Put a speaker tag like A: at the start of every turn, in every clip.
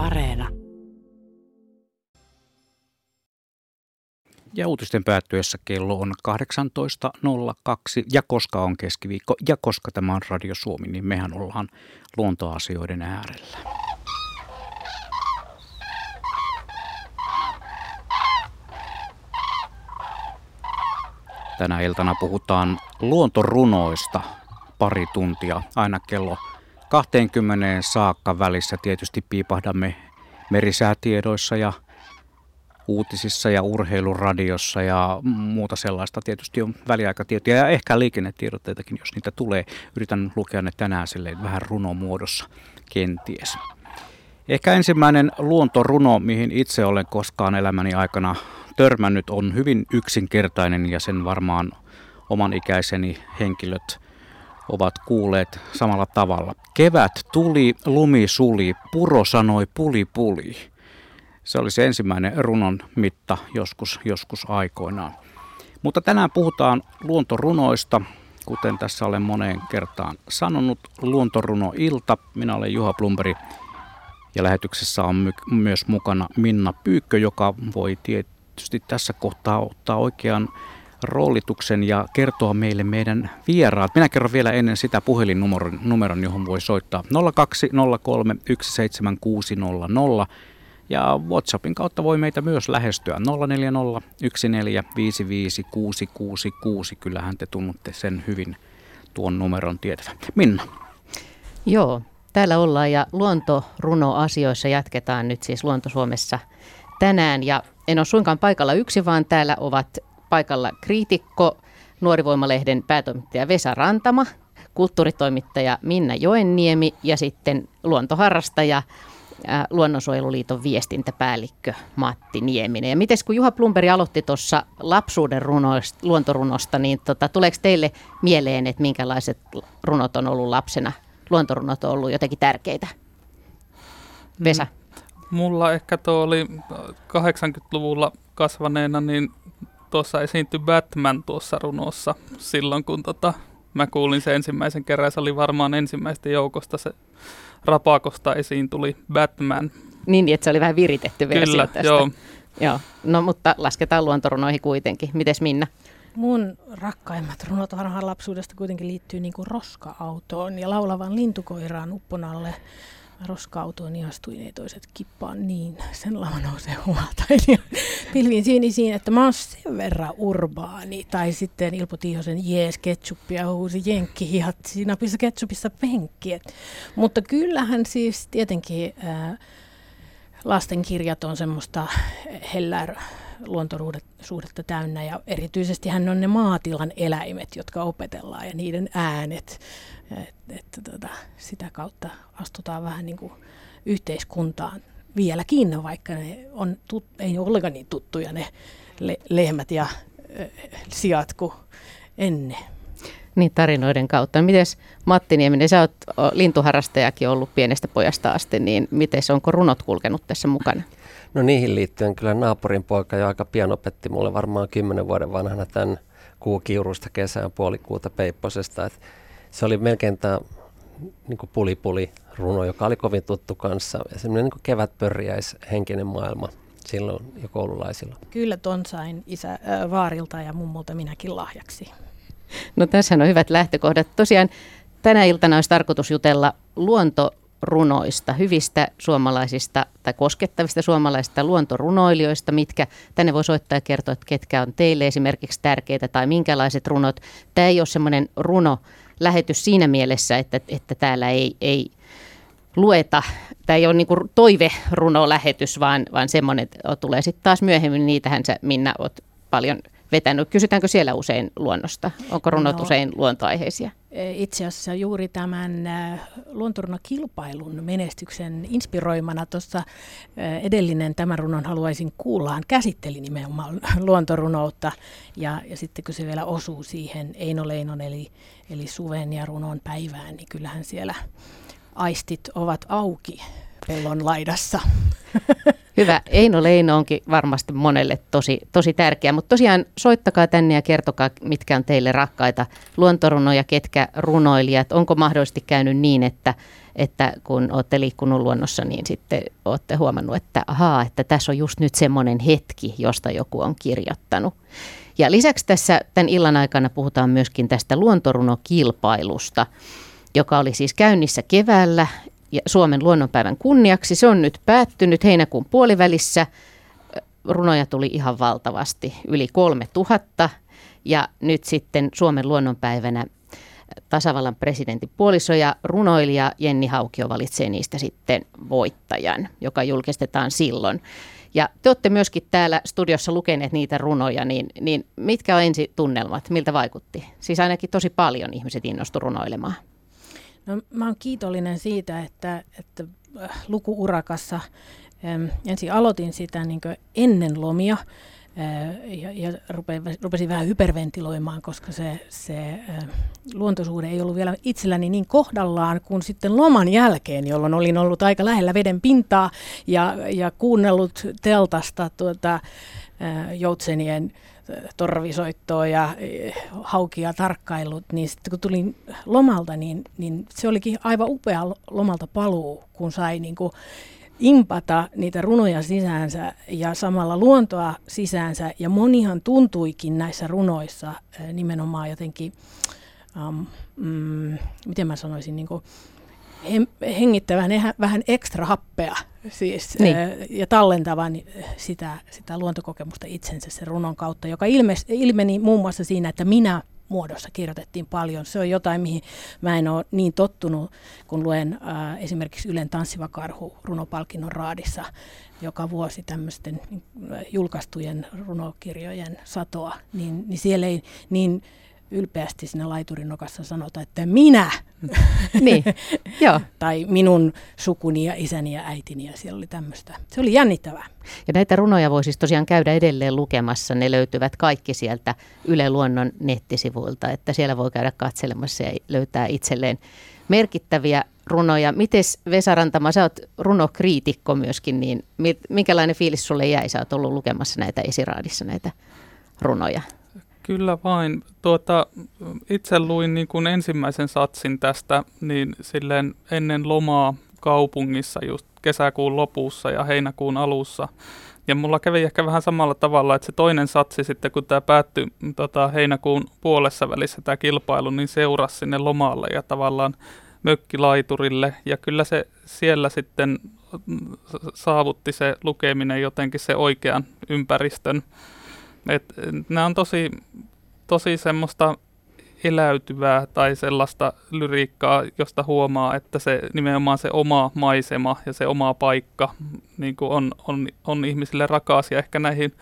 A: Areena.
B: Ja uutisten päättyessä kello on 18.02 ja koska on keskiviikko ja koska tämä on Radio Suomi, niin mehän ollaan luontoasioiden äärellä. Tänä iltana puhutaan luontorunoista pari tuntia aina kello 20 saakka välissä. Tietysti piipahdamme merisäätiedoissa ja uutisissa ja urheiluradiossa ja muuta sellaista. Tietysti on väliaikatietoja ja ehkä liikennetiedotteitakin, jos niitä tulee. Yritän lukea ne tänään silleen vähän runomuodossa kenties. Ehkä ensimmäinen luontoruno, mihin itse olen koskaan elämäni aikana törmännyt, on hyvin yksinkertainen ja sen varmaan oman ikäiseni henkilöt ovat kuulleet samalla tavalla. Kevät tuli, lumi suli, puro sanoi puli puli. Se oli se ensimmäinen runon mitta joskus, joskus aikoinaan. Mutta tänään puhutaan luontorunoista, kuten tässä olen moneen kertaan sanonut. Luontoruno-ilta. Minä olen Juha Plumberi ja lähetyksessä on my- myös mukana Minna Pyykkö, joka voi tietysti tässä kohtaa ottaa oikean roolituksen ja kertoa meille meidän vieraat. Minä kerron vielä ennen sitä puhelinnumeron, numeron, johon voi soittaa 0203 17600 ja WhatsAppin kautta voi meitä myös lähestyä 040 1455666. Kyllähän te tunnutte sen hyvin tuon numeron tietävän. Minna.
C: Joo, täällä ollaan ja luontorunoasioissa jatketaan nyt siis Luonto Suomessa tänään. Ja en ole suinkaan paikalla yksi, vaan täällä ovat paikalla kriitikko, Nuorivoimalehden päätoimittaja Vesa Rantama, kulttuuritoimittaja Minna Joenniemi ja sitten luontoharrastaja Luonnonsuojeluliiton viestintäpäällikkö Matti Nieminen. Ja miten kun Juha Plumberi aloitti tuossa lapsuuden runoista, luontorunosta, niin tota, tuleeko teille mieleen, että minkälaiset runot on ollut lapsena? Luontorunot on ollut jotenkin tärkeitä. Vesa?
D: Mulla ehkä tuo oli 80-luvulla kasvaneena, niin tuossa esiintyi Batman tuossa runossa silloin, kun tota, mä kuulin sen ensimmäisen kerran. Se oli varmaan ensimmäistä joukosta se Rapakosta esiin tuli Batman.
C: Niin, että se oli vähän viritetty versio
D: Kyllä,
C: tästä.
D: joo.
C: joo. No mutta lasketaan luontorunoihin kuitenkin. Mites Minna?
E: Mun rakkaimmat runot varmaan lapsuudesta kuitenkin liittyy niin kuin roska-autoon ja laulavan lintukoiraan upponalle. Roska-autoon ihastuin, ei toiset kippaan niin, sen lama nousee huoltain ja pilviin sinisiin, että mä oon sen verran urbaani. Tai sitten Ilpo Tiihosen jees ketsuppia huusi hihat sinapissa ketsupissa penkki. Mutta kyllähän siis tietenkin ää, lastenkirjat on semmoista hellää luontosuhdetta täynnä ja erityisesti hän on ne maatilan eläimet, jotka opetellaan ja niiden äänet. Että et, tota, sitä kautta astutaan vähän niin kuin yhteiskuntaan vieläkin, vaikka ne on, tut, ei ole ollenkaan niin tuttuja ne le, lehmät ja äh, sijat kuin ennen.
C: Niin tarinoiden kautta. Mites Matti Nieminen, sä oot lintuharrastajakin ollut pienestä pojasta asti, niin miten onko runot kulkenut tässä mukana?
F: No niihin liittyen kyllä naapurin poika jo aika pian opetti mulle varmaan kymmenen vuoden vanhana tämän kuukiurusta kesään puolikuuta Peipposesta. Et se oli melkein tämä niin puli-puli runo, joka oli kovin tuttu kanssa. Ja semmoinen niin kevätpörjäis henkinen maailma silloin jo koululaisilla.
E: Kyllä ton sain isä, äh, vaarilta ja mummulta minäkin lahjaksi.
C: No tässä on hyvät lähtökohdat. Tosiaan tänä iltana olisi tarkoitus jutella luontorunoista, hyvistä suomalaisista tai koskettavista suomalaisista luontorunoilijoista, mitkä tänne voi soittaa ja kertoa, että ketkä on teille esimerkiksi tärkeitä tai minkälaiset runot. Tämä ei ole semmoinen runo lähetys siinä mielessä, että, että täällä ei, ei lueta, tämä ei ole niin toiverunolähetys, vaan, vaan semmoinen, tulee sitten taas myöhemmin, niitähän sä Minna oot paljon vetänyt. Kysytäänkö siellä usein luonnosta? Onko runot no, usein luontoaiheisia?
E: E, itse asiassa juuri tämän luontorunokilpailun menestyksen inspiroimana tuossa edellinen tämän runon haluaisin kuulla, käsitteli nimenomaan luontorunoutta ja, ja sitten kun se vielä osuu siihen Eino Leinon eli, eli suven ja runon päivään, niin kyllähän siellä aistit ovat auki pellon laidassa.
C: Hyvä. Eino Leino onkin varmasti monelle tosi, tosi tärkeä, mutta tosiaan soittakaa tänne ja kertokaa, mitkä on teille rakkaita luontorunoja, ketkä runoilijat. Onko mahdollisesti käynyt niin, että, että kun olette liikkunut luonnossa, niin sitten olette huomannut, että ahaa, että tässä on just nyt semmoinen hetki, josta joku on kirjoittanut. Ja lisäksi tässä tämän illan aikana puhutaan myöskin tästä luontorunokilpailusta, joka oli siis käynnissä keväällä Suomen luonnonpäivän kunniaksi. Se on nyt päättynyt heinäkuun puolivälissä. Runoja tuli ihan valtavasti, yli kolme tuhatta. Ja nyt sitten Suomen luonnonpäivänä tasavallan presidentin puoliso ja runoilija Jenni Haukio valitsee niistä sitten voittajan, joka julkistetaan silloin. Ja te olette myöskin täällä studiossa lukeneet niitä runoja, niin, niin mitkä on ensi tunnelmat, miltä vaikutti? Siis ainakin tosi paljon ihmiset innostu runoilemaan.
E: No, mä oon kiitollinen siitä, että, että äh, lukuurakassa äm, ensin aloitin sitä niin ennen lomia äh, ja, ja rupesin, vähän hyperventiloimaan, koska se, se äh, luontosuhde ei ollut vielä itselläni niin kohdallaan kuin sitten loman jälkeen, jolloin olin ollut aika lähellä veden pintaa ja, ja kuunnellut teltasta tuota, äh, joutsenien torvisoittoa ja eh, haukia tarkkailut, niin sitten kun tulin lomalta, niin, niin se olikin aivan upea lomalta paluu, kun sai niin kuin impata niitä runoja sisäänsä ja samalla luontoa sisäänsä. Ja monihan tuntuikin näissä runoissa eh, nimenomaan jotenkin, um, mm, miten mä sanoisin, niin kuin, hengittävän vähän ekstra happea siis, niin. ja tallentavan sitä, sitä luontokokemusta itsensä sen runon kautta, joka ilme, ilmeni muun muassa siinä, että minä muodossa kirjoitettiin paljon. Se on jotain, mihin mä en ole niin tottunut, kun luen äh, esimerkiksi Ylen Tanssiva karhu runopalkinnon raadissa joka vuosi tämmöisten julkaistujen runokirjojen satoa, niin, niin siellä ei niin ylpeästi siinä laiturin nokassa sanota, että minä,
C: niin, joo.
E: tai minun sukuni ja isäni ja äitini, ja siellä oli tämmöistä. Se oli jännittävää.
C: Ja näitä runoja voi siis tosiaan käydä edelleen lukemassa. Ne löytyvät kaikki sieltä Yle Luonnon nettisivuilta, että siellä voi käydä katselemassa ja löytää itselleen merkittäviä runoja. Mites Vesa Rantama, sä oot runokriitikko myöskin, niin minkälainen fiilis sulle jäi? Sä oot ollut lukemassa näitä esiraadissa näitä runoja.
D: Kyllä vain. Tuota, itse luin niin kuin ensimmäisen satsin tästä niin silleen ennen lomaa kaupungissa just kesäkuun lopussa ja heinäkuun alussa. Ja mulla kävi ehkä vähän samalla tavalla, että se toinen satsi sitten, kun tämä päättyi tota, heinäkuun puolessa välissä tämä kilpailu, niin seurasi sinne lomalle ja tavallaan mökkilaiturille. Ja kyllä se siellä sitten saavutti se lukeminen jotenkin se oikean ympäristön et, nämä on tosi, tosi semmoista eläytyvää tai sellaista lyriikkaa, josta huomaa, että se nimenomaan se oma maisema ja se oma paikka niin kuin on, on, on ihmisille rakas. Ja ehkä näihin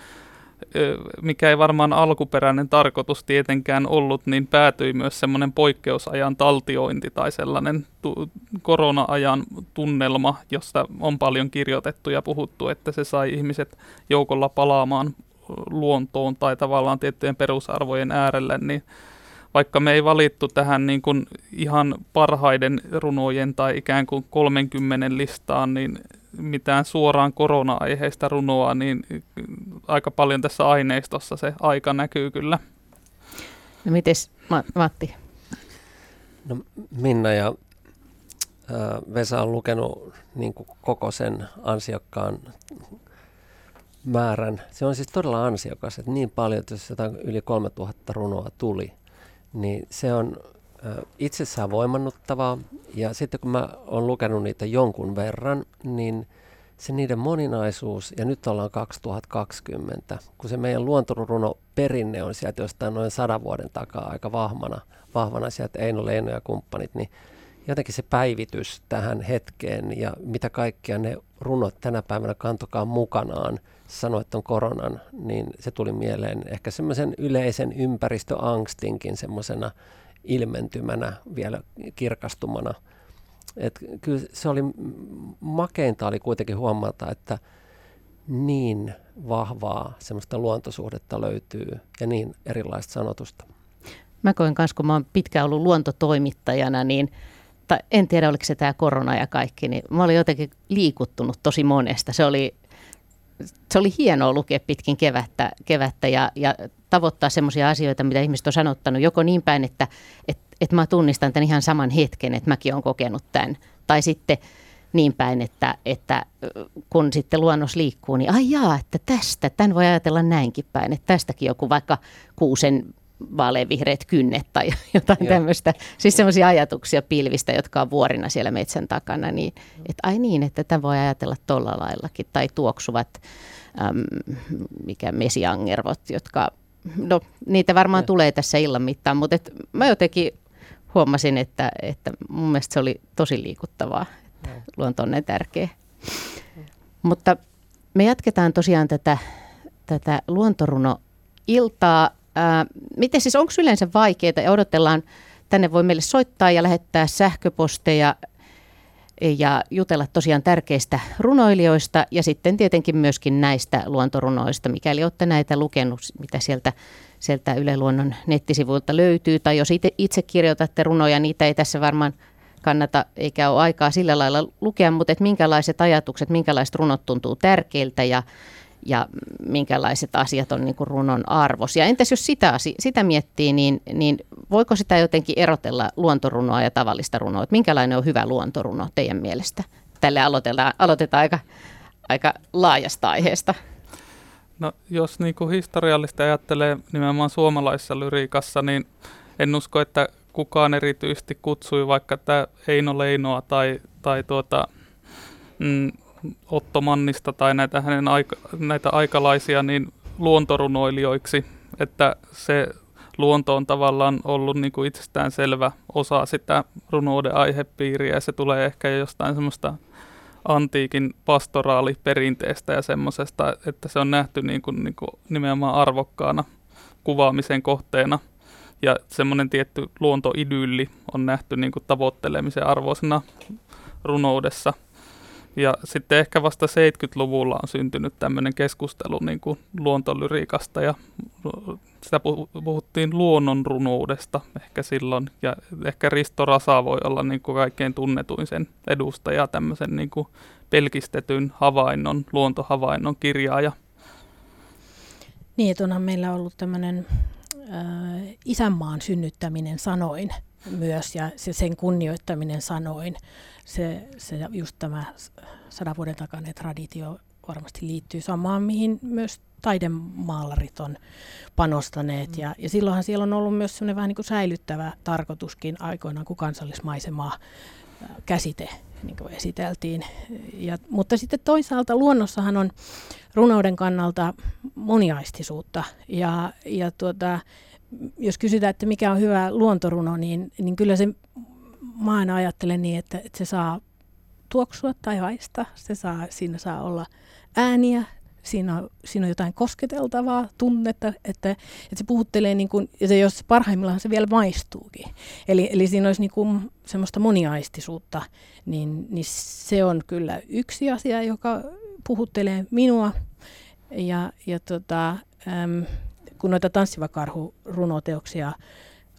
D: mikä ei varmaan alkuperäinen tarkoitus tietenkään ollut, niin päätyi myös semmoinen poikkeusajan taltiointi tai sellainen tu- korona-ajan tunnelma, josta on paljon kirjoitettu ja puhuttu, että se sai ihmiset joukolla palaamaan luontoon tai tavallaan tiettyjen perusarvojen äärelle, niin vaikka me ei valittu tähän niin kuin ihan parhaiden runojen tai ikään kuin 30 listaan, niin mitään suoraan korona-aiheista runoa, niin aika paljon tässä aineistossa se aika näkyy kyllä.
C: No mites Matti?
F: No Minna ja Vesa on lukenut niin kuin koko sen ansiokkaan määrän. Se on siis todella ansiokas, että niin paljon, että jos jotain yli 3000 runoa tuli, niin se on itsessään voimannuttavaa. Ja sitten kun mä oon lukenut niitä jonkun verran, niin se niiden moninaisuus, ja nyt ollaan 2020, kun se meidän luontoruno perinne on sieltä jostain noin sadan vuoden takaa aika vahvana, vahvana sieltä Eino Leino ja kumppanit, niin jotenkin se päivitys tähän hetkeen ja mitä kaikkia ne runot tänä päivänä kantokaa mukanaan, sanoit on koronan, niin se tuli mieleen ehkä semmoisen yleisen ympäristöangstinkin semmoisena ilmentymänä vielä kirkastumana. Et kyllä se oli, makeinta oli kuitenkin huomata, että niin vahvaa semmoista luontosuhdetta löytyy ja niin erilaista sanotusta.
C: Mä koen myös, kun mä oon pitkään ollut luontotoimittajana, niin tai en tiedä oliko se tämä korona ja kaikki, niin mä olin jotenkin liikuttunut tosi monesta. Se oli se oli hienoa lukea pitkin kevättä, kevättä ja, ja tavoittaa semmoisia asioita, mitä ihmiset on sanottanut, joko niin päin, että, että, että mä tunnistan tämän ihan saman hetken, että mäkin olen kokenut tämän, tai sitten niin päin, että, että kun sitten luonnos liikkuu, niin ai jaa, että tästä, tämän voi ajatella näinkin päin, että tästäkin joku vaikka kuusen vaaleanvihreät kynnet tai jotain Joo. tämmöistä. Siis semmoisia ajatuksia pilvistä, jotka on vuorina siellä metsän takana. Niin, että ai niin, että tämä voi ajatella tuolla laillakin. Tai tuoksuvat, äm, mikä mesiangervot, jotka, no niitä varmaan Joo. tulee tässä illan mittaan. Mutta et mä jotenkin huomasin, että, että mun mielestä se oli tosi liikuttavaa. Että luonto on näin tärkeä. Mutta me jatketaan tosiaan tätä, tätä luontoruno-iltaa Miten siis, onko yleensä vaikeaa ja odotellaan, tänne voi meille soittaa ja lähettää sähköposteja ja jutella tosiaan tärkeistä runoilijoista ja sitten tietenkin myöskin näistä luontorunoista, mikäli olette näitä lukenut, mitä sieltä, sieltä Yle Luonnon nettisivuilta löytyy. Tai jos itse, itse kirjoitatte runoja, niitä ei tässä varmaan kannata eikä ole aikaa sillä lailla lukea, mutta että minkälaiset ajatukset, minkälaiset runot tuntuu tärkeiltä ja ja minkälaiset asiat on niin kuin runon arvosia. Entäs jos sitä, sitä miettii, niin, niin voiko sitä jotenkin erotella luontorunoa ja tavallista runoa? Että minkälainen on hyvä luontoruno teidän mielestä? Tälle aloitetaan, aloitetaan aika, aika laajasta aiheesta.
D: No, jos niin kuin historiallisesti ajattelee nimenomaan suomalaisessa lyriikassa, niin en usko, että kukaan erityisesti kutsui vaikka tämä Eino Leinoa tai, tai tuota, mm, Otto Mannista tai näitä hänen aika, näitä aikalaisia niin luontorunoilijoiksi, että se luonto on tavallaan ollut niin kuin itsestään selvä osa sitä runouden aihepiiriä ja se tulee ehkä jostain semmoista antiikin pastoraaliperinteestä ja semmoisesta, että se on nähty niin kuin, niin kuin nimenomaan arvokkaana kuvaamisen kohteena. Ja semmoinen tietty luontoidylli on nähty niin kuin tavoittelemisen arvoisena runoudessa – ja sitten ehkä vasta 70-luvulla on syntynyt tämmöinen keskustelu niin kuin luontolyriikasta ja sitä puhuttiin luonnonrunoudesta ehkä silloin. Ja ehkä Risto Rasa voi olla niin kuin kaikkein tunnetuin sen edustaja, tämmöisen niin kuin pelkistetyn havainnon, luontohavainnon kirjaaja.
E: Niin, että onhan meillä ollut tämmöinen äh, isänmaan synnyttäminen sanoin myös ja se, sen kunnioittaminen sanoin se, se just tämä sadan vuoden takainen traditio varmasti liittyy samaan, mihin myös taidemaalarit on panostaneet. Mm. Ja, ja silloinhan siellä on ollut myös sellainen vähän niin kuin säilyttävä tarkoituskin aikoinaan, kun kansallismaisemaa käsite niin kuin esiteltiin. Ja, mutta sitten toisaalta luonnossahan on runouden kannalta moniaistisuutta. Ja, ja tuota, jos kysytään, että mikä on hyvä luontoruno, niin, niin kyllä se mä aina ajattelen niin, että, että se saa tuoksua tai haista, se saa, siinä saa olla ääniä, siinä on, siinä on jotain kosketeltavaa tunnetta, että, että se puhuttelee, niin kuin, ja se, jos parhaimmillaan se vielä maistuukin. Eli, eli siinä olisi niin kuin semmoista moniaistisuutta, niin, niin se on kyllä yksi asia, joka puhuttelee minua. Ja, ja tota, äm, kun noita tanssiva karhu runoteoksia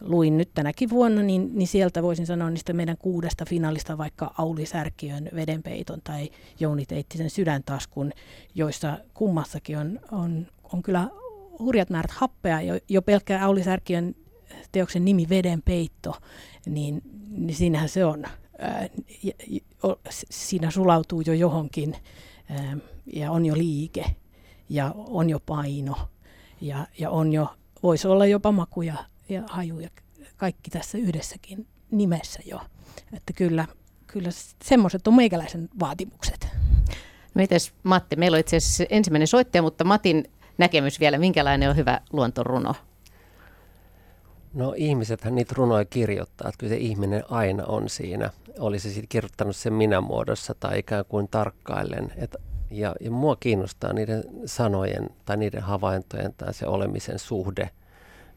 E: luin nyt tänäkin vuonna, niin, niin sieltä voisin sanoa niistä meidän kuudesta finaalista vaikka Auli Särkiön Vedenpeiton tai Jouni Teittisen Sydäntaskun, joissa kummassakin on, on, on kyllä hurjat määrät happea. Jo, jo pelkkä Auli Särkiön teoksen nimi Vedenpeitto, niin, niin siinähän se on. Ää, siinä sulautuu jo johonkin ää, ja on jo liike ja on jo paino ja, ja on jo, voisi olla jopa makuja ja haju ja kaikki tässä yhdessäkin nimessä jo. Että kyllä, kyllä semmoiset on meikäläisen vaatimukset.
C: Mites Matti, meillä on itse asiassa ensimmäinen soittaja, mutta Matin näkemys vielä, minkälainen on hyvä luontoruno?
F: No ihmisethän niitä runoja kirjoittaa, että kyllä se ihminen aina on siinä. Olisi sitten kirjoittanut sen minä muodossa tai ikään kuin tarkkaillen. Et, ja, ja mua kiinnostaa niiden sanojen tai niiden havaintojen tai se olemisen suhde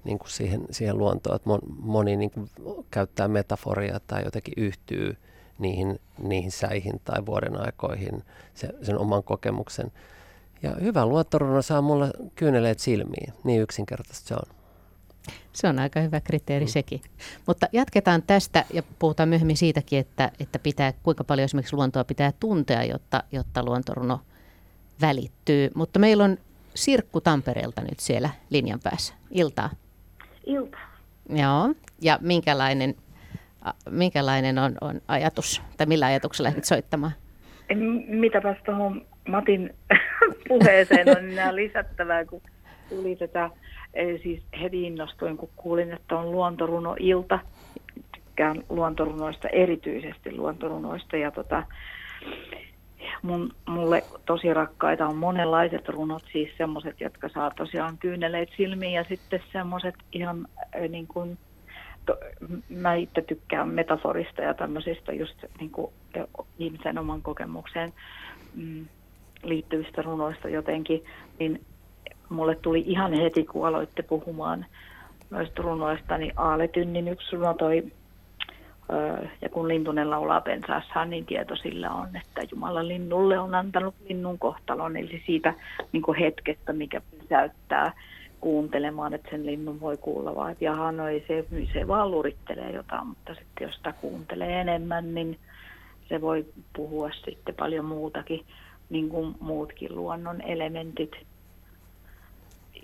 F: niin kuin siihen, siihen luontoon. Että moni niin kuin käyttää metaforia tai jotenkin yhtyy niihin, niihin säihin tai vuoden aikoihin se, sen oman kokemuksen. Ja hyvä luontoruno saa mulle kyyneleet silmiin. Niin yksinkertaisesti se on.
C: Se on aika hyvä kriteeri mm. sekin. Mutta jatketaan tästä ja puhutaan myöhemmin siitäkin, että, että pitää, kuinka paljon esimerkiksi luontoa pitää tuntea, jotta, jotta luontoruno välittyy. Mutta meillä on Sirkku Tampereelta nyt siellä linjan päässä. Iltaa.
A: Ilta.
C: Joo, ja minkälainen, minkälainen on, on ajatus, tai millä ajatuksella lähdit soittamaan?
A: Mitäpäs tuohon Matin puheeseen on enää lisättävää, kun tuli tätä, siis heti innostuin, kun kuulin, että on luontoruno-ilta. Tykkään luontorunoista, erityisesti luontorunoista, ja tota, mun, mulle tosi rakkaita on monenlaiset runot, siis semmoiset, jotka saa tosiaan kyyneleet silmiin. Ja sitten semmoiset ihan niin kuin, to, mä itse tykkään metaforista ja tämmöisistä just niin kuin ihmisen oman kokemukseen mm, liittyvistä runoista jotenkin, niin mulle tuli ihan heti, kun aloitte puhumaan noista runoista, niin Aale Tynnin yksi runo toi ja kun lintunen laulaa pensaassaan, niin tieto sillä on, että Jumala linnulle on antanut linnun kohtalon, eli siitä niin hetkestä, mikä pysäyttää kuuntelemaan, että sen linnun voi kuulla vaan, että jaha, no ei se, se vaan lurittelee jotain, mutta sitten jos sitä kuuntelee enemmän, niin se voi puhua sitten paljon muutakin, niin kuin muutkin luonnon elementit.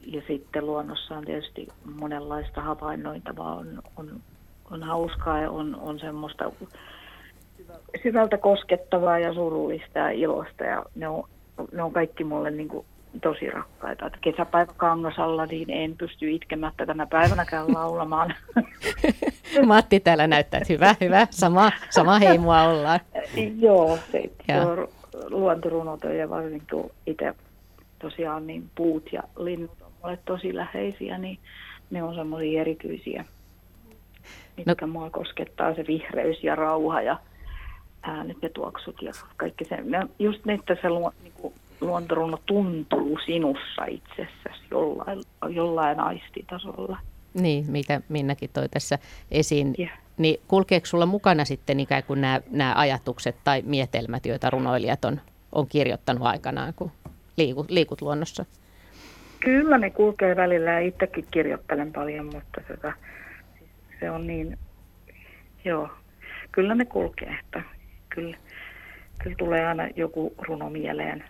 A: Ja sitten luonnossa on tietysti monenlaista havainnoitavaa, on, on on hauskaa ja on, on semmoista syvältä koskettavaa ja surullista ja ilosta ja ne on, ne on kaikki mulle niin kuin tosi rakkaita. Että kesäpäivä Kangasalla, niin en pysty itkemättä tänä päivänäkään laulamaan.
C: Matti täällä näyttää, että hyvä, hyvä, sama, sama heimoa ollaan.
A: Joo, se, on luontorunot ja varsinkin itse tosiaan niin puut ja linnut mulle tosi läheisiä, niin ne on semmoisia erityisiä mitkä no. mua koskettaa, se vihreys ja rauha ja äänet ja tuoksut ja kaikki se. Ja just niin, että se luo, niin kuin tuntuu sinussa itsessäsi jollain, jollain aistitasolla.
C: Niin, mitä Minnakin toi tässä esiin. Yeah. Niin kulkeeko sulla mukana sitten ikään kuin nämä, nämä ajatukset tai mietelmät, joita runoilijat on, on kirjoittanut aikanaan, kun liikut, liikut luonnossa?
A: Kyllä ne kulkee välillä ja itsekin kirjoittelen paljon, mutta sitä, se on niin, joo, kyllä ne kulkee, että kyllä, kyllä tulee aina joku runo mieleen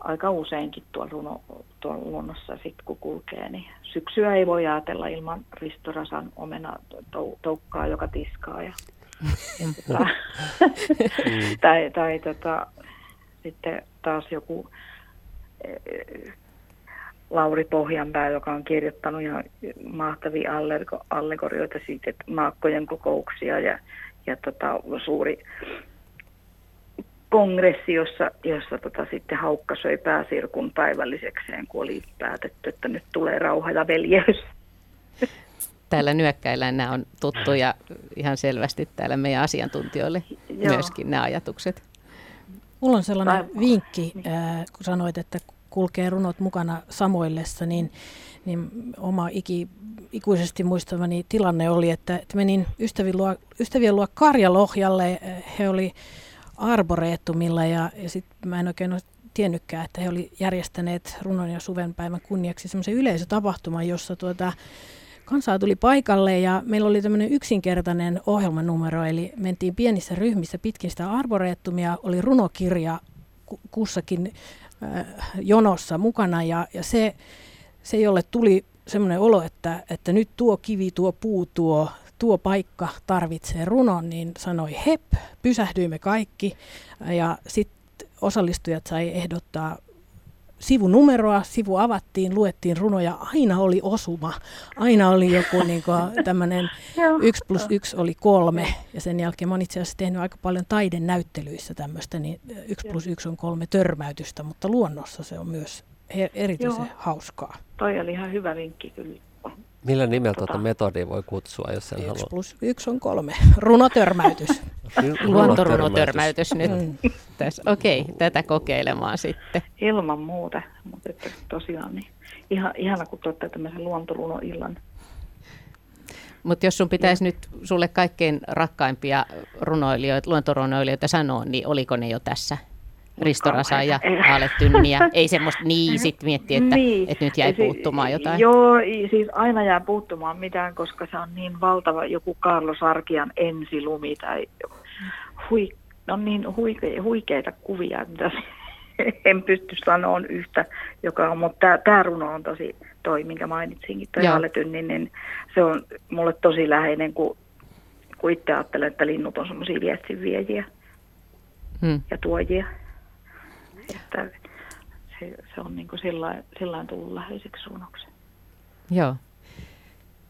A: aika useinkin tuolla, runo, tuolla luonnossa sit kun kulkee, niin syksyä ei voi ajatella ilman Ristorasan omena tou, toukkaa, joka tiskaa. Ja, ja tota, tai tai tota, sitten taas joku Lauri Pohjanpää, joka on kirjoittanut ihan mahtavia allegorioita siitä, että maakkojen kokouksia ja, ja tota, suuri kongressi, jossa, jossa tota, sitten Haukka söi pääsirkun päivällisekseen, kun oli päätetty, että nyt tulee rauha ja veljeys.
C: Täällä nyökkäillään nämä on tuttuja ihan selvästi täällä meidän asiantuntijoille Joo. myöskin nämä ajatukset.
E: Mulla on sellainen vinkki, äh, kun sanoit, että kulkee runot mukana samoillessa, niin, niin oma iki, ikuisesti muistamani tilanne oli, että, että menin ystävien luo, ystävien luo Karjalohjalle. He oli arboreettumilla ja, ja sitten mä en oikein ole tiennytkään, että he oli järjestäneet runon ja suvenpäivän kunniaksi semmoisen yleisötapahtuman, jossa tuota, kansaa tuli paikalle ja meillä oli tämmöinen yksinkertainen ohjelmanumero, eli mentiin pienissä ryhmissä pitkin sitä arboreettumia, oli runokirja kussakin jonossa mukana ja, ja se, se, jolle tuli semmoinen olo, että, että nyt tuo kivi, tuo puu, tuo, tuo paikka tarvitsee runon, niin sanoi hep, pysähdyimme kaikki. Ja sitten osallistujat sai ehdottaa sivunumeroa, sivu avattiin, luettiin runoja, aina oli osuma. Aina oli joku niin tämmöinen yksi plus yksi oli kolme. Ja sen jälkeen mä oon itse asiassa tehnyt aika paljon taidenäyttelyissä tämmöistä, niin yksi plus yksi on kolme törmäytystä, mutta luonnossa se on myös erityisen Joo. hauskaa.
A: Toi oli ihan hyvä vinkki kyllä.
F: Millä nimellä tuota, tuota metodia voi kutsua, jos sen haluaa?
E: plus yksi on kolme. Runotörmäytys.
C: Luontorunotörmäytys nyt. Mm. Okei, okay, tätä kokeilemaan sitten.
A: Ilman muuta, mutta että tosiaan niin ihan, ihana kun tuottaa tämmöisen luontorunoillan.
C: Mutta jos sun pitäisi nyt sulle kaikkein rakkaimpia runoilijoita, luontorunoilijoita sanoa, niin oliko ne jo tässä? Risto Rasa ja Aale Tynniä. Ei semmoista niin sit miettiä, että, niin. että nyt jäi puuttumaan jotain.
A: Joo, siis aina jää puuttumaan mitään, koska se on niin valtava joku Carlos Arkian ensilumi tai hui, on niin huike, huikeita kuvia, mitä en pysty sanoa yhtä, joka on, mutta tämä runo on tosi, toi minkä mainitsinkin, toi Halletynnin, niin se on mulle tosi läheinen, kun, kun itse ajattelen, että linnut on semmoisia viestinviejiä hmm. ja tuojia. Että se, se on niin kuin sillä tullut läheiseksi runoksi.
C: Joo.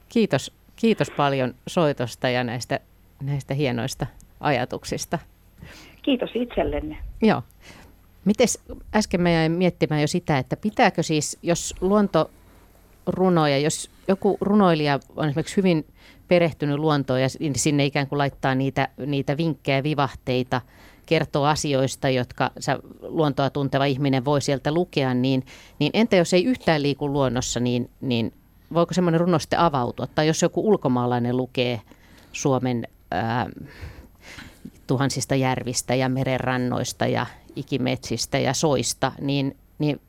C: Kiitos, kiitos paljon soitosta ja näistä, näistä hienoista ajatuksista.
A: Kiitos itsellenne.
C: Joo. Mites äsken mä jäin miettimään jo sitä, että pitääkö siis, jos luontorunoja, jos joku runoilija on esimerkiksi hyvin perehtynyt luontoon ja sinne ikään kuin laittaa niitä, niitä vinkkejä, vivahteita, kertoo asioista, jotka sä, luontoa tunteva ihminen voi sieltä lukea, niin, niin entä jos ei yhtään liiku luonnossa, niin, niin voiko semmoinen runo sitten avautua? Tai jos joku ulkomaalainen lukee Suomen ää, tuhansista järvistä ja merenrannoista ja ikimetsistä ja soista, niin, niin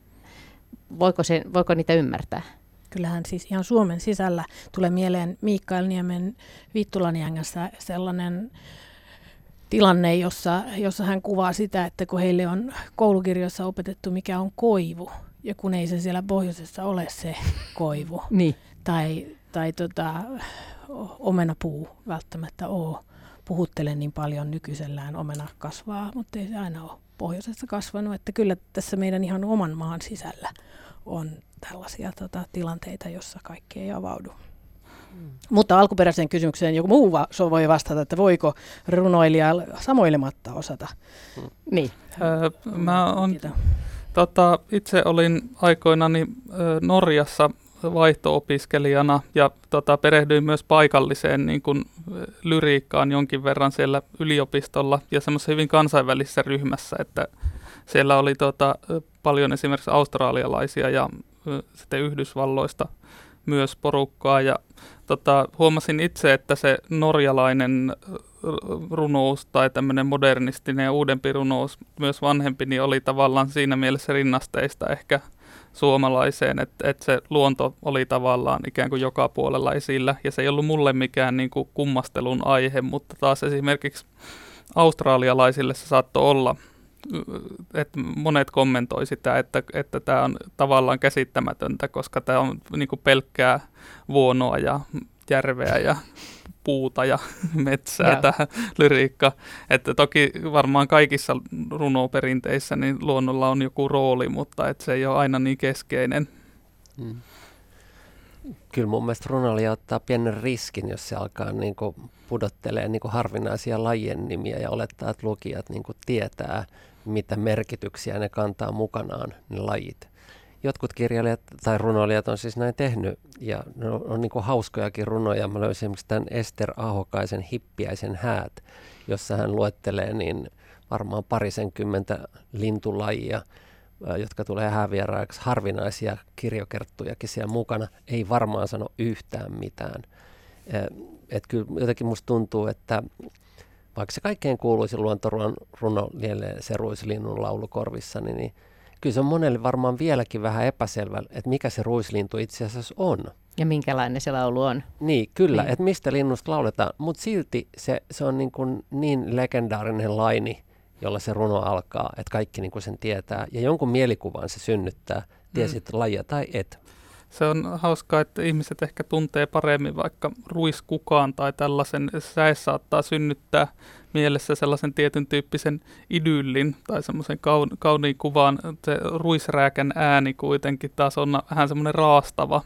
C: voiko, se, voiko niitä ymmärtää?
E: Kyllähän siis ihan Suomen sisällä tulee mieleen Miikkael Niemen Vittulaniängässä sellainen tilanne, jossa, jossa hän kuvaa sitä, että kun heille on koulukirjoissa opetettu, mikä on koivu, ja kun ei se siellä pohjoisessa ole se koivu,
C: niin.
E: tai, tai tota, omenapuu välttämättä ole, puhuttele niin paljon nykyisellään omena kasvaa, mutta ei se aina ole pohjoisessa kasvanut, että kyllä tässä meidän ihan oman maan sisällä on tällaisia tota, tilanteita, jossa kaikki ei avaudu. Mutta alkuperäiseen kysymykseen joku muu va- voi vastata, että voiko runoilija samoilematta osata.
D: Mm. Niin. Öö, mä on, tota, itse olin aikoinani Norjassa vaihto-opiskelijana ja tota, perehdyin myös paikalliseen niin kuin, lyriikkaan jonkin verran siellä yliopistolla ja semmoisessa hyvin kansainvälisessä ryhmässä, että siellä oli tota, paljon esimerkiksi australialaisia ja sitten Yhdysvalloista myös porukkaa ja tota, huomasin itse, että se norjalainen runous tai tämmöinen modernistinen ja uudempi runous, myös vanhempi, niin oli tavallaan siinä mielessä rinnasteista ehkä suomalaiseen, että, että se luonto oli tavallaan ikään kuin joka puolella esillä. Ja se ei ollut mulle mikään niin kuin kummastelun aihe, mutta taas esimerkiksi australialaisille se saattoi olla että monet kommentoi sitä, että, että tämä on tavallaan käsittämätöntä, koska tämä on niin pelkkää vuonoa ja järveä ja puuta ja metsää yeah. tähän lyriikka. Että toki varmaan kaikissa runoperinteissä niin luonnolla on joku rooli, mutta että se ei ole aina niin keskeinen. Hmm.
F: Kyllä mun mielestä runoilija ottaa pienen riskin, jos se alkaa niin kuin pudottelee niin kuin harvinaisia lajien nimiä ja olettaa, että lukijat niin kuin tietää, mitä merkityksiä ne kantaa mukanaan, ne lajit. Jotkut kirjailijat tai runoilijat on siis näin tehnyt ja ne on, on niin hauskojakin runoja. Mä löysin esimerkiksi tämän Ester Ahokaisen Hippiäisen häät, jossa hän luettelee niin varmaan parisenkymmentä lintulajia, jotka tulee häävieraaksi, harvinaisia kirjokerttujakin siellä mukana, ei varmaan sano yhtään mitään. Et kyllä jotenkin musta tuntuu, että vaikka se kaikkein kuuluisin luontorunon runo lielee se ruislinnun laulu korvissa, niin, niin kyllä se on monelle varmaan vieläkin vähän epäselvä, että mikä se ruislintu itse asiassa on.
C: Ja minkälainen se laulu on.
F: Niin, kyllä, niin. että mistä linnusta lauletaan, mutta silti se, se on niin, kuin niin legendaarinen laini, jolla se runo alkaa, että kaikki niin kuin sen tietää. Ja jonkun mielikuvan se synnyttää, tiesit mm. lajia tai et.
D: Se on hauskaa, että ihmiset ehkä tuntee paremmin vaikka ruiskukaan tai tällaisen. Säe saattaa synnyttää mielessä sellaisen tietyn tyyppisen idyllin tai semmoisen kaun, kauniin kuvan. Se ruisrääkän ääni kuitenkin taas on vähän semmoinen raastava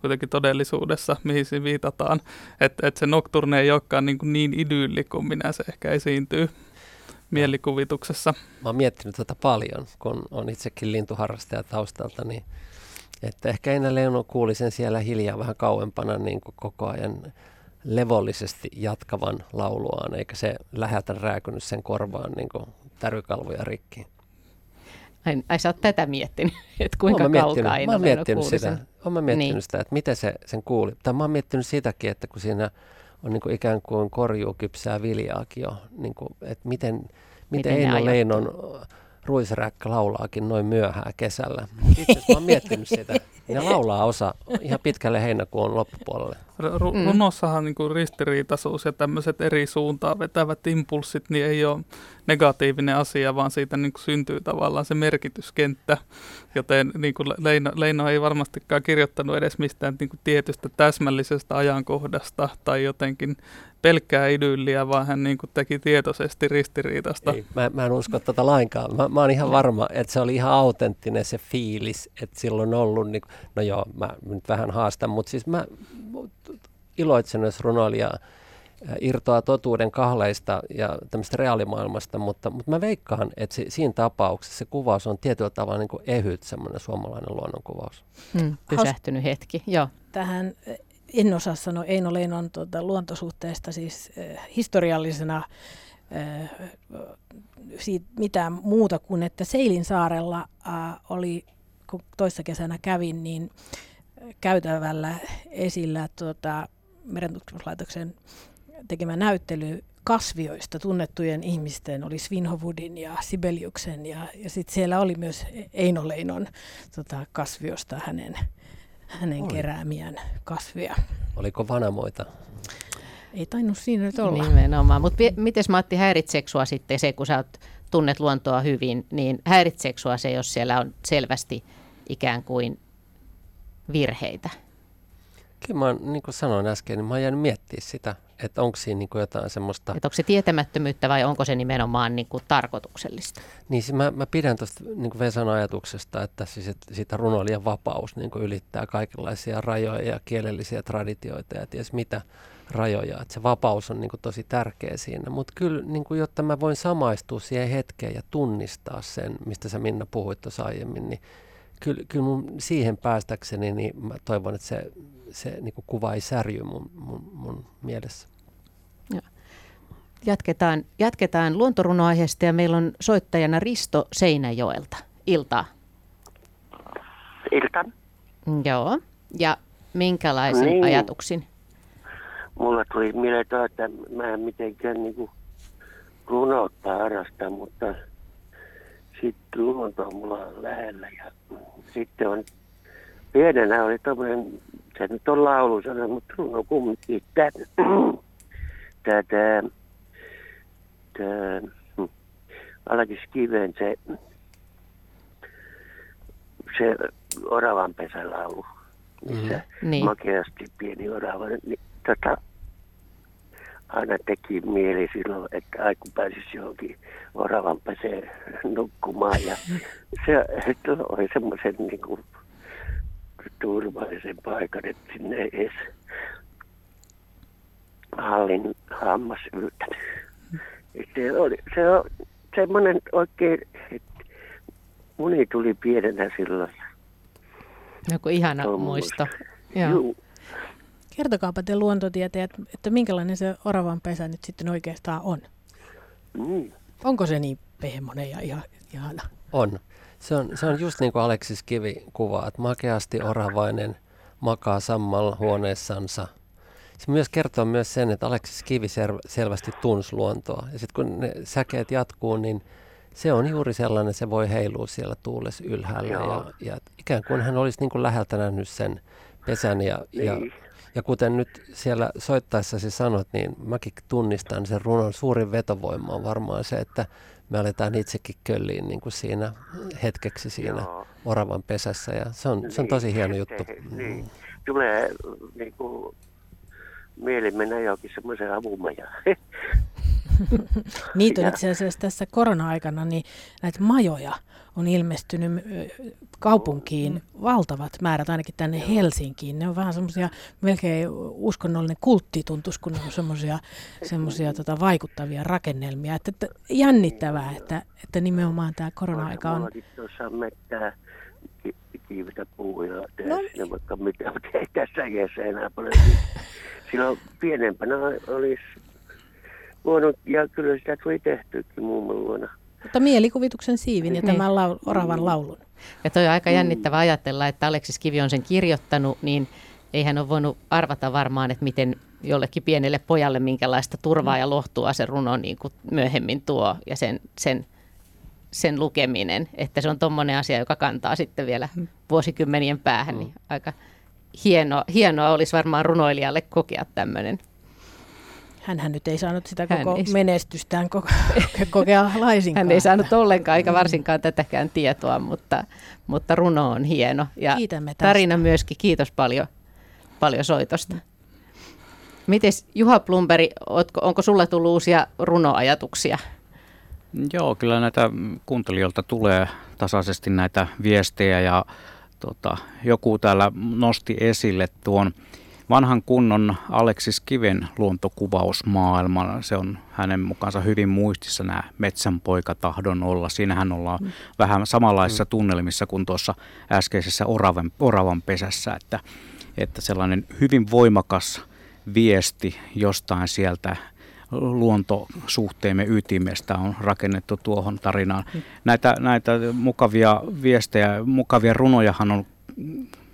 D: kuitenkin todellisuudessa, mihin siinä viitataan. Että et se nocturne ei olekaan niin, kuin niin idylli kuin minä se ehkä esiintyy mielikuvituksessa.
F: Mä oon miettinyt tätä paljon, kun on itsekin lintuharrastaja taustalta, niin että ehkä Eina Leino kuuli sen siellä hiljaa vähän kauempana niin kuin koko ajan levollisesti jatkavan lauluaan, eikä se läheltä rääkynyt sen korvaan niin kuin tärykalvoja rikki.
C: Ai, ai sä oot tätä miettinyt, että kuinka kaukaa
F: Mä oon miettinyt sitä, sen. Olen miettinyt niin. sitä, että miten se sen kuuli. Tai mä oon miettinyt sitäkin, että kun siinä on niin kuin ikään kuin korjuu kypsää viljaakin jo, niin kuin, että miten, miten, miten Eino Leinon ruisräkkä laulaakin noin myöhään kesällä. Itse asiassa mä oon miettinyt sitä. Ne laulaa osa ihan pitkälle heinäkuun loppupuolelle.
D: Ru- mm. Runossahan niin kuin ristiriitaisuus ja tämmöiset eri suuntaan vetävät impulssit, niin ei ole negatiivinen asia, vaan siitä niin kuin syntyy tavallaan se merkityskenttä, joten niin kuin Leino, Leino ei varmastikaan kirjoittanut edes mistään niin kuin tietystä täsmällisestä ajankohdasta tai jotenkin pelkkää idylliä, vaan hän niin kuin teki tietoisesti ristiriitasta.
F: Ei, mä, mä en usko tätä lainkaan. Mä, mä oon ihan varma, että se oli ihan autenttinen se fiilis, että silloin ollut, niin, no joo, mä nyt vähän haastan, mutta siis mä iloitsen, jos runoilija irtoaa totuuden kahleista ja tämmöistä reaalimaailmasta, mutta, mutta mä veikkaan, että se, siinä tapauksessa se kuvaus on tietyllä tavalla niin kuin ehyt semmoinen suomalainen luonnonkuvaus.
C: Hmm, pysähtynyt hetki, joo.
E: Tähän en osaa sanoa Eino Leinon tuota, luontosuhteesta siis äh, historiallisena äh, siitä mitään muuta kuin, että Seilin saarella äh, oli, kun toissa kesänä kävin, niin käytävällä esillä tuota, merentutkimuslaitoksen tekemä näyttely kasvioista tunnettujen ihmisten, oli Svinhovudin ja Sibeliuksen ja, ja sitten siellä oli myös Eino Leinon tota, kasviosta hänen hänen Oli. keräämiään kasvia.
F: Oliko vanamoita?
E: Ei tainnut siinä nyt olla.
C: Nimenomaan. Mutta miten Matti häiritseekö sua sitten se, kun sä oot, tunnet luontoa hyvin, niin häiritseekö sua se, jos siellä on selvästi ikään kuin virheitä?
F: Kyllä mä, niin kuin sanoin äsken, niin mä oon jäänyt miettimään sitä, että onko siinä niin kuin jotain semmoista...
C: Että onko se tietämättömyyttä vai onko se nimenomaan niin kuin tarkoituksellista?
F: Niin siis mä, mä pidän tuosta niin kuin Vesan ajatuksesta, että siis, että siitä runoilijan vapaus niin kuin ylittää kaikenlaisia rajoja ja kielellisiä traditioita ja ties mitä rajoja. Että se vapaus on niin kuin tosi tärkeä siinä. Mutta kyllä, niin kuin, jotta mä voin samaistua siihen hetkeen ja tunnistaa sen, mistä sä Minna puhuit tuossa aiemmin, niin kyllä, kyllä mun siihen päästäkseni, niin mä toivon, että se se niin kuin kuva ei särjy mun, mun, mun mielessä. Ja.
C: Jatketaan, jatketaan luontorunoaiheesta ja meillä on soittajana Risto Seinäjoelta. Iltaa.
G: Ilta.
C: Joo. Ja minkälaisin niin. ajatuksin?
G: Mulla tuli mieleen, että mä en mitenkään niin kuin runoutta harrasta, mutta sitten luonto on mulla lähellä ja sitten on pienenä oli tämmöinen se nyt on laulusana, mutta runo kumminkin. Tämä, tämä, tämä, tämä Alakis Kiven se, se oravan pesälaulu, missä mm-hmm. niin. makeasti pieni orava, niin tota, aina teki mieli silloin, että aiku pääsisi johonkin oravan peseen nukkumaan. Ja se, se oli semmoisen niin kuin, turvallisen paikan, että sinne ei edes hallin hammas yltänyt. Se, oli, se on semmoinen oikein, että muni tuli pienenä silloin.
C: Joku ihana muisto.
E: Joo. Kertokaapa te luontotieteet, että minkälainen se oravan pesä nyt sitten oikeastaan on? Mm. Onko se niin pehmonen ja ihana?
F: On. Se on, se on just niin kuin Aleksis Kivi kuvaa, että makeasti oravainen makaa sammalla huoneessansa. Se myös kertoo myös sen, että Aleksis Kivi sel- selvästi tunsi luontoa. Ja sitten kun ne säkeet jatkuu, niin se on juuri sellainen, se voi heilua siellä tuulessa ylhäällä. Ja, ja ikään kuin hän olisi niin kuin läheltä nähnyt sen pesän. Ja, ja, niin. ja kuten nyt siellä soittaessasi sanot, niin mäkin tunnistan sen runon suurin vetovoima on varmaan se, että me aletaan itsekin kölliin niin kuin siinä hetkeksi siinä Joo. oravan pesässä ja se on, niin, se on tosi hieno niin, juttu.
G: Se, niin. Tulee niin kuin, mieli mennä johonkin semmoiseen avumajaan.
E: Niitä on itse asiassa tässä korona-aikana niin näitä majoja on ilmestynyt kaupunkiin valtavat määrät, ainakin tänne Helsinkiin. Ne on vähän semmoisia melkein uskonnollinen kultti tuntuisi, kun on semmoisia semmosia, tota, vaikuttavia rakennelmia. Että, että jännittävää, että, että nimenomaan tämä korona-aika on...
G: Mettää kiivistä puuja no, vaikka mitä, mutta ei tässä iässä enää paljon. Silloin pienempänä olisi voinut, ja kyllä sitä tuli tehtyäkin muun luona.
E: Mutta mielikuvituksen siivin ja niin. tämän laul- oravan laulun.
C: Ja toi on aika jännittävä ajatella, että Aleksis Kivi on sen kirjoittanut, niin ei hän ole voinut arvata varmaan, että miten jollekin pienelle pojalle minkälaista turvaa ja lohtua se runo niin kuin myöhemmin tuo ja sen, sen, sen lukeminen. Että se on tuommoinen asia, joka kantaa sitten vielä vuosikymmenien päähän. Niin aika hienoa, hienoa olisi varmaan runoilijalle kokea tämmöinen
E: Hänhän nyt ei saanut sitä koko ei... menestystään koko, kokea laisinkaan.
C: Hän ei saanut ollenkaan, eikä varsinkaan tätäkään tietoa, mutta, mutta runo on hieno. Ja Kiitämme tästä. tarina myöskin, kiitos paljon, paljon soitosta. Miten Juha Plumberi, onko sulla tullut uusia runoajatuksia?
B: Joo, kyllä näitä kuuntelijoilta tulee tasaisesti näitä viestejä ja tota, joku täällä nosti esille tuon vanhan kunnon Aleksis Kiven luontokuvausmaailman. Se on hänen mukaansa hyvin muistissa nämä metsänpoika tahdon olla. Siinähän ollaan mm. vähän samanlaisissa mm. tunnelmissa kuin tuossa äskeisessä oravan, oravan pesässä, että, että sellainen hyvin voimakas viesti jostain sieltä luontosuhteemme ytimestä on rakennettu tuohon tarinaan. Mm. Näitä, näitä mukavia viestejä, mukavia runojahan on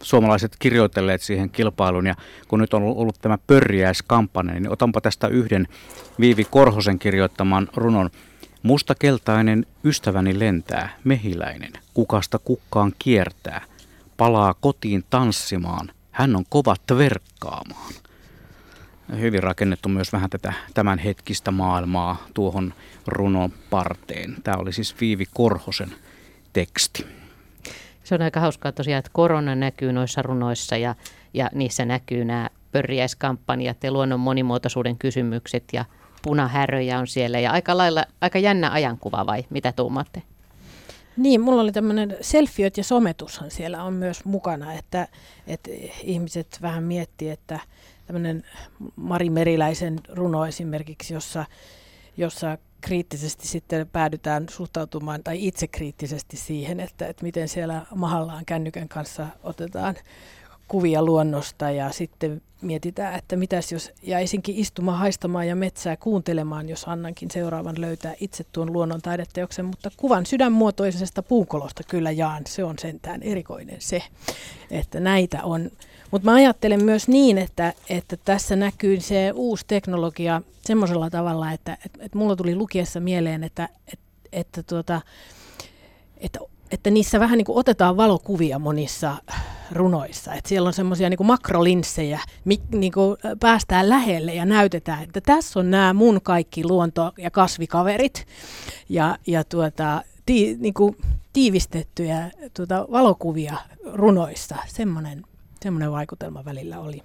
B: suomalaiset kirjoitelleet siihen kilpailuun. Ja kun nyt on ollut tämä pörjäiskampanja, niin otanpa tästä yhden Viivi Korhosen kirjoittaman runon. Mustakeltainen ystäväni lentää, mehiläinen, kukasta kukkaan kiertää, palaa kotiin tanssimaan, hän on kova verkkaamaan. Hyvin rakennettu myös vähän tätä tämän hetkistä maailmaa tuohon runon parteen. Tämä oli siis Viivi Korhosen teksti.
C: Se on aika hauskaa tosiaan, että korona näkyy noissa runoissa ja, ja niissä näkyy nämä pörjäiskampanjat ja luonnon monimuotoisuuden kysymykset ja punahäröjä on siellä ja aika lailla, aika jännä ajankuva vai mitä tuumatte?
E: Niin, mulla oli tämmöinen selfiot ja sometushan siellä on myös mukana, että, että ihmiset vähän miettii, että tämmöinen Mari Meriläisen runo esimerkiksi, jossa, jossa kriittisesti sitten päädytään suhtautumaan tai itse kriittisesti siihen, että, että miten siellä mahallaan kännykän kanssa otetaan kuvia luonnosta ja sitten mietitään, että mitäs jos jäisinkin istumaan, haistamaan ja metsää kuuntelemaan, jos annankin seuraavan löytää itse tuon luonnon taideteoksen, mutta kuvan sydänmuotoisesta puukolosta kyllä jaan, se on sentään erikoinen se, että näitä on mutta mä ajattelen myös niin, että, että tässä näkyy se uusi teknologia semmoisella tavalla, että, että, että mulla tuli lukiessa mieleen, että, että, että, tuota, että, että niissä vähän niin kuin otetaan valokuvia monissa runoissa. Että siellä on semmoisia niin makrolinssejä, mi, niin kuin päästään lähelle ja näytetään, että tässä on nämä mun kaikki luonto- ja kasvikaverit. Ja, ja tuota, ti, niin kuin tiivistettyjä tuota, valokuvia runoissa. Semmoinen Semmoinen vaikutelma välillä oli.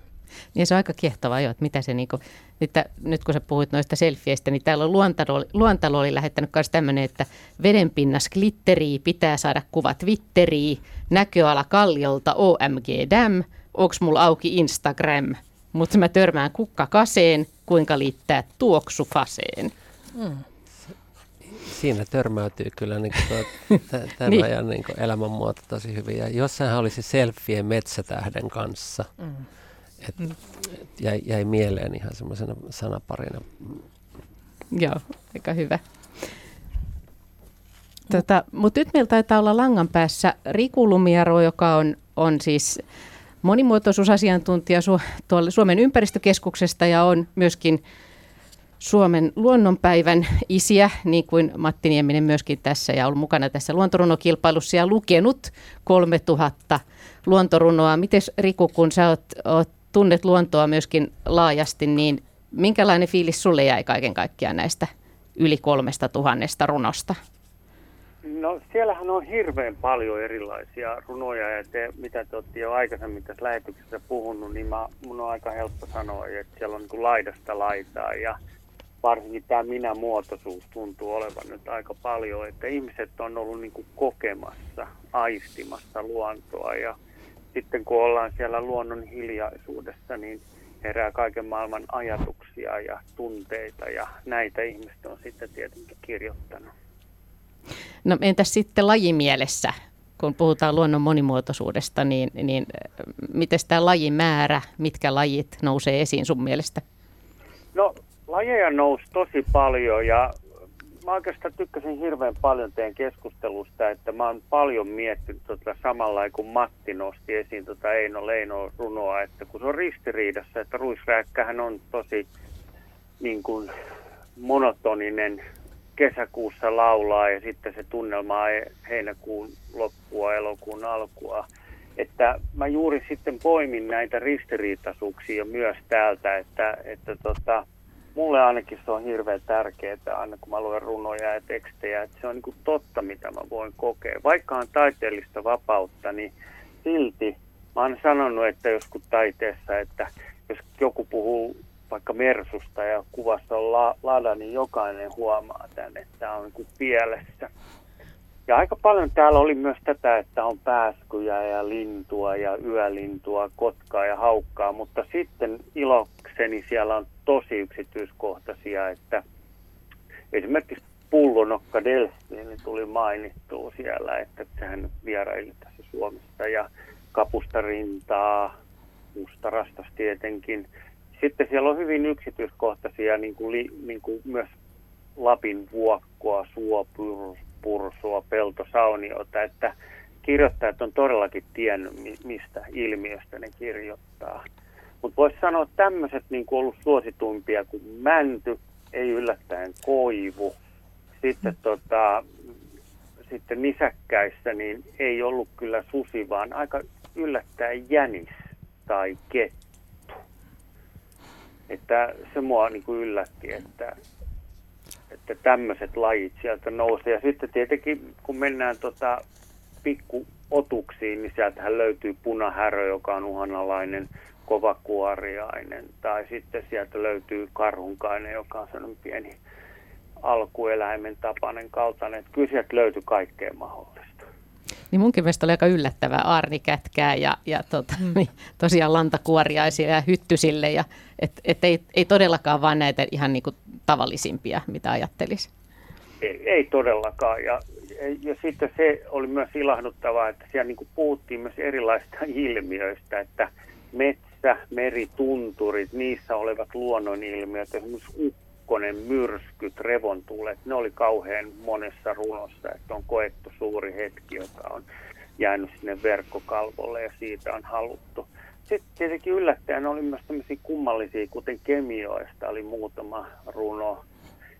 C: Niin se on aika kiehtovaa jo, että mitä se niinku, että nyt kun sä puhuit noista selfieistä, niin täällä on luontalo, luontalo oli lähettänyt myös tämmöinen, että vedenpinnas glitterii, pitää saada kuvat Twitteriin, näköala kalliolta OMG dam, onks mulla auki Instagram, mutta mä törmään kukkakaseen, kuinka liittää tuoksufaseen. Hmm
F: siinä törmäytyy kyllä niin tuo, tämän niin. ajan niin elämänmuoto tosi hyvin. Ja jossain oli se selfie metsätähden kanssa. Mm. Et, mm. et jäi, jäi mieleen ihan semmoisena sanaparina.
C: Joo, aika hyvä. Tota, Mutta nyt meillä taitaa olla langan päässä Riku Lumiaro, joka on, on siis monimuotoisuusasiantuntija Su- Suomen ympäristökeskuksesta ja on myöskin Suomen luonnonpäivän isiä, niin kuin Matti Nieminen myöskin tässä ja ollut mukana tässä luontorunokilpailussa ja lukenut 3000 luontorunoa. Miten Riku, kun sä oot, oot, tunnet luontoa myöskin laajasti, niin minkälainen fiilis sulle jäi kaiken kaikkiaan näistä yli kolmesta tuhannesta runosta?
H: No siellähän on hirveän paljon erilaisia runoja ja te, mitä te olette jo aikaisemmin tässä lähetyksessä puhunut, niin mä, mun on aika helppo sanoa, että siellä on niin laidasta laitaa ja varsinkin tämä minä-muotoisuus tuntuu olevan nyt aika paljon, että ihmiset on ollut niin kuin kokemassa, aistimassa luontoa ja sitten kun ollaan siellä luonnon hiljaisuudessa, niin herää kaiken maailman ajatuksia ja tunteita ja näitä ihmiset on sitten tietenkin kirjoittanut.
C: No entäs sitten lajimielessä, kun puhutaan luonnon monimuotoisuudesta, niin, niin miten tämä lajimäärä, mitkä lajit nousee esiin sun mielestä?
H: No lajeja nousi tosi paljon ja mä oikeastaan tykkäsin hirveän paljon teidän keskustelusta, että mä oon paljon miettinyt tota samalla kuin Matti nosti esiin tota Eino Leino runoa, että kun se on ristiriidassa, että ruisrääkkähän on tosi niin kuin monotoninen kesäkuussa laulaa ja sitten se tunnelma heinäkuun loppua, elokuun alkua. Että mä juuri sitten poimin näitä ristiriitaisuuksia myös täältä, että, että tota, mulle ainakin se on hirveän tärkeää aina kun mä luen runoja ja tekstejä, että se on niin totta, mitä mä voin kokea. Vaikka on taiteellista vapautta, niin silti mä oon sanonut, että joskus taiteessa, että jos joku puhuu vaikka Mersusta ja kuvassa on la, lada, niin jokainen huomaa tämän, että tämä on niin pielessä. Ja aika paljon täällä oli myös tätä, että on pääskyjä ja lintua ja yölintua, kotkaa ja haukkaa, mutta sitten ilokseni siellä on tosi yksityiskohtaisia, että esimerkiksi pullonokka Delfini tuli mainittua siellä, että sehän vieraili tässä Suomessa ja kapustarintaa, mustarastas tietenkin. Sitten siellä on hyvin yksityiskohtaisia niin kuin, li, niin kuin myös Lapin vuokkoa, suopursua, peltosauniota, että kirjoittajat on todellakin tiennyt, mistä ilmiöstä ne kirjoittaa. Mutta voisi sanoa, että tämmöiset niin ollut suosituimpia kuin mänty, ei yllättäen koivu. Sitten, mm. tota, sitten nisäkkäissä niin ei ollut kyllä susi, vaan aika yllättäen jänis tai kettu. Että se mua niin kuin yllätti, että, että tämmöiset lajit sieltä nousee. Ja sitten tietenkin, kun mennään tota pikkuotuksiin, niin sieltähän löytyy punahärö, joka on uhanalainen kovakuoriainen. Tai sitten sieltä löytyy karhunkainen, joka on sellainen pieni alkueläimen tapainen kaltainen. Että kyllä sieltä löytyy kaikkea mahdollista.
C: Niin munkin mielestä oli aika yllättävää aarnikätkää ja, ja tota, mm. niin, tosiaan lantakuoriaisia ja hyttysille. Ja, et, et ei, ei todellakaan vaan näitä ihan niin kuin tavallisimpia, mitä ajattelisi.
H: Ei, ei todellakaan. Ja, ja sitten se oli myös ilahduttavaa, että siellä niin kuin puhuttiin myös erilaisista ilmiöistä, että metsä, meri, tunturit, niissä olevat luonnonilmiöt, esimerkiksi ukkonen, myrskyt, revontulet, ne oli kauhean monessa runossa, että on koettu suuri hetki, joka on jäänyt sinne verkkokalvolle ja siitä on haluttu. Sitten tietenkin yllättäen oli myös tämmöisiä kummallisia, kuten kemioista oli muutama runo.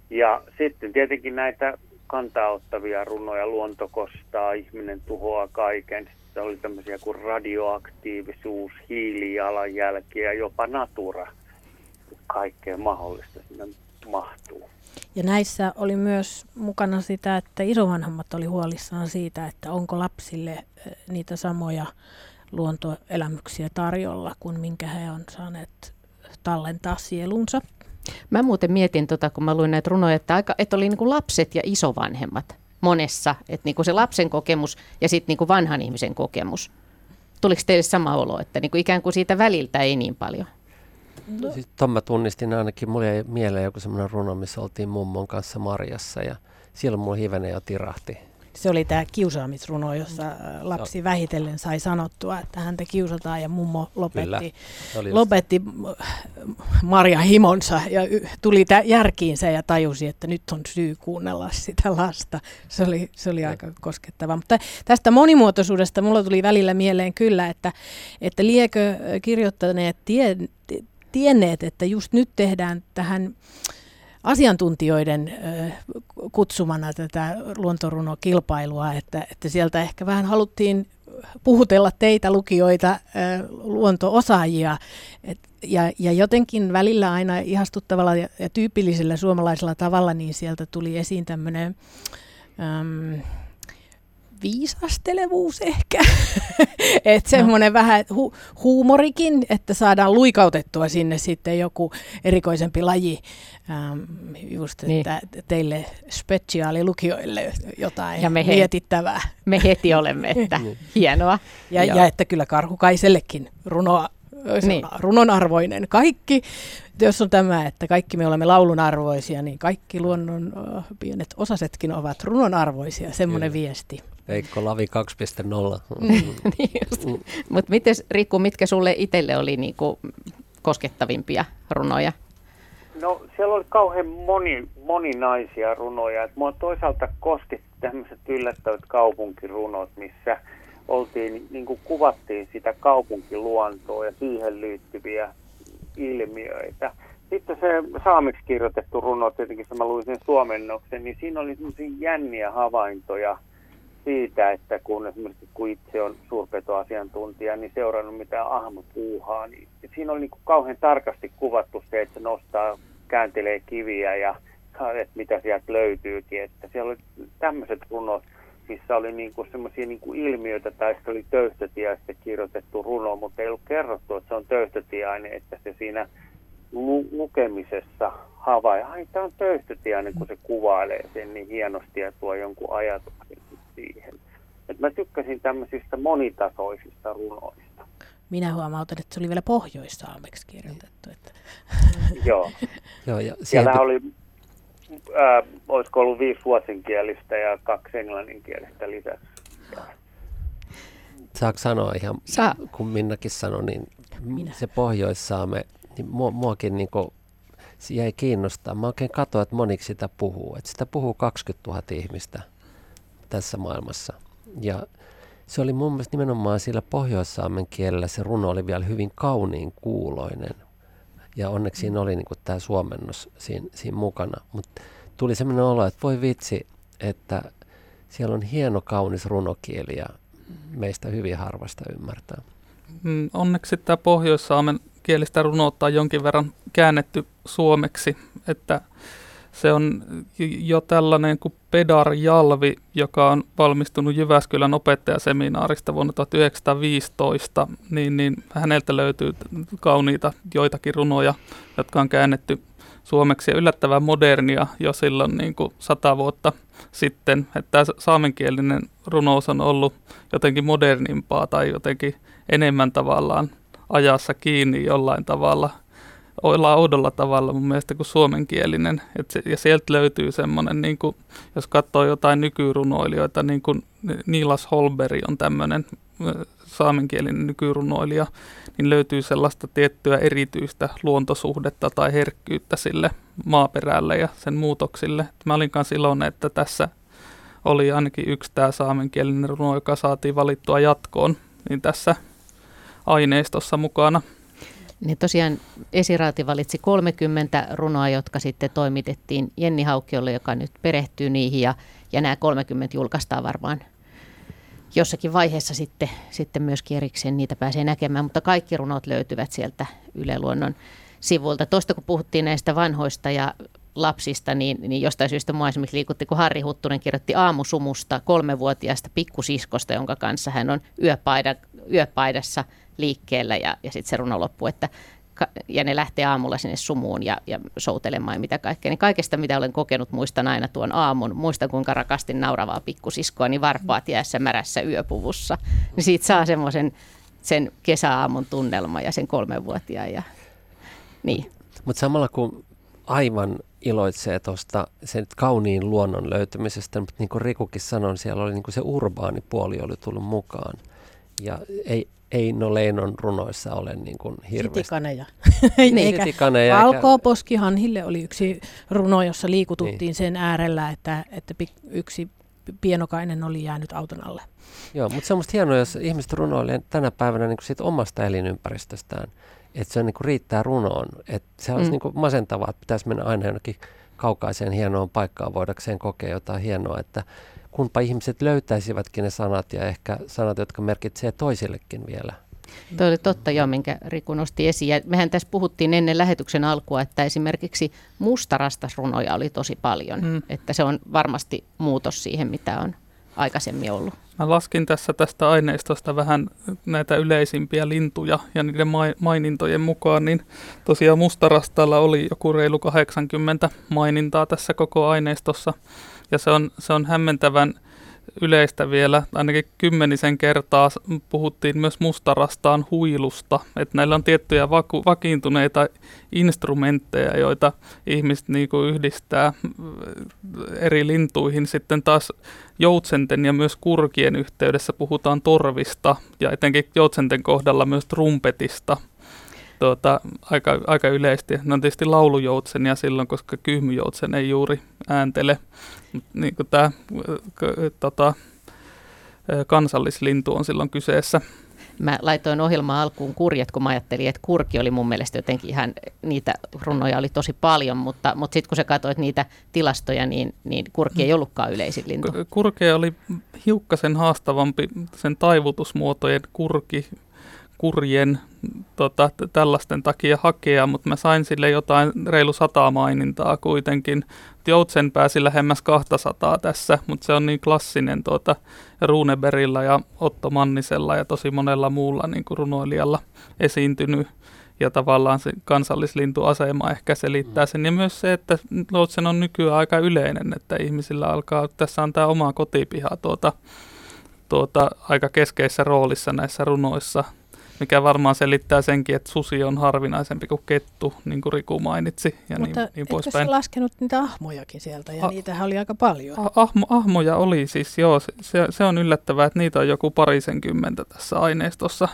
H: Ja sitten tietenkin näitä kantaottavia runoja, luonto kostaa, ihminen tuhoaa kaiken. Sitten oli tämmöisiä kuin radioaktiivisuus, hiilijalanjälki ja jopa natura. Kaikkea mahdollista siinä mahtuu.
E: Ja näissä oli myös mukana sitä, että isovanhemmat oli huolissaan siitä, että onko lapsille niitä samoja luontoelämyksiä tarjolla kuin minkä he on saaneet tallentaa sielunsa.
C: Mä muuten mietin, tota, kun mä luin näitä runoja, että, aika, että oli niin kuin lapset ja isovanhemmat monessa. Että niin kuin se lapsen kokemus ja sitten niin kuin vanhan ihmisen kokemus. Tuliko teille sama olo, että niin kuin ikään kuin siitä väliltä ei niin paljon?
F: No. Siis ton mä tunnistin ainakin, mulla jäi mieleen joku semmoinen runo, missä oltiin mummon kanssa Marjassa ja siellä mulla hivenen jo tirahti.
E: Se oli tämä kiusaamisruno, jossa lapsi vähitellen sai sanottua, että häntä kiusataan ja mummo lopetti, lopetti Marja himonsa ja tuli tä- järkiinsä ja tajusi, että nyt on syy kuunnella sitä lasta. Se oli, se oli aika koskettava. Mutta tästä monimuotoisuudesta mulla tuli välillä mieleen kyllä, että, että liekö kirjoittaneet tie, tienneet, että just nyt tehdään tähän asiantuntijoiden kutsumana tätä luontorunokilpailua, että, että sieltä ehkä vähän haluttiin puhutella teitä lukijoita, luontoosaajia, et, ja, ja jotenkin välillä aina ihastuttavalla ja, ja tyypillisellä suomalaisella tavalla, niin sieltä tuli esiin tämmöinen viisastelevuus ehkä. että semmoinen no. vähän hu- huumorikin, että saadaan luikautettua sinne sitten joku erikoisempi laji. Ähm, just, niin. että teille spesiaalilukijoille jotain ja me he, mietittävää.
C: Me heti olemme, että niin. hienoa.
E: Ja, ja että kyllä Karhukaisellekin runoa niin. runon arvoinen. Kaikki, jos on tämä, että kaikki me olemme laulun arvoisia, niin kaikki luonnon uh, pienet osasetkin ovat runon arvoisia, semmoinen viesti.
F: Veikko Lavi 2.0.
C: niin mm. Mutta miten Rikku, mitkä sulle itselle oli niinku koskettavimpia runoja?
H: No siellä oli kauhean moni, moninaisia runoja. Et mua toisaalta kosketti tämmöiset yllättävät kaupunkirunot, missä oltiin, niin kuin kuvattiin sitä kaupunkiluontoa ja siihen liittyviä ilmiöitä. Sitten se saamiksi kirjoitettu runo, tietenkin mä luin sen suomennoksen, niin siinä oli semmoisia jänniä havaintoja siitä, että kun esimerkiksi kun itse on suurpetoasiantuntija, niin seurannut mitä ahma puuhaa, niin siinä oli niin kuin kauhean tarkasti kuvattu se, että se nostaa kääntelee kiviä ja että mitä sieltä löytyykin. Että siellä oli tämmöiset runot, missä oli niinku semmoisia niinku ilmiöitä, tai sitten oli töyhtötiaista kirjoitettu runo, mutta ei ollut kerrottu, että se on töyhtötiainen, että se siinä lu- lukemisessa havai, ai tämä on töyhtötiainen, kun se kuvailee sen niin hienosti ja tuo jonkun ajatuksen siihen. Et mä tykkäsin tämmöisistä monitasoisista runoista.
E: Minä huomautan, että se oli vielä pohjoissaameksi kirjoitettu. Että.
H: Joo.
F: Joo, ja
H: Siellä
F: siihen,
H: oli, ää, olisiko ollut viisi ruotsinkielistä ja kaksi englanninkielistä lisäksi.
F: saako sanoa ihan,
C: Saa.
F: kun Minnakin sanoi, niin
E: Minä.
F: se Pohjoissaame, niin mua, muakin niin kuin, se jäi kiinnostaa. Mä oikein katsoin, että moniksi sitä puhuu. Että sitä puhuu 20 000 ihmistä tässä maailmassa. Ja se oli mun mielestä nimenomaan sillä pohjoissaamen kielellä se runo oli vielä hyvin kauniin kuuloinen. Ja onneksi siinä oli niin tämä suomennos siinä, siinä mukana. Mutta tuli sellainen olo, että voi vitsi, että siellä on hieno kaunis runokieli ja meistä hyvin harvasta ymmärtää.
D: Mm, Onneksi tämä pohjoissaamen kielistä runoutta on jonkin verran käännetty suomeksi, että se on jo tällainen kuin Pedar Jalvi, joka on valmistunut Jyväskylän opettajaseminaarista vuonna 1915, niin, niin häneltä löytyy kauniita joitakin runoja, jotka on käännetty suomeksi ja yllättävän modernia jo silloin niin kuin sata vuotta sitten, että tämä saamenkielinen runous on ollut jotenkin modernimpaa tai jotenkin enemmän tavallaan ajassa kiinni jollain tavalla, oudolla tavalla mun mielestä kuin suomenkielinen. Et se, ja sieltä löytyy semmoinen, niin jos katsoo jotain nykyrunoilijoita, niin kuin Niilas Holberg on tämmöinen saamenkielinen nykyrunoilija, niin löytyy sellaista tiettyä erityistä luontosuhdetta tai herkkyyttä sille maaperälle ja sen muutoksille. Mä olin kanssa iloinen, että tässä oli ainakin yksi tämä saamenkielinen runo, joka saatiin valittua jatkoon, niin tässä aineistossa mukana.
C: Niin tosiaan esiraati valitsi 30 runoa, jotka sitten toimitettiin Jenni Haukkiolle, joka nyt perehtyy niihin ja, ja nämä 30 julkaistaan varmaan jossakin vaiheessa sitten, sitten myöskin erikseen niitä pääsee näkemään, mutta kaikki runot löytyvät sieltä Yle Luonnon sivuilta. Tuosta kun puhuttiin näistä vanhoista ja lapsista, niin, niin jostain syystä mua esimerkiksi liikutti, kun Harri Huttunen kirjoitti aamusumusta kolmevuotiaasta pikkusiskosta, jonka kanssa hän on yöpaida, yöpaidassa liikkeellä ja, ja sitten se runo loppuu, että ja ne lähtee aamulla sinne sumuun ja, ja soutelemaan ja mitä kaikkea. Niin kaikesta, mitä olen kokenut, muistan aina tuon aamun. Muistan, kuinka rakastin nauravaa pikkusiskoa, niin varpaat jäässä märässä yöpuvussa. Niin siitä saa semmoisen sen kesäaamun tunnelma ja sen kolmenvuotiaan. Ja, niin.
F: Mutta samalla kun aivan iloitsee tuosta sen kauniin luonnon löytymisestä, mutta niin kuin Rikukin sanoi, siellä oli niin kuin se urbaani puoli oli tullut mukaan. Ja ei, ei no Leinon runoissa ole niin kuin hirveästi.
E: Sitikaneja.
F: Niin,
E: Eikä
F: sitikaneja.
E: Valkoposkihanhille oli yksi runo, jossa liikututtiin
F: Niin.
E: sen äärellä, että, että yksi pienokainen oli jäänyt auton alle.
F: Joo, mutta se on musta hienoa, jos ihmiset runoilee tänä päivänä niin kuin siitä omasta elinympäristöstään. Että se on, niin kuin riittää runoon. Että se olisi
C: Mm.
F: niin kuin masentavaa, että pitäisi mennä aina jonnekin kaukaiseen hienoon paikkaan voidakseen kokea jotain hienoa. Että kunpa ihmiset löytäisivätkin ne sanat ja ehkä sanat, jotka merkitsee toisillekin vielä.
C: Tuo oli totta jo, minkä Riku nosti esiin. Ja mehän tässä puhuttiin ennen lähetyksen alkua, että esimerkiksi mustarastasrunoja oli tosi paljon.
D: Mm.
C: Että se on varmasti muutos siihen, mitä on aikaisemmin ollut.
D: Mä laskin tässä tästä aineistosta vähän näitä yleisimpiä lintuja ja niiden mai- mainintojen mukaan, niin tosiaan mustarastalla oli joku reilu 80 mainintaa tässä koko aineistossa. Ja se on, se on hämmentävän yleistä vielä, ainakin kymmenisen kertaa puhuttiin myös mustarastaan huilusta, että näillä on tiettyjä vaku- vakiintuneita instrumentteja, joita ihmiset niinku yhdistää mm, eri lintuihin. Sitten taas joutsenten ja myös kurkien yhteydessä puhutaan torvista ja etenkin joutsenten kohdalla myös trumpetista. Tuota, aika, aika yleisesti. Ne on tietysti laulujoutsenia silloin, koska kyhmyjoutsen ei juuri ääntele. Mut Niin kuin tämä tota, kansallislintu on silloin kyseessä.
C: Mä laitoin ohjelma alkuun kurjat, kun mä ajattelin, että kurki oli mun mielestä jotenkin ihan, niitä runoja oli tosi paljon, mutta, mutta sitten kun sä katsoit niitä tilastoja, niin, niin kurki ei ollutkaan yleisin lintu.
D: Kurkea oli hiukkasen haastavampi sen taivutusmuotojen kurki kurjen tota, tällaisten takia hakea, mutta mä sain sille jotain reilu sata mainintaa kuitenkin. Joutsen pääsi lähemmäs 200 tässä, mutta se on niin klassinen tuota, Runeberilla ja Otto Mannisella ja tosi monella muulla niin kuin runoilijalla esiintynyt ja tavallaan se kansallislintuasema ehkä selittää sen. Ja myös se, että Loutsen on nykyään aika yleinen, että ihmisillä alkaa, tässä on tämä oma kotipiha tuota, tuota, aika keskeisessä roolissa näissä runoissa, mikä varmaan selittää senkin, että susi on harvinaisempi kuin kettu, niin kuin Riku mainitsi. Ja
E: Mutta
D: niin, niin
E: poispäin. laskenut niitä ahmojakin sieltä, ja A- niitähän oli aika paljon.
D: ahmo, ahmoja oli siis, joo, se, se on yllättävää, että niitä on joku parisenkymmentä tässä aineistossa.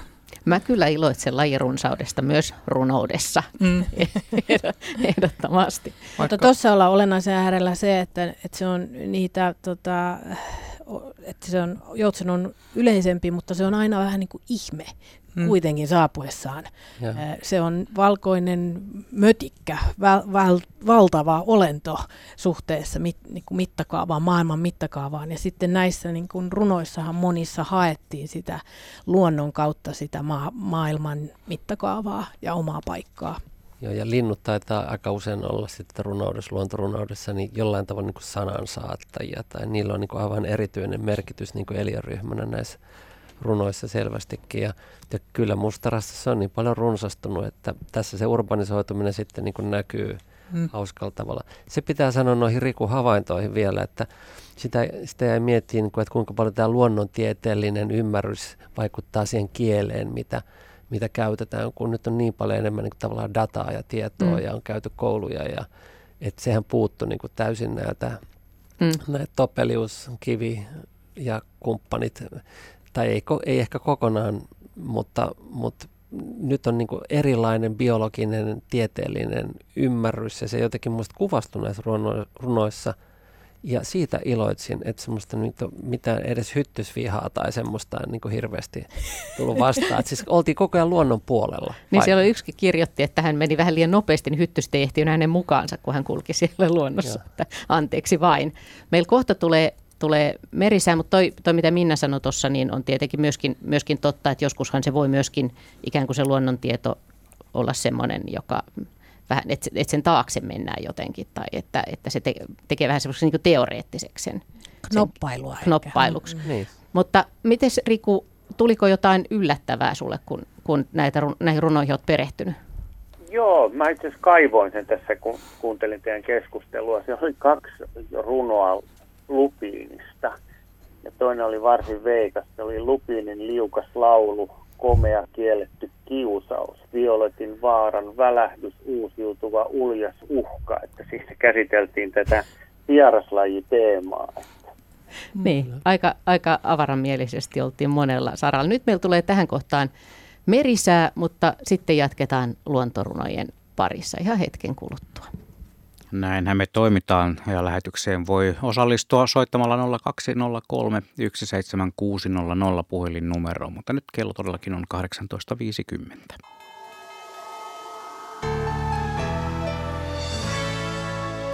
C: Mä kyllä iloitsen lajirunsaudesta myös runoudessa, mm. ehdottomasti.
E: Vaikka... Mutta tuossa ollaan olennaisen äärellä se, että, että se on niitä, tota, että se on, joutsen on yleisempi, mutta se on aina vähän niin kuin ihme hmm. kuitenkin saapuessaan. Ja. Se on valkoinen mötikkä, val, val, valtava olento suhteessa mit, niin kuin mittakaavaan, maailman mittakaavaan. Ja sitten näissä niin kuin runoissahan monissa haettiin sitä luonnon kautta sitä ma- maailman mittakaavaa ja omaa paikkaa.
F: Joo, ja linnut taitaa aika usein olla sitten runoudessa, luontorunoudessa, niin jollain tavalla niin kuin sanansaattajia, tai niillä on niin kuin aivan erityinen merkitys niin kuin eliöryhmänä näissä runoissa selvästikin. Ja, ja kyllä mustarassa se on niin paljon runsastunut, että tässä se urbanisoituminen sitten niin kuin näkyy mm. hauskalla tavalla. Se pitää sanoa noihin Riku havaintoihin vielä, että sitä, sitä jäi miettiä, kuin, että kuinka paljon tämä luonnontieteellinen ymmärrys vaikuttaa siihen kieleen, mitä, mitä käytetään, kun nyt on niin paljon enemmän niin kuin tavallaan dataa ja tietoa mm. ja on käyty kouluja ja että sehän puuttuu niin kuin täysin näiltä mm. näitä Topelius, Kivi ja kumppanit tai ei, ei ehkä kokonaan, mutta, mutta nyt on niin erilainen biologinen, tieteellinen ymmärrys ja se jotenkin minusta kuvastui näissä runoissa. Ja siitä iloitsin, että semmoista nyt mitään edes hyttysvihaa tai semmoista niin kuin hirveästi tullut vastaan. että siis oltiin koko ajan luonnon puolella.
C: Niin siellä oli yksi kirjoitti, että hän meni vähän liian nopeasti, niin hyttystä ei ehtinyt hänen mukaansa, kun hän kulki siellä luonnossa. Että anteeksi vain. Meillä kohta tulee tulee merisää, mutta toi, toi mitä Minna sanoi tuossa, niin on tietenkin myöskin, myöskin totta, että joskushan se voi myöskin ikään kuin se luonnontieto olla semmoinen, joka vähän, että, että sen taakse mennään jotenkin, tai että, että se te, tekee vähän semmoisen niin teoreettiseksi sen,
E: Knoppailua
C: sen knoppailuksi. Mm. Niin. Mutta miten Riku, tuliko jotain yllättävää sulle, kun, kun näitä, näihin runoihin olet perehtynyt?
H: Joo, mä itse asiassa kaivoin sen tässä, kun kuuntelin teidän keskustelua. Se oli kaksi runoa Lupiinista. Ja toinen oli varsin veikas. Se oli Lupiinin liukas laulu, komea kielletty kiusaus, violetin vaaran välähdys, uusiutuva uljas uhka. Että siis käsiteltiin tätä vieraslajiteemaa.
C: Niin, aika, aika avaranmielisesti oltiin monella saralla. Nyt meillä tulee tähän kohtaan merisää, mutta sitten jatketaan luontorunojen parissa ihan hetken kuluttua.
B: Näinhän me toimitaan ja lähetykseen voi osallistua soittamalla 0203 17600 puhelinnumero, mutta nyt kello todellakin on 18.50.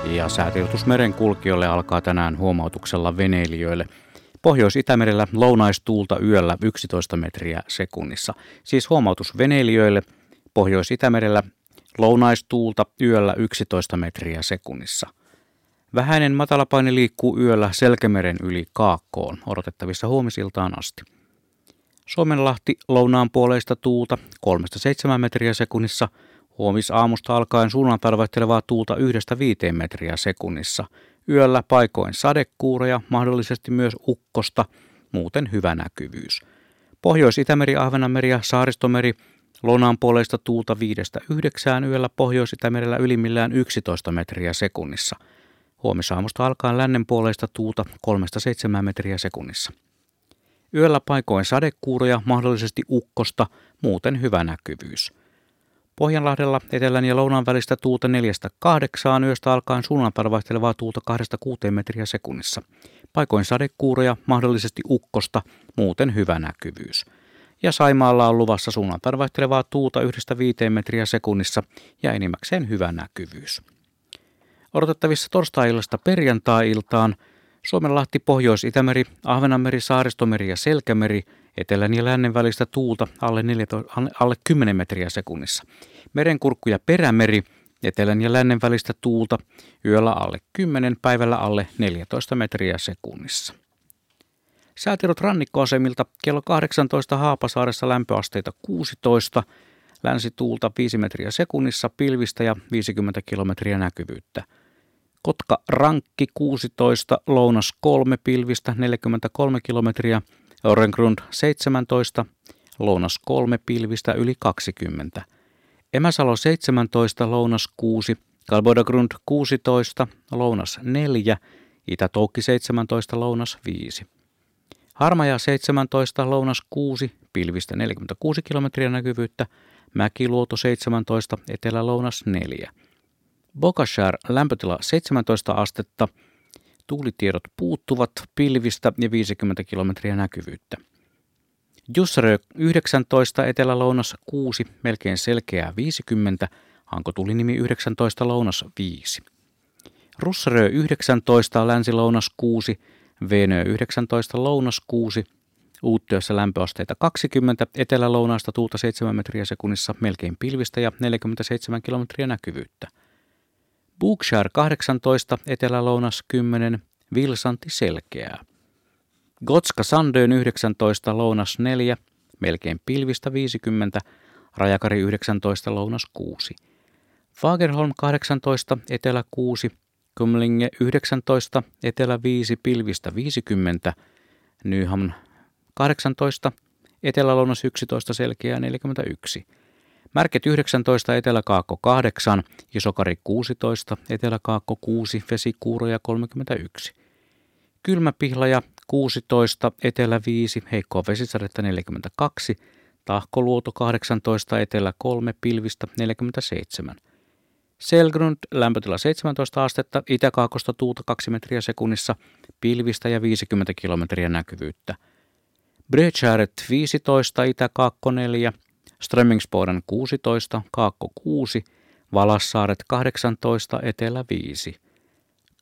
B: Ja säätiedotus merenkulkijoille alkaa tänään huomautuksella veneilijöille. Pohjois-Itämerellä lounaistuulta yöllä 11 metriä sekunnissa. Siis huomautus veneilijöille Pohjois-Itämerellä Lounaistuulta yöllä 11 metriä sekunnissa. Vähäinen matalapaine liikkuu yöllä Selkämeren yli Kaakkoon, odotettavissa huomisiltaan asti. Suomenlahti lounaan puoleista tuulta 3-7 metriä sekunnissa, huomisaamusta alkaen suunnan tarvaittelevaa tuulta 1-5 metriä sekunnissa. Yöllä paikoin sadekuureja, mahdollisesti myös ukkosta, muuten hyvä näkyvyys. Pohjois-Itämeri, Ahvenanmeri ja Saaristomeri Lounaan puoleista tuulta viidestä yhdeksään yöllä Pohjois-Itämerellä ylimmillään 11 metriä sekunnissa. Huomisaamusta alkaen lännen puoleista tuulta 3-7 metriä sekunnissa. Yöllä paikoin sadekuuroja, mahdollisesti ukkosta, muuten hyvä näkyvyys. Pohjanlahdella etelän ja lounaan välistä tuulta 4-8 yöstä alkaen suunnanpäin vaihtelevaa tuulta 2-6 metriä sekunnissa. Paikoin sadekuuroja, mahdollisesti ukkosta, muuten hyvä näkyvyys ja Saimaalla on luvassa suunnaltaan vaihtelevaa tuuta yhdestä viiteen metriä sekunnissa ja enimmäkseen hyvä näkyvyys. Odotettavissa torstai-illasta perjantai-iltaan Suomenlahti, Pohjois-Itämeri, Ahvenanmeri, Saaristomeri ja Selkämeri, etelän ja lännen välistä tuulta alle, 14, alle 10 metriä sekunnissa. Merenkurkku ja Perämeri, etelän ja lännen välistä tuulta, yöllä alle 10, päivällä alle 14 metriä sekunnissa. Säätiedot rannikkoasemilta kello 18 Haapasaaressa lämpöasteita 16, länsituulta 5 metriä sekunnissa, pilvistä ja 50 kilometriä näkyvyyttä. Kotka Rankki 16, Lounas 3, pilvistä 43 kilometriä, Orengrund 17, Lounas 3, pilvistä yli 20. Emäsalo 17, Lounas 6, Kalbodagrund 16, Lounas 4, Itä-Toukki 17, Lounas 5. Harmaja 17, Lounas 6, pilvistä 46 kilometriä näkyvyyttä, Mäkiluoto 17, Etelä-Lounas 4. Bokashar lämpötila 17 astetta, tuulitiedot puuttuvat pilvistä ja 50 kilometriä näkyvyyttä. Jussarö 19, Etelä-Lounas 6, melkein selkeää 50, Hankotulinimi 19, Lounas 5. Russarö 19, Länsi-Lounas 6, Venö 19, Lounas 6, Uuttyössä lämpöasteita 20, etelä-lounaasta tuulta 7 metriä sekunnissa, melkein pilvistä ja 47 kilometriä näkyvyyttä. Bookshire 18, etelä-lounas 10, Vilsanti selkeää. Gotska Sandöön 19, lounas 4, melkein pilvistä 50, Rajakari 19, lounas 6. Fagerholm 18, etelä 6, Kumlinge 19, etelä 5, pilvistä 50, Nyhamn 18, Etelä-Lounas 11, Selkeää 41. Märket 19, Etelä-Kaakko 8, Isokari 16, Etelä-Kaakko 6, Vesikuuroja 31. Kylmä pihlaja 16, Etelä 5, heikkoa vesisadetta 42, Tahkoluoto 18, Etelä 3, pilvistä 47. Selgrund, lämpötila 17 astetta, itäkaakosta tuulta 2 metriä sekunnissa, pilvistä ja 50 kilometriä näkyvyyttä. Bredskäret 15, Itä Kaakko 4, Strömmingsboden 16, Kaakko 6, Valassaaret 18, Etelä 5.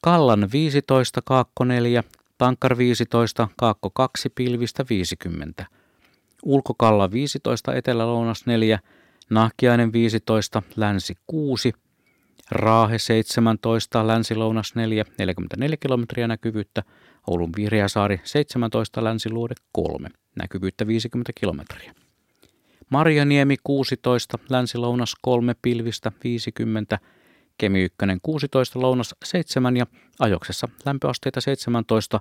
B: Kallan 15, Kaakko 4, Tankkar 15, Kaakko 2, Pilvistä 50. Ulkokalla 15, Etelä-Lounas 4, Nahkiainen 15, Länsi 6, Raahe 17, Länsi-Lounas 4, 44 kilometriä näkyvyyttä, Oulun Vihreäsaari 17, Länsiluode 3, näkyvyyttä 50 kilometriä. Marjaniemi 16, Länsi-Lounas 3, pilvistä 50, Kemi 1 16, Lounas 7 ja ajoksessa lämpöasteita 17,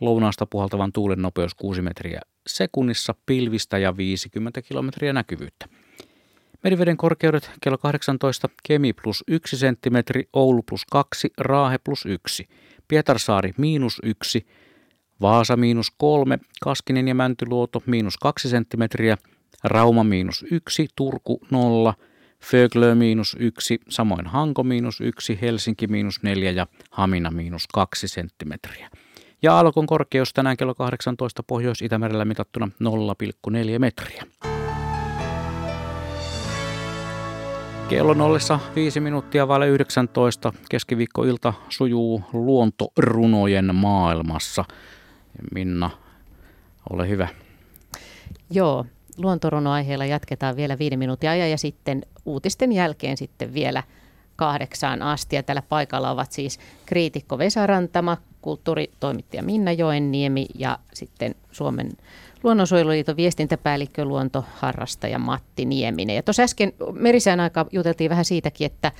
B: lounaasta puhaltavan tuulen nopeus 6 metriä sekunnissa, pilvistä ja 50 kilometriä näkyvyyttä. Meriveden korkeudet kello 18, Kemi plus 1 cm, Oulu plus 2, Raahe plus 1, Pietarsaari miinus 1, Vaasa miinus 3, Kaskinen ja Mäntyluoto miinus 2 cm, Rauma miinus 1, Turku 0, Föglö miinus 1, samoin Hanko miinus 1, Helsinki miinus 4 ja Hamina miinus 2 senttimetriä. Ja alkon korkeus tänään kello 18 Pohjois-Itämerellä mitattuna 0,4 metriä. Kello nollissa viisi minuuttia vaille 19 keskiviikkoilta sujuu luontorunojen maailmassa. Minna, ole hyvä.
C: Joo, luontorunoaiheella jatketaan vielä viiden minuutin ajan ja sitten uutisten jälkeen sitten vielä kahdeksaan asti. Ja tällä paikalla ovat siis kriitikko Vesa Rantama, kulttuuritoimittaja Minna Joenniemi ja sitten Suomen Luonnonsuojeluliiton viestintäpäällikkö, luontoharrastaja Matti Nieminen. Ja tuossa äsken merisään aika juteltiin vähän siitäkin, että,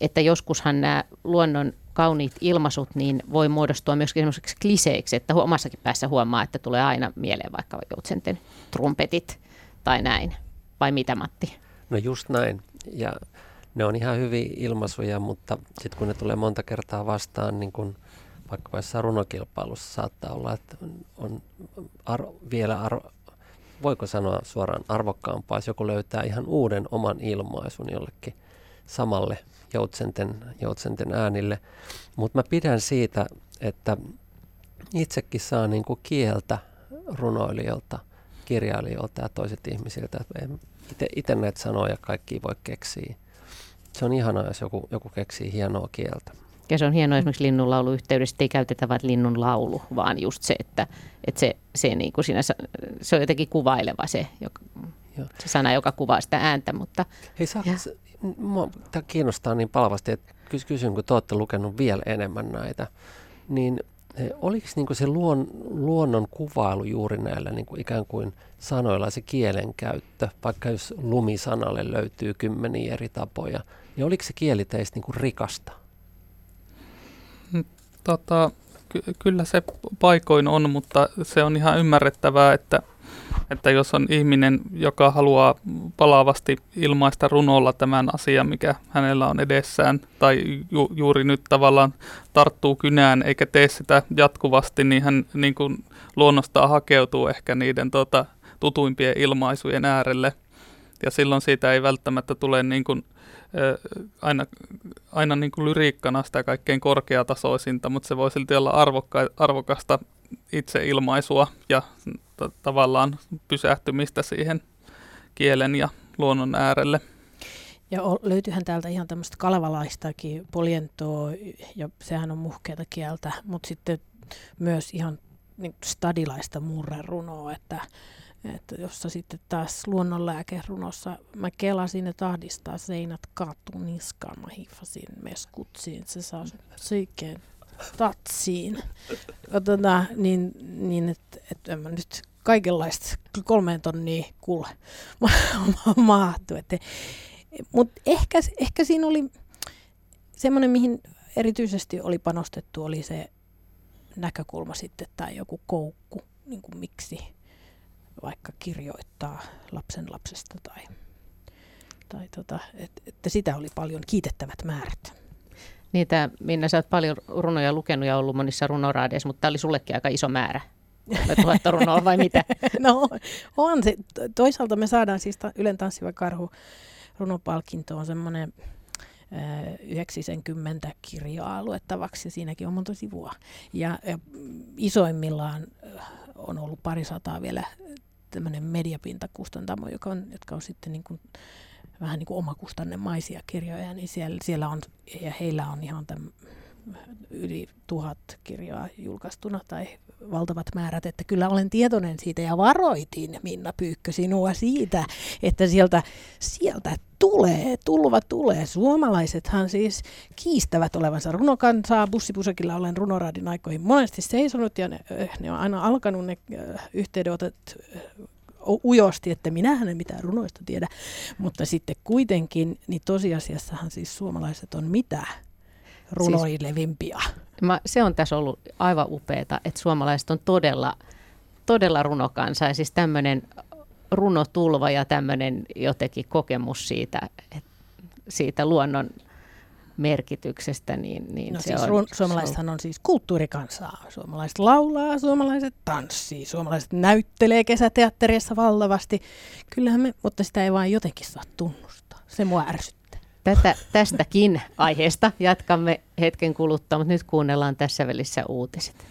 C: että joskushan nämä luonnon kauniit ilmaisut niin voi muodostua myöskin semmoiseksi kliseiksi, että omassakin päässä huomaa, että tulee aina mieleen vaikka joutsenten trumpetit tai näin. Vai mitä Matti?
F: No just näin. Ja ne on ihan hyviä ilmaisuja, mutta sitten kun ne tulee monta kertaa vastaan, niin kun vaikka jossain runokilpailussa saattaa olla, että on ar- vielä, ar- voiko sanoa suoraan arvokkaampaa, jos joku löytää ihan uuden oman ilmaisun jollekin samalle joutsenten, joutsenten äänille. Mutta mä pidän siitä, että itsekin saa niinku kieltä runoilijoilta, kirjailijoilta ja toiset ihmisiltä. Itse näitä sanoja kaikki voi keksiä. Se on ihanaa, jos joku, joku keksii hienoa kieltä.
C: Ja se on hienoa esimerkiksi linnunlaulu yhteydessä, ei käytetä vain linnun laulu, vaan just se, että, että se, se, niin kuin siinä, se on jotenkin kuvaileva se, joka, se sana, joka kuvaa sitä ääntä. Mutta,
F: Hei, saa, tämä kiinnostaa niin palavasti, että kysyn, kun te olette lukenut vielä enemmän näitä, niin eh, oliko niin kuin se luon, luonnon kuvailu juuri näillä niin kuin ikään kuin sanoilla se kielenkäyttö, vaikka jos lumisanalle löytyy kymmeniä eri tapoja, niin oliko se kieli teistä niin kuin rikasta?
D: Tota, ky- kyllä se paikoin on, mutta se on ihan ymmärrettävää, että, että jos on ihminen, joka haluaa palaavasti ilmaista runolla tämän asian, mikä hänellä on edessään, tai ju- juuri nyt tavallaan tarttuu kynään eikä tee sitä jatkuvasti, niin hän niin kuin luonnostaan hakeutuu ehkä niiden tota, tutuimpien ilmaisujen äärelle. Ja silloin siitä ei välttämättä tule niin kuin aina, aina niin kuin lyriikkana sitä kaikkein korkeatasoisinta, mutta se voi silti olla arvokka, arvokasta itseilmaisua ja t- tavallaan pysähtymistä siihen kielen ja luonnon äärelle.
E: Ja löytyyhän täältä ihan tämmöistä kalevalaistakin polientoa, ja sehän on muhkeata kieltä, mutta sitten myös ihan niin stadilaista murrerunoa, että että jossa sitten taas luonnonlääkerunossa mä kelasin, että ahdistaa seinät kaatuu niskaan. Mä hiifasin meskutsiin, se saa psyykkeen tatsiin. Tota, niin, niin että et en mä nyt kaikenlaista kolmeen tonnia kuule mahtu. Mutta ehkä, ehkä siinä oli semmoinen, mihin erityisesti oli panostettu, oli se näkökulma sitten tai joku koukku, niin kuin miksi vaikka kirjoittaa lapsen lapsesta tai, tai tota, et, että sitä oli paljon kiitettävät määrät.
C: Niitä, Minna, sä oot paljon runoja lukenut ja ollut monissa runoraadeissa, mutta tämä oli sullekin aika iso määrä. Tuhatta runoa vai mitä?
E: no on se. Toisaalta me saadaan siis Ylen tanssiva karhu runopalkinto on semmoinen 90 kirjaa luettavaksi ja siinäkin on monta sivua. Ja, ja isoimmillaan on ollut pari sataa vielä tämmöinen mediapintakustantamo, joka on, jotka on sitten niin kuin, vähän niin kuin omakustannemaisia kirjoja, niin siellä, siellä on, ja heillä on ihan tämän yli tuhat kirjaa julkaistuna tai valtavat määrät, että kyllä olen tietoinen siitä ja varoitin Minna Pyykkö sinua siitä, että sieltä, sieltä tulee, tulva tulee. Suomalaisethan siis kiistävät olevansa runokansaa. Bussipusakilla olen runoraadin aikoihin monesti seisonut ja ne, ne on aina alkanut ne yhteydenotot ujosti, että minähän en mitään runoista tiedä, mutta sitten kuitenkin, niin tosiasiassahan siis suomalaiset on mitä runoilevimpiä. Siis,
C: mä, se on tässä ollut aivan upeeta, että suomalaiset on todella, todella runokansa ja siis tämmöinen runotulva ja tämmöinen jotenkin kokemus siitä, että siitä luonnon merkityksestä, niin, niin
E: no
C: se
E: siis
C: on...
E: Suomalaisethan on siis kulttuurikansaa. Suomalaiset laulaa, suomalaiset tanssii, suomalaiset näyttelee kesäteattereissa valtavasti. Kyllähän me, mutta sitä ei vain jotenkin saa tunnustaa. Se mua ärsyttää.
C: Tätä, tästäkin aiheesta jatkamme hetken kuluttua, mutta nyt kuunnellaan tässä välissä uutiset.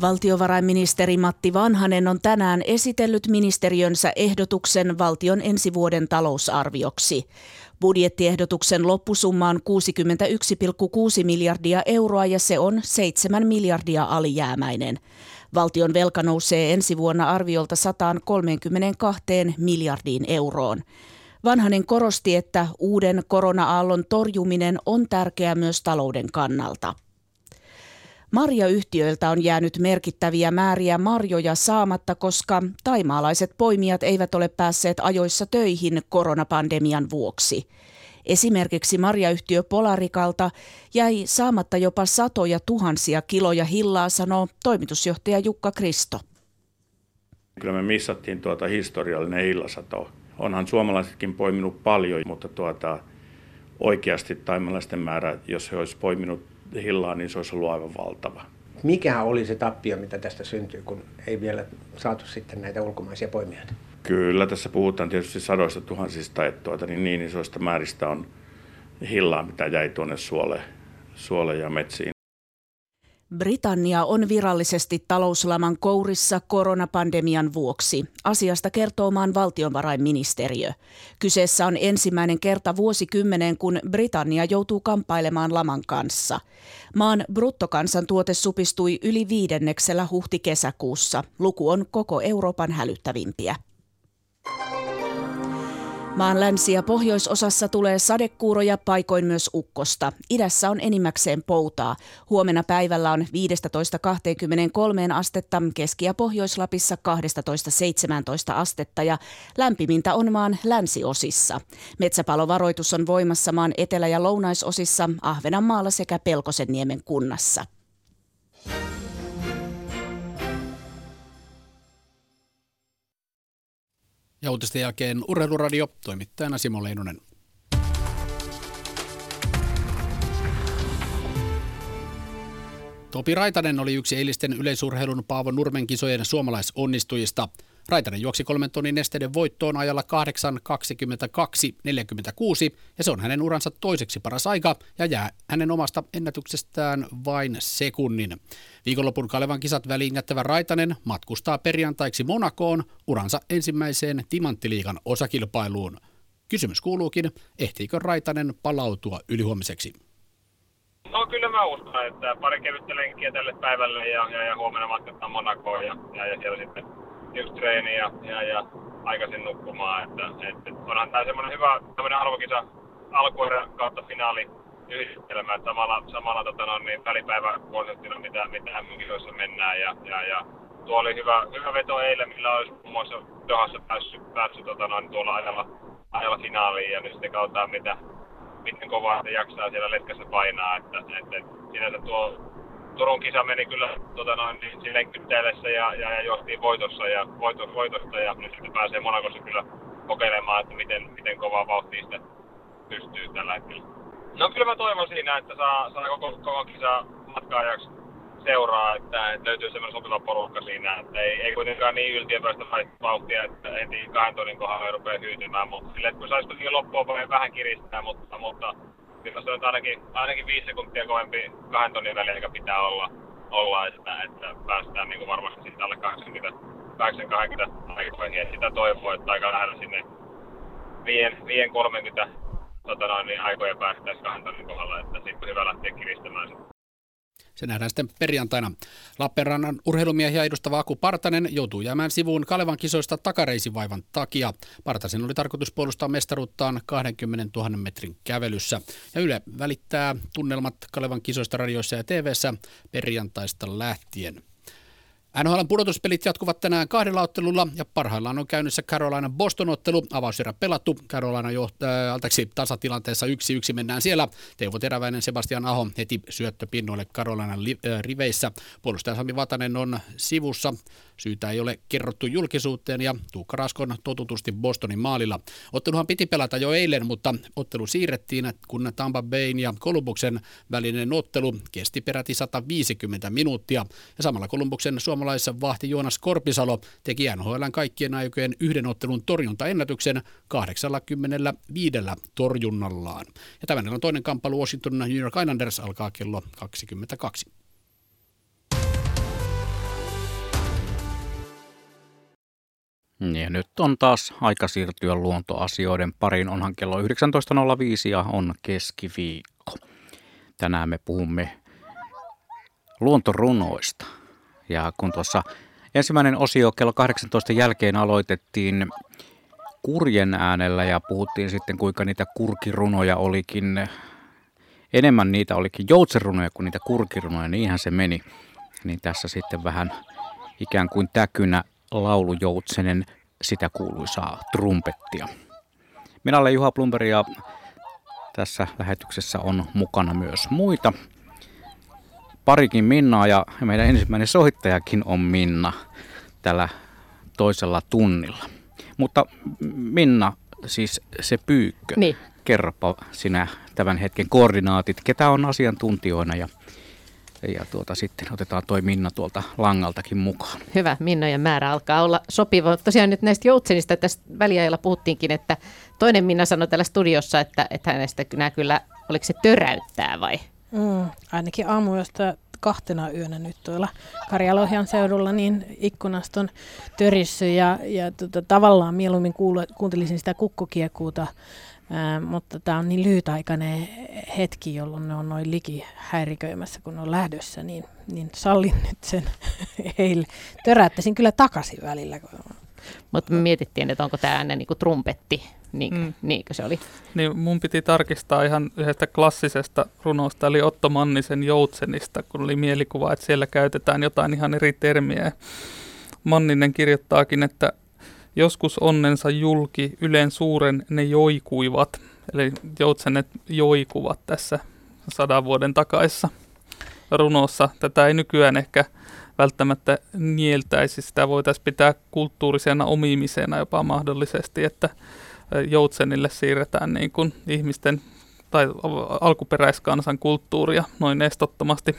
I: Valtiovarainministeri Matti Vanhanen on tänään esitellyt ministeriönsä ehdotuksen valtion ensi vuoden talousarvioksi. Budjettiehdotuksen loppusumma on 61,6 miljardia euroa ja se on 7 miljardia alijäämäinen. Valtion velka nousee ensi vuonna arviolta 132 miljardiin euroon. Vanhanen korosti, että uuden korona-aallon torjuminen on tärkeää myös talouden kannalta. Marjayhtiöiltä on jäänyt merkittäviä määriä marjoja saamatta, koska taimaalaiset poimijat eivät ole päässeet ajoissa töihin koronapandemian vuoksi. Esimerkiksi marjayhtiö Polarikalta jäi saamatta jopa satoja tuhansia kiloja hillaa, sanoo toimitusjohtaja Jukka Kristo.
J: Kyllä me missattiin tuota historiallinen hillasato. Onhan suomalaisetkin poiminut paljon, mutta tuota, oikeasti taimalaisten määrä, jos he olisivat poiminut hillaa, niin se olisi ollut aivan valtava.
K: Mikä oli se tappio, mitä tästä syntyy, kun ei vielä saatu sitten näitä ulkomaisia poimijoita?
J: Kyllä, tässä puhutaan tietysti sadoista tuhansista, että tuota, niin, niin isoista määristä on hillaa, mitä jäi tuonne suole, suole ja metsiin.
I: Britannia on virallisesti talouslaman kourissa koronapandemian vuoksi. Asiasta kertoo maan valtionvarainministeriö. Kyseessä on ensimmäinen kerta vuosikymmeneen, kun Britannia joutuu kamppailemaan laman kanssa. Maan bruttokansantuote supistui yli viidenneksellä huhti-kesäkuussa. Luku on koko Euroopan hälyttävimpiä. Maan länsi- ja pohjoisosassa tulee sadekuuroja, paikoin myös ukkosta. Idässä on enimmäkseen poutaa. Huomenna päivällä on 15-23 astetta, Keski- ja Pohjois-Lapissa 12-17 astetta ja lämpimintä on maan länsiosissa. Metsäpalovaroitus on voimassa maan etelä- ja lounaisosissa, Ahvenanmaalla sekä Pelkosenniemen kunnassa.
L: Ja uutisten jälkeen Urheiluradio, toimittajana Simo Leinonen. Topi Raitanen oli yksi eilisten yleisurheilun Paavo Nurmen kisojen suomalaisonnistujista. Raitanen juoksi kolmen tonnin nesteiden voittoon ajalla 8.22.46 ja se on hänen uransa toiseksi paras aika ja jää hänen omasta ennätyksestään vain sekunnin. Viikonlopun Kalevan kisat väliin jättävä Raitanen matkustaa perjantaiksi Monakoon uransa ensimmäiseen Timanttiliigan osakilpailuun. Kysymys kuuluukin, ehtiikö Raitanen palautua ylihuomiseksi?
M: No kyllä mä uskon, että pari kevyttä lenkkiä tälle päivälle ja, ja, ja huomenna matkataan Monakoon ja, ja, ja siellä sitten yksi treeni ja, ja, ja aikaisin nukkumaan. Että, että onhan tämä semmoinen hyvä tämmöinen arvokisa alkuerä kautta finaali yhdistelmä, että samalla, samalla tota, no, niin välipäivä konseptina, mitä, mitä MM-kisoissa mennään. Ja, ja, ja tuo oli hyvä, hyvä veto eilen, millä olisi muun muassa Dohassa päässyt, päässyt tota, no, tuolla ajalla, ajalla finaaliin ja nyt sitten kautta mitä, miten kovaa se jaksaa siellä letkässä painaa. Että, että, että sinänsä tuo Turun kisa meni kyllä tota noin, niin sille kyttäilessä ja, ja, ja johtiin voitossa ja voitos, voitosta ja nyt sitten pääsee Monakossa kyllä kokeilemaan, että miten, miten kovaa vauhtia sitä pystyy tällä hetkellä. No kyllä mä toivon siinä, että saa, saa koko, koko kisa matkaajaksi seuraa, että, että löytyy semmoinen sopiva porukka siinä, että ei, ei kuitenkaan niin yltiöpäistä vauhtia, että heti kahden tonnin kohdalla ei rupea hyytymään, mutta sille, että kun saisi kuitenkin vähän kiristää, mutta, mutta kyllä se on ainakin, ainakin viisi sekuntia kovempi kahden tonnin väliä, pitää olla, olla että, että päästään niin kuin varmasti sitten alle 80 80 aikoihin. Ja sitä toivoo, että aika lähellä sinne 5-30 tota niin aikoja päästäisiin kahden tonnin kohdalla, että sitten hyvä lähteä kiristämään sitten.
L: Se nähdään sitten perjantaina. Lappeenrannan urheilumiehiä edustava Aku Partanen joutuu jäämään sivuun Kalevan kisoista takareisivaivan takia. Partasen oli tarkoitus puolustaa mestaruuttaan 20 000 metrin kävelyssä. Ja Yle välittää tunnelmat Kalevan kisoista radioissa ja TVssä perjantaista lähtien. NHL pudotuspelit jatkuvat tänään kahdella ottelulla ja parhaillaan on käynnissä Carolina Boston-ottelu. Avauserä pelattu. Carolina johtaa, äh, tasatilanteessa 1-1 mennään siellä. Teuvo Teräväinen, Sebastian Aho heti syöttöpinnoille Carolinan li, äh, riveissä. Puolustaja Sami Vatanen on sivussa. Syytä ei ole kerrottu julkisuuteen ja Tuukka Raskon totutusti Bostonin maalilla. Otteluhan piti pelata jo eilen, mutta ottelu siirrettiin, kun Tampa Bayn ja Kolumbuksen välinen ottelu kesti peräti 150 minuuttia. Ja samalla Kolumbuksen suomalaisen vahti Joonas Korpisalo teki NHLn kaikkien aikojen yhden ottelun torjuntaennätyksen 85 torjunnallaan. Ja tämän on toinen kamppailu Washington New York Islanders alkaa kello 22.
B: Ja nyt on taas aika siirtyä luontoasioiden pariin. Onhan kello 19.05 ja on keskiviikko. Tänään me puhumme luontorunoista. Ja kun tuossa ensimmäinen osio kello 18 jälkeen aloitettiin kurjen äänellä ja puhuttiin sitten kuinka niitä kurkirunoja olikin, enemmän niitä olikin joutserunoja kuin niitä kurkirunoja, niinhän se meni. Niin tässä sitten vähän ikään kuin täkynä laulujoutsenen sitä kuuluisaa trumpettia. Minä olen Juha Plumberi ja tässä lähetyksessä on mukana myös muita. Parikin Minnaa ja meidän ensimmäinen soittajakin on Minna tällä toisella tunnilla. Mutta Minna, siis se pyykkö, niin. kerropa sinä tämän hetken koordinaatit, ketä on asiantuntijoina ja ja tuota, sitten otetaan toi Minna tuolta langaltakin mukaan.
C: Hyvä, Minnojen määrä alkaa olla sopiva. Tosiaan nyt näistä joutsenista tästä väliajalla puhuttiinkin, että toinen Minna sanoi täällä studiossa, että, että hänestä nämä kyllä, oliko se töräyttää vai?
E: Mm, ainakin josta kahtena yönä nyt tuolla Karjalohjan seudulla, niin ikkunasta on törissy ja, ja tota, tavallaan mieluummin kuulu, kuuntelisin sitä kukkokiekuuta, ää, mutta tämä on niin lyhytaikainen hetki, jolloin ne on noin liki häiriköimässä, kun ne on lähdössä, niin, niin sallin nyt sen heille. Töräyttäisin kyllä takaisin välillä.
C: Mutta me mietittiin, että onko tämä niin kuin trumpetti, niin, mm. niinkö se oli?
D: Niin mun piti tarkistaa ihan yhdestä klassisesta runosta, eli Otto Mannisen Joutsenista, kun oli mielikuva, että siellä käytetään jotain ihan eri termiä. Manninen kirjoittaakin, että joskus onnensa julki, yleen suuren ne joikuivat, eli joutsenet joikuvat tässä sadan vuoden takaissa runossa. Tätä ei nykyään ehkä välttämättä nieltäisi. Sitä voitaisiin pitää kulttuurisena omimisena jopa mahdollisesti, että joutsenille siirretään niin kuin ihmisten tai alkuperäiskansan kulttuuria noin estottomasti.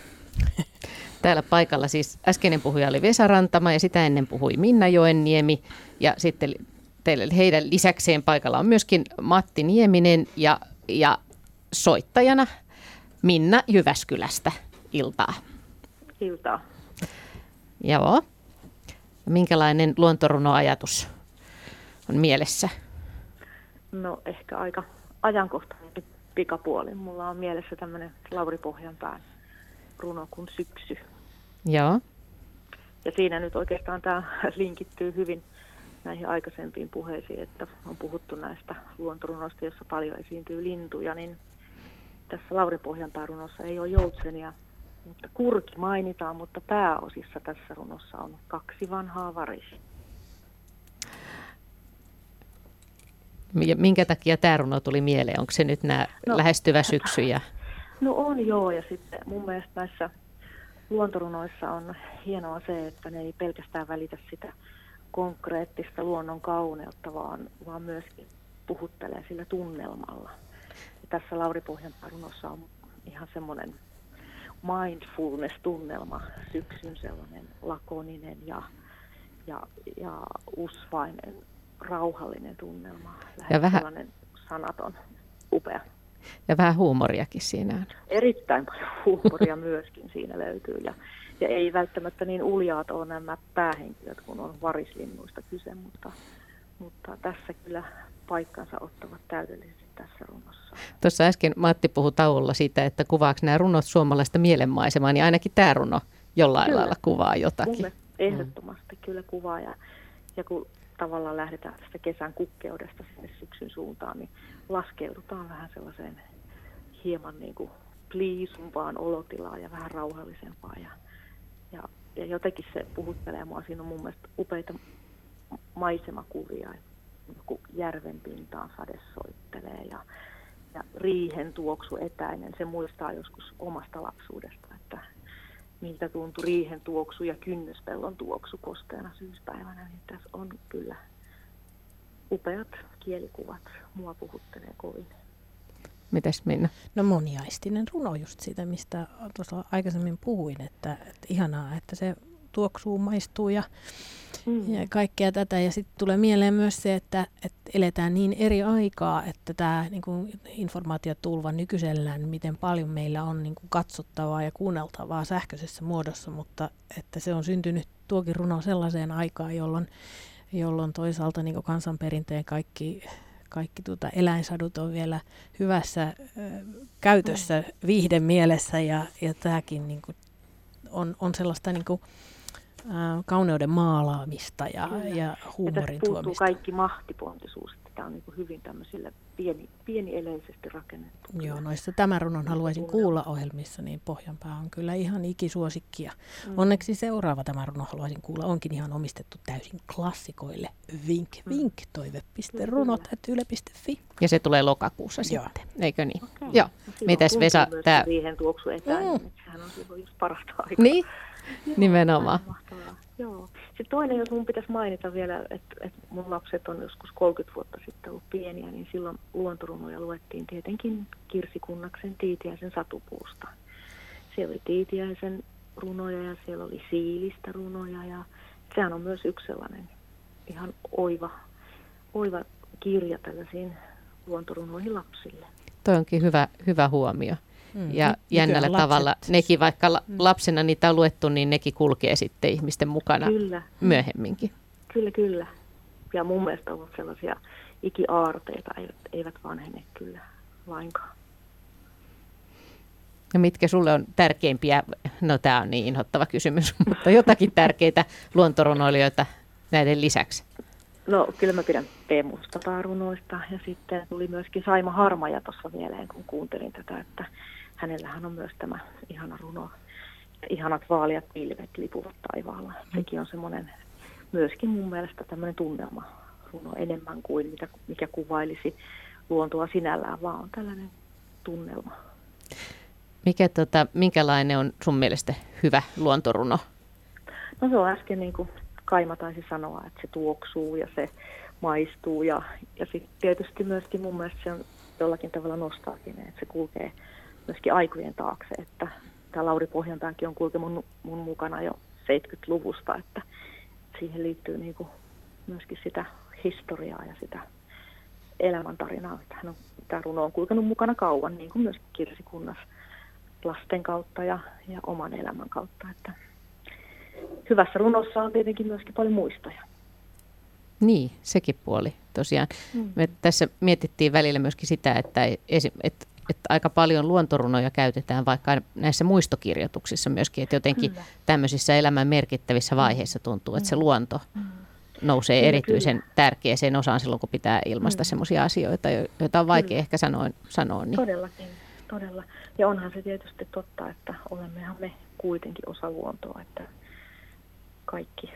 C: Täällä paikalla siis äskeinen puhuja oli Vesa Rantama ja sitä ennen puhui Minna Joenniemi ja sitten teille, heidän lisäkseen paikalla on myöskin Matti Nieminen ja, ja soittajana Minna Jyväskylästä. Iltaa.
A: Iltaa.
C: Joo. Minkälainen luontorunoajatus on mielessä?
A: No ehkä aika ajankohtainen pikapuoli. Mulla on mielessä tämmöinen Lauri Pohjanpään runo kuin Syksy.
C: Joo.
A: Ja siinä nyt oikeastaan tämä linkittyy hyvin näihin aikaisempiin puheisiin, että on puhuttu näistä luontorunoista, jossa paljon esiintyy lintuja, niin tässä Lauri Pohjanpään runossa ei ole joutsenia, mutta kurki mainitaan, mutta pääosissa tässä runossa on kaksi vanhaa varisia.
C: Minkä takia tämä runo tuli mieleen? Onko se nyt nämä no, lähestyvä syksy? Ja...
A: No on joo, ja sitten mun mielestä näissä luontorunoissa on hienoa se, että ne ei pelkästään välitä sitä konkreettista luonnon kauneutta, vaan, vaan myöskin puhuttelee sillä tunnelmalla. Ja tässä Lauri Pohjanpää runossa on ihan semmoinen mindfulness-tunnelma, syksyn sellainen lakoninen ja, ja, ja usvainen, rauhallinen tunnelma. Ja vähän sellainen sanaton, upea.
C: Ja vähän huumoriakin siinä on.
A: Erittäin paljon huumoria myöskin siinä löytyy. Ja, ja ei välttämättä niin uljaat ole nämä päähenkilöt, kun on varislinnuista kyse, mutta, mutta tässä kyllä paikkansa ottavat täydellisesti tässä runossa.
C: Tuossa äsken Matti puhui tauolla siitä, että kuvaako nämä runot suomalaista mielenmaisemaa, niin ainakin tämä runo jollain kyllä. lailla kuvaa jotakin. Mulle
A: ehdottomasti mm. kyllä kuvaa ja, ja kun tavallaan lähdetään tästä kesän kukkeudesta sinne syksyn suuntaan, niin laskeudutaan vähän sellaiseen hieman niin kuin pliisumpaan olotilaan ja vähän rauhallisempaa. Ja, ja, ja jotenkin se puhuttelee mua. Siinä on mun mielestä upeita maisemakuvia, joku järven pintaan sade soittelee ja, ja riihen tuoksu etäinen. Se muistaa joskus omasta lapsuudesta, miltä tuntui riihen tuoksu ja kynnyspellon tuoksu kosteena syyspäivänä. Niin tässä on kyllä upeat kielikuvat. Mua puhuttelee kovin.
C: Mites Minna?
E: No moniaistinen runo just siitä, mistä tuossa aikaisemmin puhuin, että, että ihanaa, että se tuoksuu, maistuu ja, mm. ja kaikkea tätä. Ja sitten tulee mieleen myös se, että, että eletään niin eri aikaa, että tämä niin kuin informaatiotulva nykyisellään, miten paljon meillä on niin kuin katsottavaa ja kuunneltavaa sähköisessä muodossa, mutta että se on syntynyt tuokin runo sellaiseen aikaan, jolloin, jolloin toisaalta niin kansanperinteen kaikki kaikki tuota eläinsadut on vielä hyvässä ö, käytössä viihden mielessä ja, ja tämäkin niin kuin on, on sellaista niin kuin, äh, kauneuden maalaamista ja, Kyllä. ja huumorin ja tuomista.
A: kaikki mahtipontisuus, että tämä on niin hyvin tämmöisille pieni, pienieleisesti rakennettu.
E: Joo, noissa tämän runon haluaisin kuulla ohjelmissa, niin Pohjanpää on kyllä ihan ikisuosikkia. Mm. Onneksi seuraava tämä runo haluaisin kuulla onkin ihan omistettu täysin klassikoille. Vink, mm. vink, toive.runot.yle.fi.
C: Ja se tulee lokakuussa Joo. sitten, eikö niin? Okay. Joo. No, Mitäs Vesa?
A: Tämä... Riihen tuoksu etään, mm. niin sehän on silloin just parasta aikaa.
C: Niin, nimenomaan.
A: Joo. Sitten toinen, jos mun pitäisi mainita vielä, että, että mun lapset on joskus 30 vuotta sitten ollut pieniä, niin silloin luontorunoja luettiin tietenkin Kirsikunnaksen Tiitiäisen satupuusta. Siellä oli Tiitiäisen runoja ja siellä oli Siilistä runoja ja sehän on myös yksi sellainen ihan oiva, oiva kirja tällaisiin luontorunoihin lapsille.
C: Toi onkin hyvä, hyvä huomio. Mm. Ja jännällä lapset, tavalla nekin, vaikka mm. lapsena niitä on luettu, niin nekin kulkee sitten ihmisten mukana kyllä. myöhemminkin.
A: Kyllä, kyllä. Ja mun mielestä ovat sellaisia ikiaarteita, eivät, eivät vanhene kyllä lainkaan.
C: Ja mitkä sulle on tärkeimpiä, no tämä on niin inhottava kysymys, mutta jotakin tärkeitä luontorunoilijoita näiden lisäksi?
A: No kyllä mä pidän P. Mustataa ja sitten tuli myöskin Saima Harmaja tuossa mieleen, kun kuuntelin tätä, että hänellähän on myös tämä ihana runo, ihanat vaaliat pilvet lipuvat taivaalla. Mm. Sekin on semmoinen myöskin mun mielestä tämmöinen tunnelma runo enemmän kuin mitä, mikä kuvailisi luontoa sinällään, vaan on tällainen tunnelma.
C: Mikä, tota, minkälainen on sun mielestä hyvä luontoruno?
A: No se on äsken niin kuin Kaima taisi sanoa, että se tuoksuu ja se maistuu ja, ja sitten tietysti myöskin mun mielestä se on jollakin tavalla nostaakin, että se kulkee myöskin aikojen taakse, että tämä Lauri Pohjanpääkin on kulkenut mun, mun mukana jo 70-luvusta, että siihen liittyy niin kuin myöskin sitä historiaa ja sitä elämäntarinaa. Että hän on, tämä runo on kulkenut mukana kauan, niin kuin myös kirsikunnas lasten kautta ja, ja oman elämän kautta. Että hyvässä runossa on tietenkin myöskin paljon muistoja.
C: Niin, sekin puoli tosiaan. Mm. Me tässä mietittiin välillä myöskin sitä, että, että, että aika paljon luontorunoja käytetään vaikka näissä muistokirjoituksissa myöskin, että jotenkin kyllä. tämmöisissä elämän merkittävissä vaiheissa tuntuu, että se mm. luonto mm. nousee kyllä, erityisen kyllä. tärkeäseen osaan silloin, kun pitää ilmaista mm. sellaisia asioita, joita on vaikea kyllä. ehkä sanoa. sanoa niin.
A: Todellakin, todella. Ja onhan se tietysti totta, että olemmehan me kuitenkin osa luontoa, että kaikki,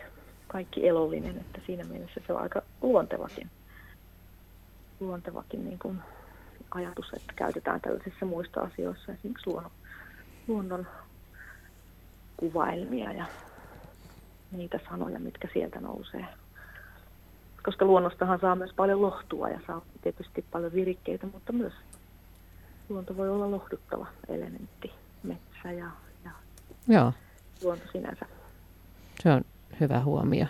A: kaikki elollinen, että siinä mielessä se on aika luontevakin, luontevakin niin kuin ajatus, että käytetään tällaisissa muista asioissa esimerkiksi luonnon, luonnon kuvailmia ja niitä sanoja, mitkä sieltä nousee. Koska luonnostahan saa myös paljon lohtua ja saa tietysti paljon virikkeitä, mutta myös luonto voi olla lohduttava elementti, metsä ja, ja Joo. luonto sinänsä.
C: Se on hyvä huomio.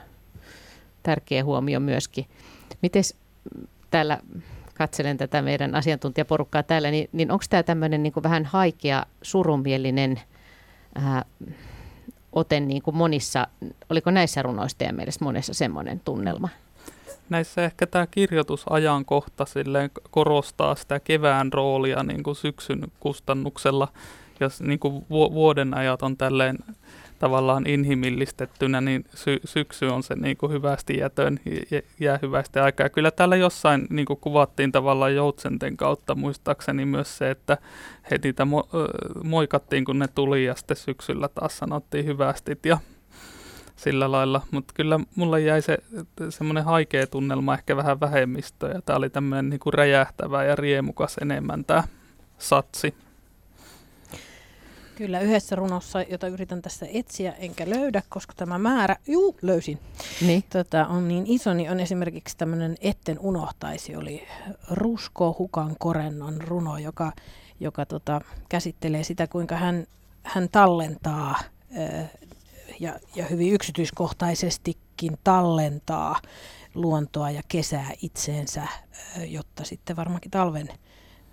C: Tärkeä huomio myöskin. Miten täällä katselen tätä meidän asiantuntijaporukkaa täällä, niin, niin onko tämä tämmöinen niin vähän haikea, surumielinen ää, ote niin kuin monissa, oliko näissä runoista ja mielestä monessa semmoinen tunnelma?
D: Näissä ehkä tämä kirjoitusajankohta korostaa sitä kevään roolia niin kuin syksyn kustannuksella, jos niin kuin vuoden ajat on tälleen tavallaan inhimillistettynä, niin sy- syksy on se niin kuin hyvästi jätön, jää hyvästi aikaa. Kyllä täällä jossain niin kuin kuvattiin tavallaan joutsenten kautta muistaakseni myös se, että he niitä mo- moikattiin, kun ne tuli ja sitten syksyllä taas sanottiin hyvästi ja sillä lailla. Mutta kyllä mulla jäi se semmoinen haikea tunnelma ehkä vähän vähemmistöä ja tämä oli tämmöinen niin räjähtävä ja riemukas enemmän tämä satsi.
E: Kyllä yhdessä runossa, jota yritän tässä etsiä enkä löydä, koska tämä määrä, juu löysin, niin. Tota, on niin iso, niin on esimerkiksi tämmöinen Etten unohtaisi, oli Rusko Hukan Korennon runo, joka, joka tota, käsittelee sitä, kuinka hän, hän tallentaa ja, ja hyvin yksityiskohtaisestikin tallentaa luontoa ja kesää itseensä, jotta sitten varmaankin talven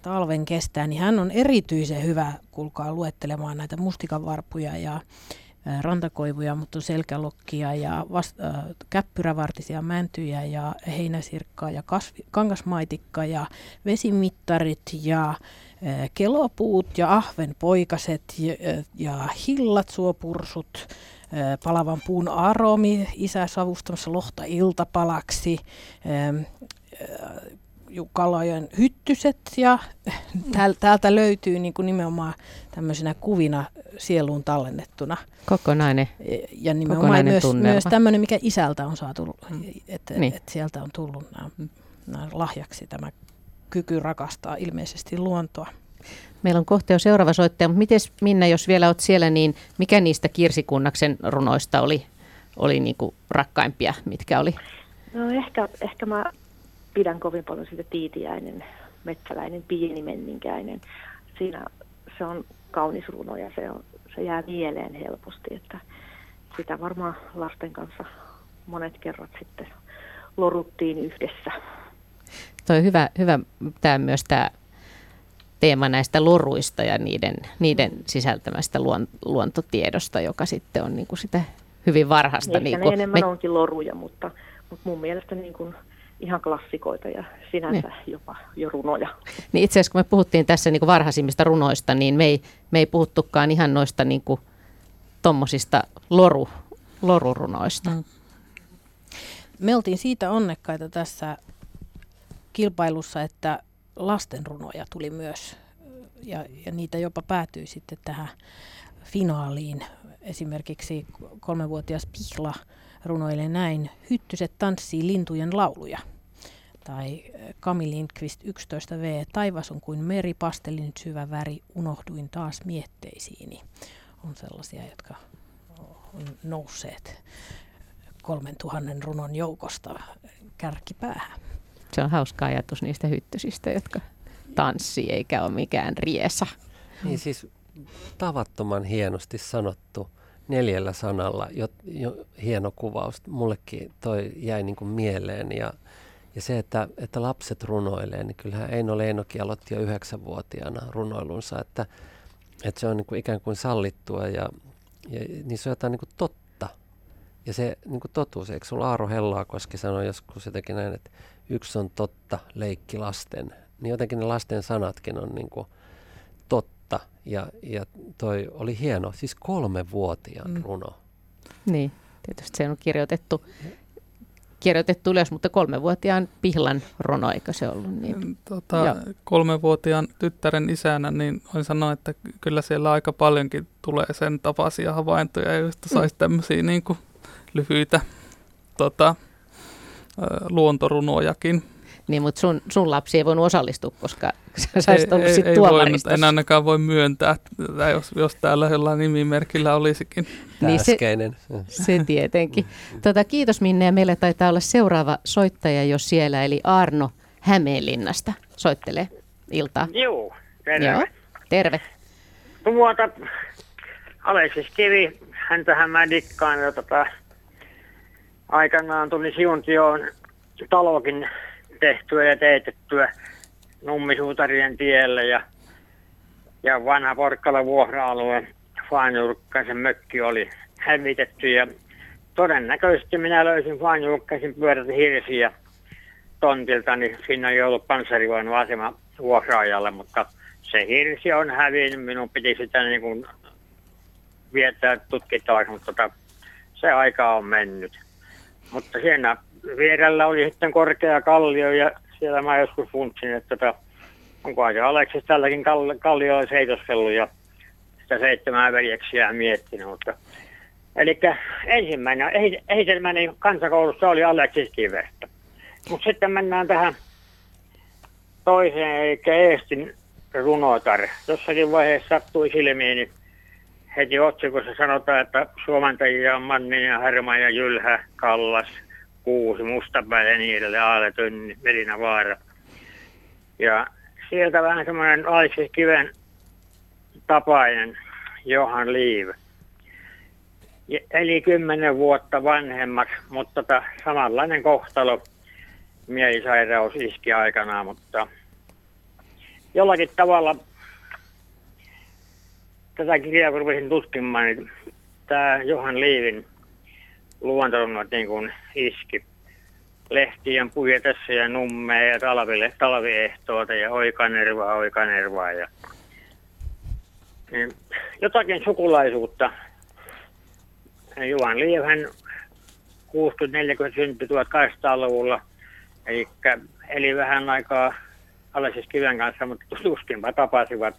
E: talven kestää, niin hän on erityisen hyvä, kulkaa luettelemaan näitä mustikanvarpuja ja rantakoivuja, mutta selkälokkia ja vast, äh, käppyrävartisia mäntyjä ja heinäsirkkaa ja kasvi, kangasmaitikka ja vesimittarit ja äh, kelopuut ja ahvenpoikaset ja, ja hillat, suopursut, äh, palavan puun aromi, isä savustamassa lohta iltapalaksi, äh, Kalojen hyttyset ja täältä löytyy niin kuin nimenomaan tämmöisenä kuvina sieluun tallennettuna.
C: Kokonainen
E: Ja nimenomaan Kokonainen myös, myös tämmöinen, mikä isältä on saatu, mm. että niin. et sieltä on tullut nämä, nämä lahjaksi tämä kyky rakastaa ilmeisesti luontoa.
C: Meillä on kohta jo seuraava soittaja, mutta miten Minna, jos vielä olet siellä, niin mikä niistä Kirsikunnaksen runoista oli, oli niin kuin rakkaimpia, mitkä oli?
A: No ehkä, ehkä mä pidän kovin paljon siitä tiitiäinen, metsäläinen, pieni menninkäinen. Siinä se on kaunis runo ja se, on, se jää mieleen helposti, että sitä varmaan lasten kanssa monet kerrat sitten loruttiin yhdessä.
C: Toi hyvä, hyvä tämä myös tämä teema näistä loruista ja niiden, niiden sisältämästä luon, luontotiedosta, joka sitten on niin kuin sitä hyvin varhasta.
N: Ehkä
C: niin
N: kuin, ne enemmän
C: me...
N: onkin loruja, mutta, mutta mun mielestä niin kuin ihan klassikoita ja sinänsä niin. jopa jo runoja.
C: Niin itse asiassa kun me puhuttiin tässä niin kuin varhaisimmista runoista, niin me ei, me ei puhuttukaan ihan noista niin kuin, tommosista loru, lorurunoista. Mm.
E: Me oltiin siitä onnekkaita tässä kilpailussa, että lastenrunoja tuli myös ja, ja niitä jopa päätyi sitten tähän finaaliin. Esimerkiksi kolmevuotias Pihla runoilee näin, hyttyset tanssii lintujen lauluja. Tai Kami Lindqvist 11v, taivas on kuin meri, pastelin syvä väri, unohduin taas mietteisiini. On sellaisia, jotka on nousseet kolmen tuhannen runon joukosta kärkipäähän.
C: Se on hauska ajatus niistä hyttysistä, jotka tanssii eikä ole mikään riesa.
F: Niin siis tavattoman hienosti sanottu neljällä sanalla, jo, jo, hieno kuvaus. Mullekin toi jäi niin kuin mieleen ja, ja se, että, että lapset runoilee, niin kyllähän Eino Leinokin aloitti jo yhdeksänvuotiaana runoilunsa, että, että se on niin kuin ikään kuin sallittua ja, ja niin se on jotain niin kuin totta. Ja se niin kuin totuus, eikö sulla Aaro Hellaakoski sanoi joskus jotenkin näin, että yksi on totta, leikki lasten. Niin jotenkin ne lasten sanatkin on niin kuin totta. Ja, ja toi oli hieno, siis kolmevuotiaan mm. runo.
C: Niin, tietysti se on kirjoitettu, kirjoitettu ylös, mutta kolmevuotiaan pihlan runo, eikö se ollut niin?
D: Tota, kolmevuotiaan tyttären isänä, niin voin sanoa, että kyllä siellä aika paljonkin tulee sen tapaisia havaintoja, joista saisi mm. tämmöisiä niin kuin lyhyitä tota, luontorunojakin.
C: Niin, mutta sun, sun lapsi ei voinut osallistua, koska sä saisit ollut sitten tuomarista.
D: En ainakaan voi myöntää, että jos, jos täällä jollain nimimerkillä olisikin.
C: Niin se, se tietenkin. Tota, kiitos Minne ja meillä taitaa olla seuraava soittaja jo siellä, eli Arno Hämeenlinnasta soittelee iltaa.
O: Joo, terve. Joo,
C: terve.
O: Tuota, Aleksis Kivi, häntähän mä dikkaan, ja tota, aikanaan tuli Siuntioon talokin tehtyä ja teetettyä Nummisuutarien tielle ja, ja vanha Porkkala vuokra-alue Faanjulkkaisen mökki oli hävitetty ja todennäköisesti minä löysin Faanjulkkaisen pyörät hirsiä tontilta, niin siinä ei ollut panssarivoinut asema vuokraajalle, mutta se hirsi on hävinnyt. Minun piti sitä niin kuin viettää tutkittavaksi, mutta tota, se aika on mennyt. Mutta siinä vierellä oli sitten korkea kallio ja siellä mä joskus funtsin, että tota, onko se Aleksis tälläkin kall- kalliolla seitoskellut ja sitä seitsemää veljeksiä miettinyt. Mutta, eli ensimmäinen esitelmäni kansakoulussa oli Aleksis Kivestä. Mutta sitten mennään tähän toiseen, eli Eestin runotar. Jossakin vaiheessa sattui silmiin, niin heti otsikossa sanotaan, että suomantajia on Mannin ja Härmä ja Jylhä, Kallas, Kuusi, Mustapää ja niin edelleen, Aale, Tönni, Melina Vaara. Ja sieltä vähän semmoinen Aleksis Kiven tapainen Johan Liiv. Eli kymmenen vuotta vanhemmaksi, mutta tota, samanlainen kohtalo, mielisairaus iski aikanaan, mutta jollakin tavalla tätä kirjaa kun rupesin tutkimaan, niin tämä Johan Liivin luontorunnot niin kuin iski lehtien pujetessa ja nummea ja talville, talviehtoota ja oikanervaa, oikanervaa. Ja, niin jotakin sukulaisuutta. Juhan Liivhän 60-40 syntyi 1800-luvulla, eli eli vähän aikaa Aleksis Kiven kanssa, mutta tuskinpa tapasivat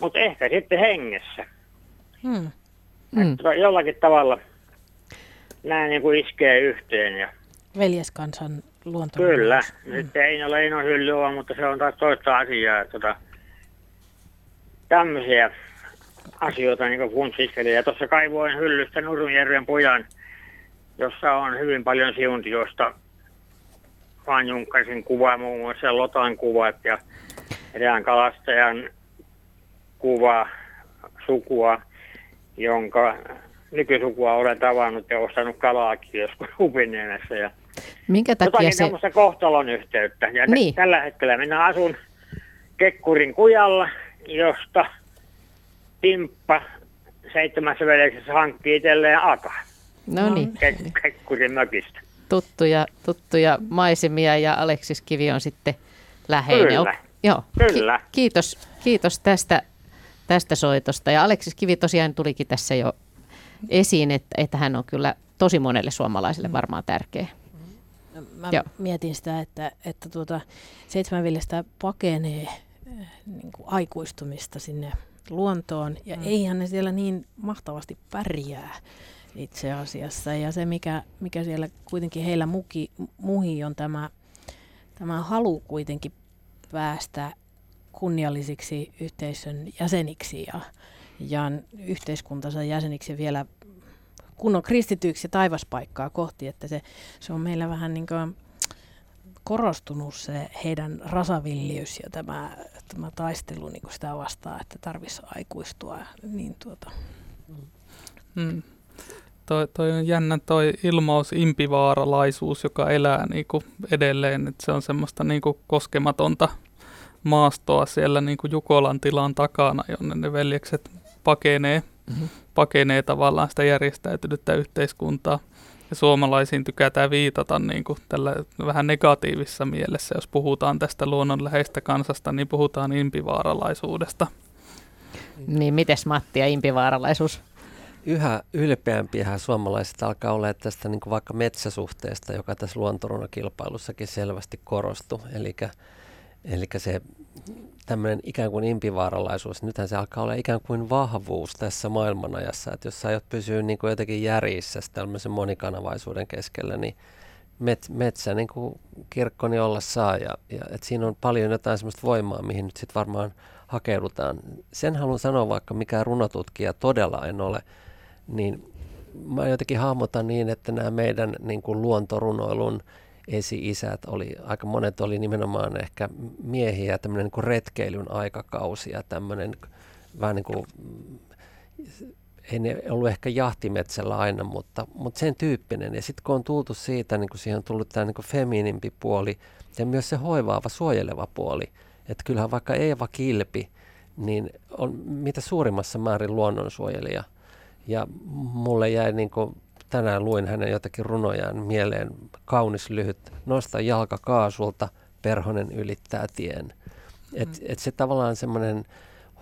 O: mutta ehkä sitten hengessä. Hmm. Hmm. Jollakin tavalla nämä niin kuin iskee yhteen. Ja...
E: Veljeskansan luonto.
O: Kyllä. Hmm. Nyt ei ole Eino hyllyä, mutta se on taas toista asiaa. Että tota, tämmöisiä asioita niin kuin Ja tuossa kaivoin hyllystä Nurunjärven pojan, jossa on hyvin paljon siuntiosta. Vaan Junkkasin kuva, muun muassa Lotan kuvat ja erään kalastajan kuva sukua, jonka nykysukua olen tavannut ja ostanut kalaakin joskus Upinniemessä. Ja
C: Minkä takia
O: se... tämmöistä kohtalon yhteyttä. Ja niin. tällä hetkellä minä asun Kekkurin kujalla, josta Timppa seitsemässä veljeksessä hankkii itselleen aka.
C: No niin.
O: Kek- Kekkurin mökistä.
C: tuttuja, tuttuja maisemia ja Aleksis Kivi on sitten läheinen.
O: Kyllä.
C: O- Joo.
O: Kyllä.
C: kiitos, kiitos tästä, tästä soitosta. Ja Aleksis Kivi tosiaan tulikin tässä jo esiin, että, että hän on kyllä tosi monelle suomalaiselle varmaan tärkeä.
E: Mä
C: Joo.
E: mietin sitä, että, että tuota, seitsemänvillestä pakenee eh, niin kuin aikuistumista sinne luontoon ja mm. eihän ne siellä niin mahtavasti pärjää itse asiassa. Ja se, mikä, mikä siellä kuitenkin heillä muki, muhi on tämä, tämä halu kuitenkin päästä kunniallisiksi yhteisön jäseniksi ja, ja yhteiskuntansa jäseniksi vielä kunnon kristityiksi taivaspaikkaa kohti, että se, se on meillä vähän niin kuin korostunut se heidän rasavilliys ja tämä, tämä taistelu niin kuin sitä vastaan, että tarvitsisi aikuistua. Niin tuota.
D: Mm. Toi, toi on jännä toi ilmaus impivaaralaisuus, joka elää niinku edelleen. Et se on semmoista niinku koskematonta maastoa siellä niinku Jukolan tilan takana, jonne ne veljekset pakenee,
C: Mm-hmm.
D: pakenee tavallaan sitä järjestäytynyttä yhteiskuntaa. Ja suomalaisiin tykätään viitata niin kuin tällä vähän negatiivisessa mielessä. Jos puhutaan tästä luonnonläheistä kansasta, niin puhutaan impivaaralaisuudesta.
C: Niin mites Matti ja impivaaralaisuus?
F: Yhä ylpeämpiähän suomalaiset alkaa olla tästä niin kuin vaikka metsäsuhteesta, joka tässä luontorunokilpailussakin selvästi korostui. Eli Eli se tämmöinen ikään kuin impivaaralaisuus, nythän se alkaa olla ikään kuin vahvuus tässä maailmanajassa, että jos sä aiot pysyä niin kuin jotenkin järjissä tämmöisen monikanavaisuuden keskellä, niin met, metsä niin kuin kirkkoni olla saa ja, ja et siinä on paljon jotain semmoista voimaa, mihin nyt sitten varmaan hakeudutaan. Sen haluan sanoa, vaikka mikään runotutkija todella en ole, niin mä jotenkin hahmotan niin, että nämä meidän niin kuin luontorunoilun esi-isät oli, aika monet oli nimenomaan ehkä miehiä, tämmöinen niin retkeilyn aikakausi ja tämmöinen vähän niin kuin, ei ne ollut ehkä jahtimetsällä aina, mutta, mutta sen tyyppinen. Ja sitten kun on tultu siitä, niin kuin siihen on tullut tämä niin kuin feminiinimpi puoli ja myös se hoivaava, suojeleva puoli. Että kyllähän vaikka Eeva Kilpi, niin on mitä suurimmassa määrin luonnonsuojelija. Ja mulle jäi niin kuin tänään luin hänen jotakin runojaan mieleen, kaunis lyhyt, nosta jalka kaasulta, perhonen ylittää tien. Et,
E: Mm.
F: et se tavallaan semmoinen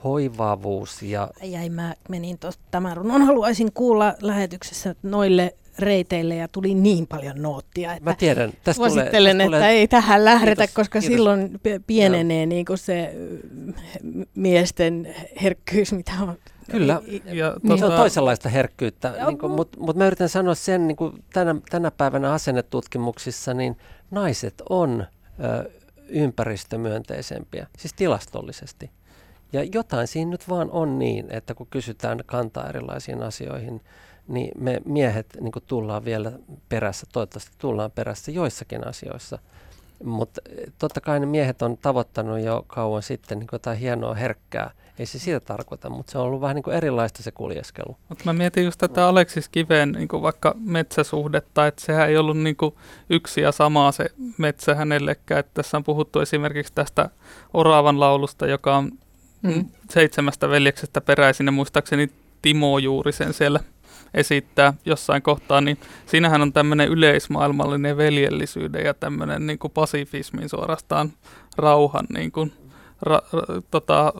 F: hoivaavuus ja
E: Jäi, mä menin tuosta tämän runon, haluaisin kuulla lähetyksessä noille reiteille ja tuli niin paljon noottia, että
F: Mä tiedän, tästä tulee-
E: suosittelen,
F: tästä
E: että
F: tulee-
E: ei tähän lähdetä,
F: Kiitos,
E: koska
F: kiitos.
E: silloin pienenee niin kuin se miesten herkkyys, mitä on.
F: Kyllä,
D: ja
F: niin. se on
D: tota-
F: toisenlaista herkkyyttä,
E: Ja
F: niin kuin,
E: mu-
F: mutta mut mä yritän sanoa sen niin kuin tänä, tänä päivänä asennetutkimuksissa, niin naiset on ö, ympäristömyönteisempiä, siis tilastollisesti. Ja jotain siinä nyt vaan on niin, että kun kysytään kantaa erilaisiin asioihin, niin me miehet niin kuin tullaan vielä perässä, toivottavasti tullaan perässä joissakin asioissa. Mutta totta kai ne miehet on tavoittanut jo kauan sitten niin kuin jotain hienoa herkkää. Ei se sitä tarkoita, mutta se on ollut vähän niin kuin erilaista se kuljeskelu.
D: Mutta mä mietin just tätä Aleksis Kiveen niin kuin vaikka metsäsuhdetta, että sehän ei ollut niin kuin yksi ja sama se metsä hänellekään. Että tässä on puhuttu esimerkiksi tästä Oravan laulusta, joka on
C: mm.
D: seitsemästä veljeksestä peräisin ja muistaakseni Timo juuri sen siellä esittää jossain kohtaa, niin siinähän on tämmöinen yleismaailmallinen veljellisyyden ja tämmöinen niin kuin pasifismin suorastaan rauhan, niin kuin, ra, ra, tota,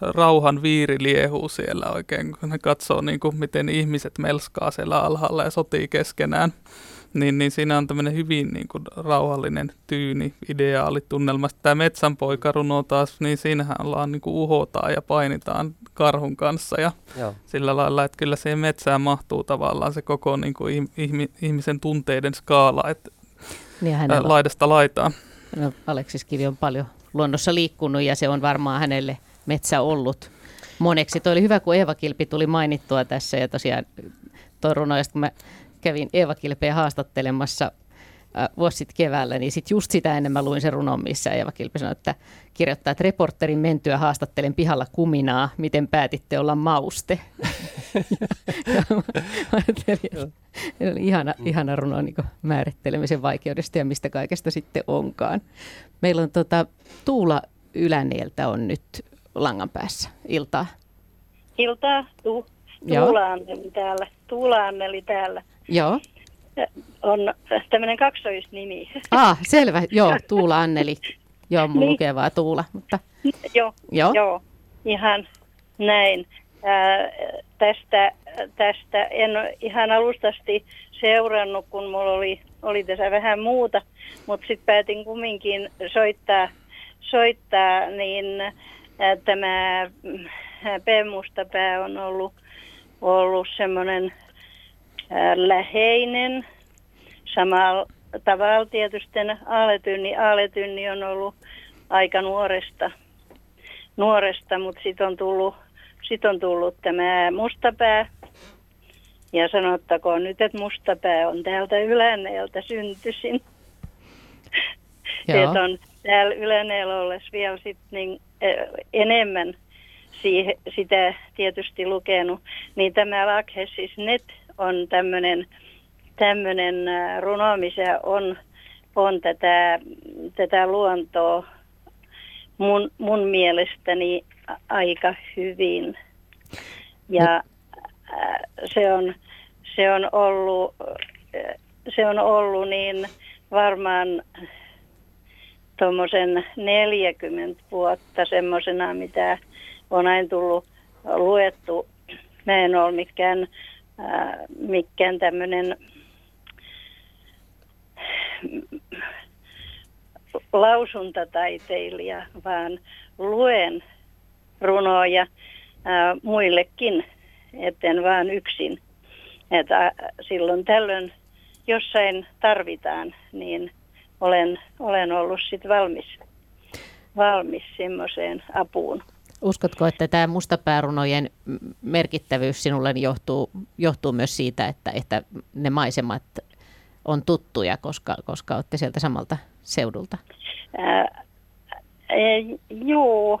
D: rauhan viiri liehuu siellä oikein, kun ne katsoo, niin kuin, miten ihmiset melskaa siellä alhaalla ja sotii keskenään. Niin, niin siinä on tämmöinen hyvin niin kuin, rauhallinen, tyyni, ideaali tunnelma. Sitten Tämä metsänpoikaruno taas, niin siinähän ollaan niin kuin, uhotaan ja painitaan karhun kanssa ja
F: Joo.
D: sillä lailla, että kyllä siihen metsään mahtuu tavallaan se koko niin kuin, ihmi, ihmisen tunteiden skaala, että
C: Niin
D: ää,
C: hänellä,
D: laidasta laitaan.
C: no, Aleksis Kivi on paljon luonnossa liikkunut ja se on varmaan hänelle metsä ollut moneksi. Toi oli hyvä, kun Eeva Kilpi tuli mainittua tässä ja tosiaan toi runo, kun mä kävin Eeva Kilpeä haastattelemassa äh, vuosi sitten keväällä, niin sit just sitä ennen mä luin sen runon, missä Eeva Kilpi sanoi, että kirjoittaa, että reporterin mentyä haastattelen pihalla kuminaa, miten päätitte olla mauste. ja, ja mä ajattelin, että ihana, ihana runo niin määrittelemisen vaikeudesta ja mistä kaikesta sitten onkaan. Meillä on tota, Tuula Yläneeltä on nyt langan päässä. Iltaa.
P: Iltaa. Tu- Tuula Anneli täällä. Tuula Anneli täällä.
C: Joo.
P: On tämmöinen kaksoisnimi.
C: Ah, selvä. Joo, Tuula Anneli. Joo, mun
P: Niin.
C: lukee vaan Tuula, mutta
P: Joo,
C: Joo.
P: joo, ihan näin. Ää, tästä, tästä en ole ihan alustasti seurannut, kun mulla oli, oli tässä vähän muuta, mutta sitten päätin kumminkin soittaa, soittaa niin ää, tämä mm, P-mustapää on ollut, ollut semmoinen läheinen. Samalla tavalla tietysti Aaletynni. Aaletynni on ollut aika nuoresta, nuoresta mutta sitten on, tullut, sit on tullut tämä mustapää. Ja sanottakoon nyt, että mustapää on täältä Yläneeltä syntyisin.
C: Joo.
P: että on täällä Yläneellä ollessa vielä sit niin, äh, enemmän siihen, sitä tietysti lukenut, niin tämä Lakhesis Net on tämmöinen tämmöinen runo, missä on, on tätä, tätä luontoa mun, mun mielestäni aika hyvin. Ja äh, se on, se on ollut, äh, se on ollut niin varmaan tuommoisen 40 vuotta semmoisena, mitä on aina tullut luettu. Mä en ole mikään, äh, mikään tämmöinen lausuntataiteilija, vaan luen runoja ää, muillekin, etten vaan yksin. Että silloin tällöin jossain tarvitaan, niin olen, olen ollut sitten valmis, valmis semmoiseen apuun.
C: Uskotko, että tämä mustapäärunojen merkittävyys sinulle johtuu, johtuu myös siitä, että, että ne maisemat on tuttuja, koska, koska olette sieltä samalta seudulta?
P: Ää, ei, juu,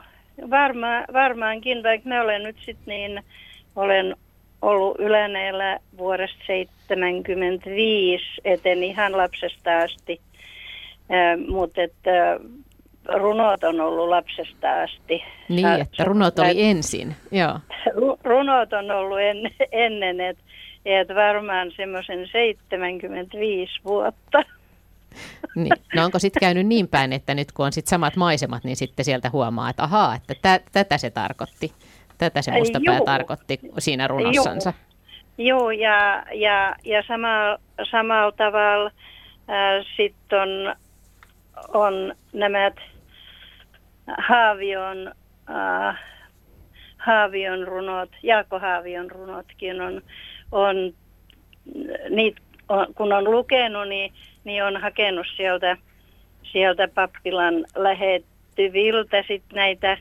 P: varma, varmaankin, vaikka mä olen nyt sitten niin, olen ollut Yläneellä vuodesta 75, eten ihan lapsesta asti, Ää, mutta runot on ollut lapsesta asti.
C: Niin, että runot oli ensin. Joo.
P: Ru- runot on ollut en, ennen, että et varmaan semmoisen 75 vuotta.
C: Niin. No onko sitten käynyt niin päin, että nyt kun on sit samat maisemat, niin sitten sieltä huomaa, että ahaa, että tä, tätä se tarkoitti. Tätä se mustapää
P: juu.
C: tarkoitti siinä runossansa.
P: Joo, ja, ja, ja sama, samalla tavalla sitten on, on nämä Haavion, äh, Haavion runot, Jaakko Haavion runotkin on, on, niit, on kun on lukenut, niin, niin on hakenut sieltä, sieltä pappilan lähettyviltä sit näitä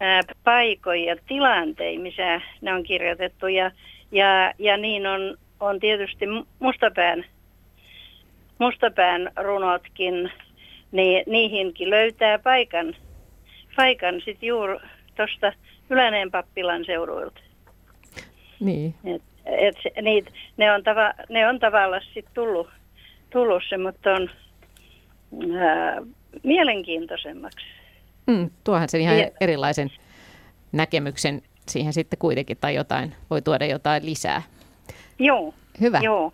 P: ää, paikoja ja tilanteita, missä ne on kirjoitettu. Ja, ja, ja niin on, on tietysti mustapään, mustapään runotkin, niin niihinkin löytää paikan, paikan sitten juuri tuosta Yläneen pappilan seuduilta.
C: Niin.
P: Et, et niit, ne, on tava, ne on tavallaan sitten tullut, tullut se, mutta on ää, mielenkiintoisemmaksi.
C: Mm, tuohan sen ihan
P: Ja-
C: erilaisen näkemyksen siihen sitten kuitenkin, tai jotain, voi tuoda jotain lisää.
P: Joo.
C: Hyvä.
P: Joo.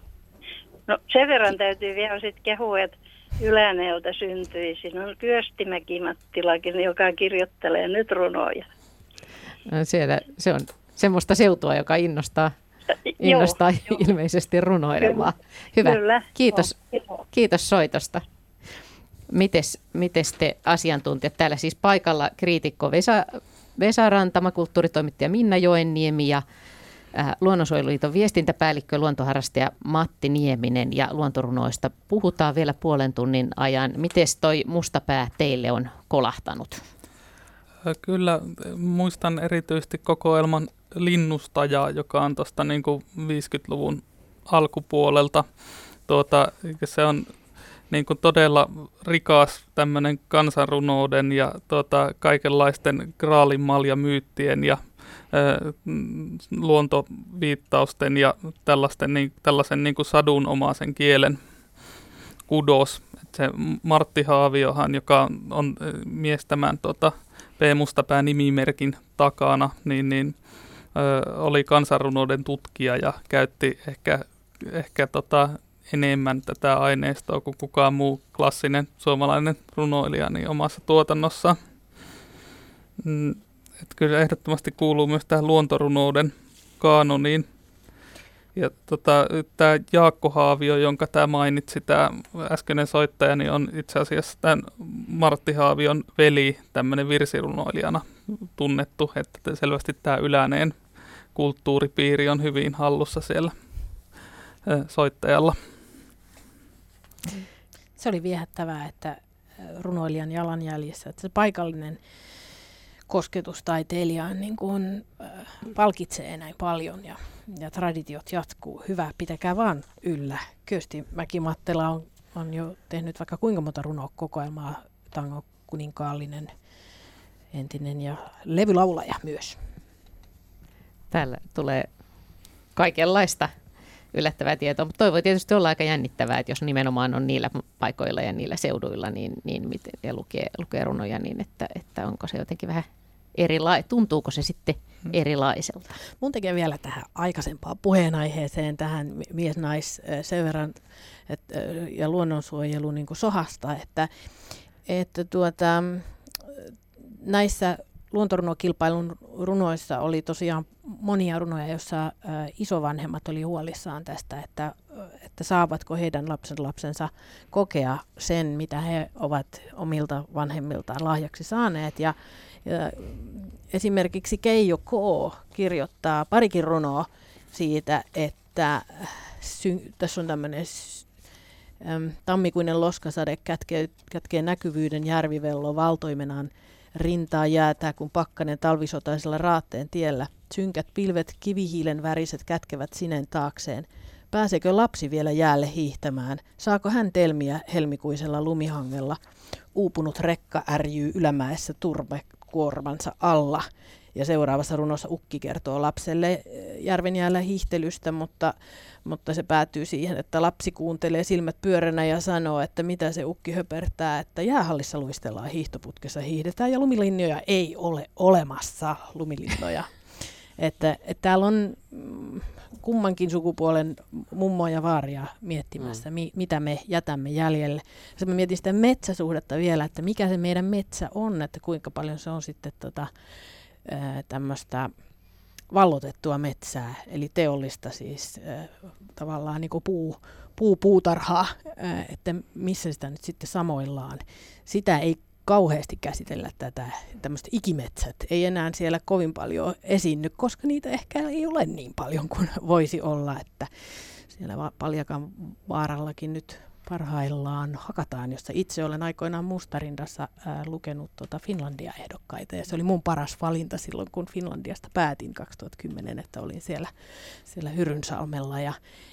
P: No sen verran täytyy vielä sitten kehua, että Yläneeltä syntyi. Siinä on Kyöstimäki Mattilakin, joka kirjoittelee nyt runoja.
C: No, siellä, se on semmoista seutua, joka innostaa, innostaa
P: joo.
C: ilmeisesti runoilemaan. Hyvä.
P: Kyllä,
C: Kiitos,
P: joo.
C: kiitos soitosta. Mites, mites te asiantuntijat täällä siis paikalla kriitikko Vesa, Vesa Rantama, kulttuuritoimittaja Minna Joenniemi ja Luonnonsuojeluliiton viestintäpäällikkö ja luontoharrastaja Matti Nieminen ja luontorunoista puhutaan vielä puolen tunnin ajan. Mites toi mustapää teille on kolahtanut?
D: Ö, Kyllä, muistan erityisesti kokoelman Linnustajaa, joka on tuosta niin 50-luvun alkupuolelta. Tuota, se on niin kuin todella rikas tämmöinen kansanrunouden ja tuota, kaikenlaisten graalinmaljamyyttien ja ö, mm, luontoviittausten ja tällaisten, niin, tällaisen niin kuin sadunomaisen kielen kudos. Et se Martti Haaviohan, joka on mies tämän tota, P. Mustapää nimimerkin takana, niin, niin ö, oli kansanrunouden tutkija ja käytti ehkä, ehkä tota, enemmän tätä aineistoa kuin kukaan muu klassinen suomalainen runoilija niin omassa tuotannossa. Mm, et kyllä ehdottomasti kuuluu myös tähän luontorunouden kaanoniin. Ja tota, tämä Jaakko Haavio, jonka tämä mainitsi, tämä äskeinen soittaja, niin on itse asiassa tämän Martti Haavion veli, tämmöinen virsirunoilijana tunnettu, että selvästi tämä yläneen kulttuuripiiri on hyvin hallussa siellä soittajalla.
E: Se oli viehättävää, että runoilijan jalanjäljissä, että se paikallinen kosketus taiteilijaan niin kuin, äh, palkitsee näin paljon ja, ja traditiot jatkuu. Hyvä, pitäkää vaan yllä. Kyösti Mäki-Mattela on, on jo tehnyt vaikka kuinka monta runokokoelmaa, tango kuninkaallinen entinen ja levylaulaja myös.
C: Täällä tulee kaikenlaista yllättävää tietoa, mutta toi voi tietysti olla aika jännittävää, että jos nimenomaan on niillä paikoilla ja niillä seuduilla niin, niin miten, ja lukee, lukee runoja, niin että, että onko se jotenkin vähän erila- tuntuuko se sitten hmm. erilaiselta?
E: Mun tekee vielä tähän aikaisempaan puheenaiheeseen, tähän mies-nais sen verran et, ja luonnonsuojelu niin kuin sohasta, että, että tuota, näissä luontorunokilpailun runoissa oli tosiaan monia runoja, joissa isovanhemmat oli huolissaan tästä, että, että saavatko heidän lapsen lapsensa kokea sen, mitä he ovat omilta vanhemmiltaan lahjaksi saaneet. Ja esimerkiksi Keijo K. kirjoittaa parikin runoa siitä, että sy- tässä on tämmöinen tammikuinen loskasade kätkee, kätkee näkyvyyden järvivello valtoimenaan rintaa jäätää, kun pakkanen talvisotaisella raatteen tiellä. Synkät pilvet kivihiilen väriset kätkevät sinen taakseen. Pääseekö lapsi vielä jäälle hiihtämään? Saako hän telmiä helmikuisella lumihangella? Uupunut rekka ärjyy ylämäessä turvekuormansa alla. Ja seuraavassa runossa Ukki kertoo lapselle eh, järvenjäällä hiihtelystä, mutta, mutta se päätyy siihen, että lapsi kuuntelee silmät pyöränä ja sanoo, että mitä se Ukki höpertää, että jäähallissa luistellaan, hiihtoputkessa hiihdetään ja lumilinjoja ei ole olemassa, lumilinnoja. Että, että täällä on mm, kummankin sukupuolen mummoja ja vaaria miettimässä, mm. mi, mitä me jätämme jäljelle. Ja mä mietin sitä metsäsuhdetta vielä, että mikä se meidän metsä on, että kuinka paljon se on sitten tota, tämmöistä vallotettua metsää, eli teollista siis tavallaan niin kuin puu, puu, puutarhaa, että missä sitä nyt sitten samoillaan. Sitä ei kauheasti käsitellä tätä tämmöistä ikimetsät. Ei enää siellä kovin paljon esiinny, koska niitä ehkä ei ole niin paljon kuin voisi olla, että siellä Paljakan vaarallakin nyt parhaillaan hakataan, jossa itse olen aikoinaan Mustarindassa ää, lukenut tuota Finlandia-ehdokkaita. Ja se oli mun paras valinta silloin, kun Finlandiasta päätin 2010, että olin siellä, siellä Hyrynsalmella. Ja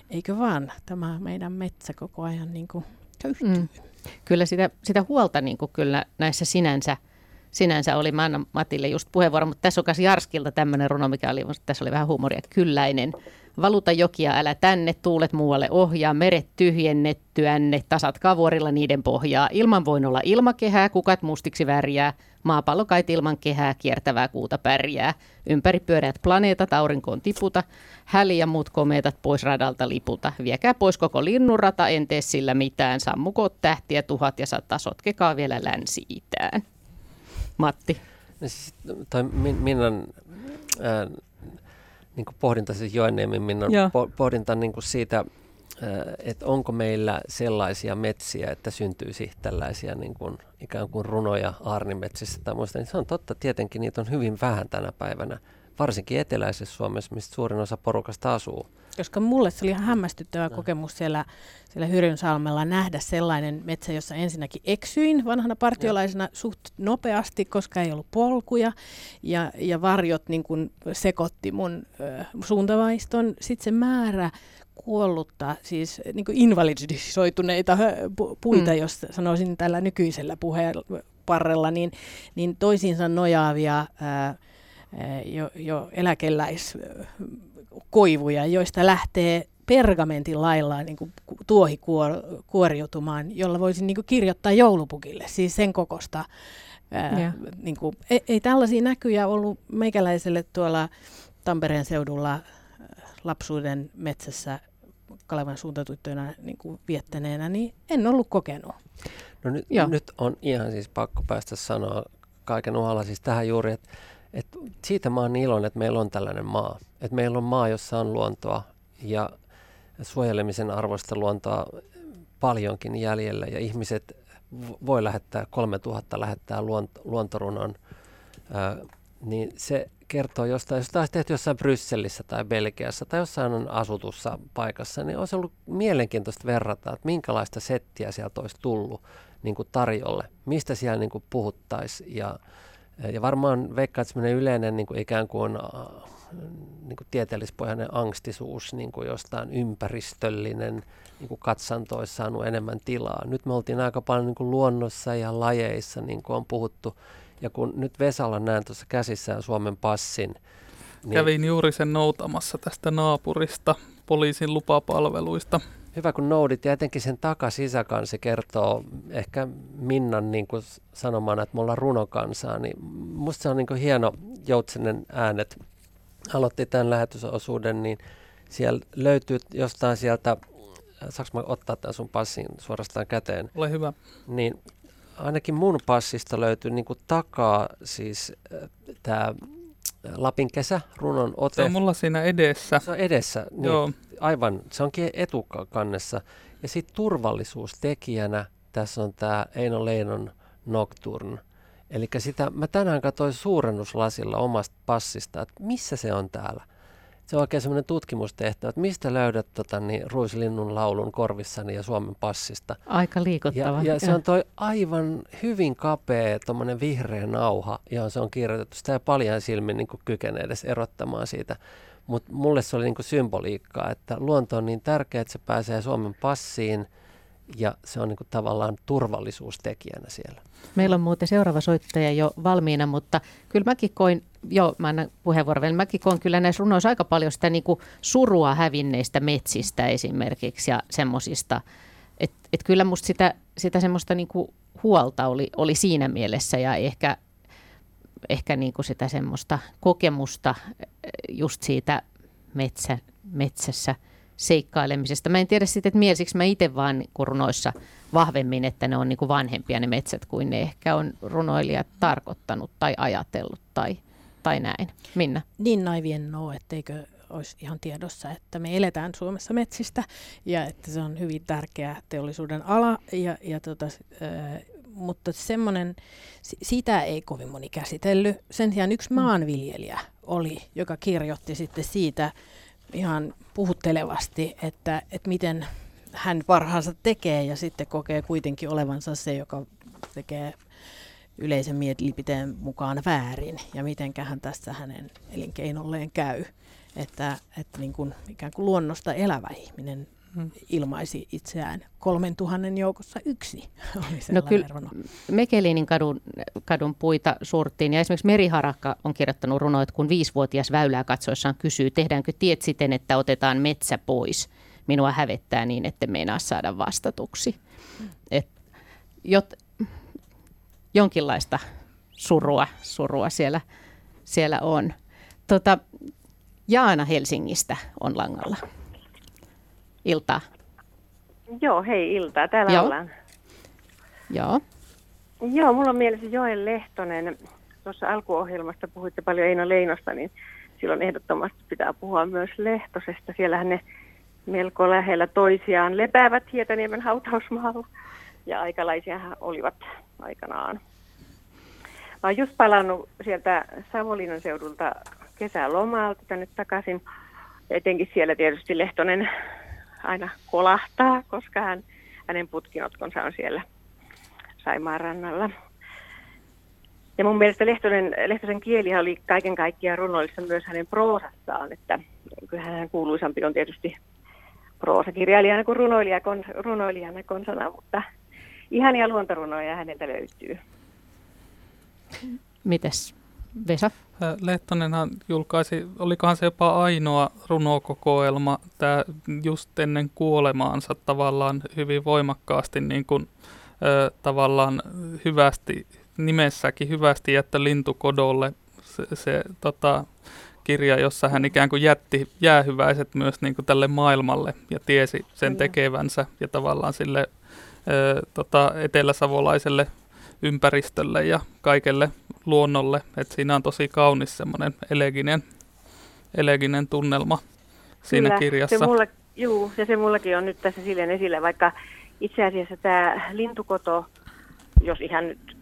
E: eikö vaan tämä meidän metsä koko ajan niin kuin Mm.
C: Kyllä sitä, sitä huolta niin kuin kyllä näissä sinänsä sinänsä oli. Mä annan Matille just puheenvuoron, mutta tässä on Jarskilta tämmöinen runo, mikä oli, tässä oli vähän huumoria, kylläinen. Valuta jokia, älä tänne, tuulet muualle ohjaa, meret tyhjennettyänne, tasat kavuorilla niiden pohjaa. Ilman voin olla ilmakehää, kukat mustiksi värjää, maapallo kait ilman kehää, kiertävää kuuta pärjää. Ympäri pyöreät planeetat aurinkoon tiputa, häli ja muut komeetat pois radalta liputa. Viekää pois koko linnunrata, en tee sillä mitään, sammukoot tähtiä tuhat ja sata, sotkekaa vielä länsi-itään. Matti.
F: Siis, tai Minnan ää, niin pohdinta, siis Joenniemen Minnan po, pohdinta niin siitä, että onko meillä sellaisia metsiä, että syntyisi tällaisia niin kuin, ikään kuin runoja aarnimetsissä tai muista, niin se on totta. Tietenkin niitä on hyvin vähän tänä päivänä, varsinkin eteläisessä Suomessa, mistä suurin osa porukasta asuu.
E: Koska mulle se oli ihan hämmästyttävä no. kokemus siellä, siellä Hyrynsalmella nähdä sellainen metsä, jossa ensinnäkin eksyin vanhana partiolaisena ja. suht nopeasti, koska ei ollut polkuja ja, ja varjot niin kuin sekoitti mun ö, suuntavaiston. Sitten se määrä kuollutta, siis niin kuin invalidisoituneita puita, mm. jos sanoisin tällä nykyisellä puheenparrella, niin, niin toisiinsa nojaavia ää, jo, jo eläkeläis koivuja, joista lähtee pergamentin lailla niin kuin tuohi kuoriutumaan, jolla voisi niin kuin kirjoittaa joulupukille, siis sen kokosta. Ää, niin kuin, ei, ei tällaisia näkyjä ollut meikäläiselle tuolla Tampereen seudulla lapsuuden metsässä Kalevan suuntautujana niin kuin viettäneenä, niin en ollut kokenut.
F: No nyt, nyt on ihan siis pakko päästä sanoa kaiken uhalla siis tähän juuri, että, että siitä mä oon iloinen, että meillä on tällainen maa. Että meillä on maa, jossa on luontoa ja suojelemisen arvoista luontoa paljonkin jäljellä ja ihmiset voi lähettää, 3000 lähettää luont- luontorunon, ää, niin se kertoo jostain, jos taas tehty jossain Brysselissä tai Belgiassa tai jossain on asutussa paikassa, niin olisi ollut mielenkiintoista verrata, että minkälaista settiä sieltä olisi tullut niin kuin tarjolle, mistä siellä niin puhuttaisiin. Ja, ja varmaan veikkaa, että yleinen niin kuin ikään kuin, äh, niin kuin tieteellispohjainen angstisuus niin kuin jostain ympäristöllinen niin kuin katsanto olisi saanut enemmän tilaa. Nyt me oltiin aika paljon niin kuin luonnossa ja lajeissa, niin kuin on puhuttu. Ja kun nyt Vesalla näen tuossa käsissään Suomen passin,
D: niin Kävin juuri sen noutamassa tästä naapurista poliisin lupapalveluista.
F: Hyvä kun noudit ja etenkin sen takasisäkansi kertoo ehkä Minnan niin kuin sanomana, että me ollaan runokansaa, niin musta se on niin kuin hieno Joutsenen äänet. Aloitti tämän lähetysosuuden, niin siellä löytyy jostain sieltä, saanko mä ottaa tämän sun passin suorastaan käteen?
D: Ole hyvä.
F: Niin ainakin mun passista löytyy niin kuin takaa siis äh, tämä Lapin kesä, runon ote.
D: Se on mulla siinä edessä.
F: Se on edessä, niin Joo. aivan. Se onkin etukannessa. Ja sitten turvallisuustekijänä tässä on tämä Eino Leinon Nocturne. Eli sitä, mä tänään katsoin suurennuslasilla omasta passista, että missä se on täällä se on oikein semmoinen tutkimustehtävä, että mistä löydät tota, niin, ruislinnun laulun korvissani ja Suomen passista.
C: Aika liikuttava.
F: Ja, ja se on toi aivan hyvin kapea tuommoinen vihreä nauha, johon se on kirjoitettu. Sitä ei paljon silmin niin kykenee edes erottamaan siitä. Mutta mulle se oli niin symboliikkaa, että luonto on niin tärkeä, että se pääsee Suomen passiin ja se on niin tavallaan turvallisuustekijänä siellä.
C: Meillä on muuten seuraava soittaja jo valmiina, mutta kyllä mäkin koin, joo, mä annan puheenvuoron vielä, mäkin koin kyllä näissä runoissa aika paljon sitä niin kuin surua hävinneistä metsistä esimerkiksi ja semmoisista, että et kyllä musta sitä, sitä semmoista niin kuin huolta oli, oli siinä mielessä ja ehkä, ehkä niin kuin sitä semmoista kokemusta just siitä metsä, metsässä – seikkailemisesta. Mä en tiedä sitten, että mielsikö mä itse vaan niin runoissa vahvemmin, että ne on niin kuin vanhempia ne metsät kuin ne ehkä on runoilijat tarkoittanut tai ajatellut tai, tai näin. Minna?
E: Niin naivien no, etteikö olisi ihan tiedossa, että me eletään Suomessa metsistä ja että se on hyvin tärkeä teollisuuden ala. Ja, ja tota, äh, mutta semmoinen, sitä ei kovin moni käsitellyt. Sen sijaan yksi mm. maanviljelijä oli, joka kirjoitti sitten siitä, ihan puhuttelevasti, että, että miten hän parhaansa tekee ja sitten kokee kuitenkin olevansa se, joka tekee yleisen mielipiteen mukaan väärin ja mitenköhän tässä hänen elinkeinolleen käy. Että, että niin kuin, ikään kuin luonnosta elävä ihminen Ilmaisi itseään kolmen tuhannen joukossa yksi. Oli
C: no kyllä Mekelinin kadun, kadun puita surttiin ja esimerkiksi Meriharakka on kirjoittanut runoa, että kun viisivuotias väylää katsoessaan kysyy, tehdäänkö tiet siten, että otetaan metsä pois. Minua hävettää niin, että meinaa saada vastatuksi. Hmm. Et, jot, jonkinlaista surua, surua siellä, siellä on. Tota, Jaana Helsingistä on langalla iltaa.
Q: Joo, hei iltaa. Täällä
C: Joo.
Q: ollaan.
C: Joo.
Q: Joo, mulla on mielessä Joel Lehtonen. Tuossa alkuohjelmasta puhuitte paljon Eino Leinosta, niin silloin ehdottomasti pitää puhua myös Lehtosesta. Siellähän ne melko lähellä toisiaan lepäävät Hietaniemen hautausmaalla. Ja aikalaisia olivat aikanaan. Mä oon just palannut sieltä Savonlinnan seudulta kesälomalta tänne takaisin. Etenkin siellä tietysti Lehtonen aina kolahtaa, koska hän, hänen putkinotkonsa on siellä Saimaan rannalla. Ja mun mielestä Lehtonen, Lehtosen kieli oli kaiken kaikkiaan runoissa myös hänen proosassaan, että kyllähän hän kuuluisampi on tietysti proosakirjailijana kuin runoilija, kon, runoilijana konsana, mutta ihania luontorunoja häneltä löytyy.
C: Mites Vesa?
D: Lehtonenhan julkaisi, olikohan se jopa ainoa runokokoelma, tämä just ennen kuolemaansa tavallaan hyvin voimakkaasti niin kuin, ö, tavallaan hyvästi, nimessäkin hyvästi jättä lintukodolle se, se tota, kirja, jossa hän ikään kuin jätti jäähyväiset myös niin kuin tälle maailmalle ja tiesi sen tekevänsä ja tavallaan sille ö, tota, eteläsavolaiselle ympäristölle ja kaikelle luonnolle. Et siinä on tosi kaunis semmoinen eleginen, eleginen tunnelma siinä
Q: Kyllä,
D: kirjassa.
Q: Se mulla, juu, ja se mullakin on nyt tässä silleen esillä, vaikka itse asiassa tämä lintukoto, jos ihan nyt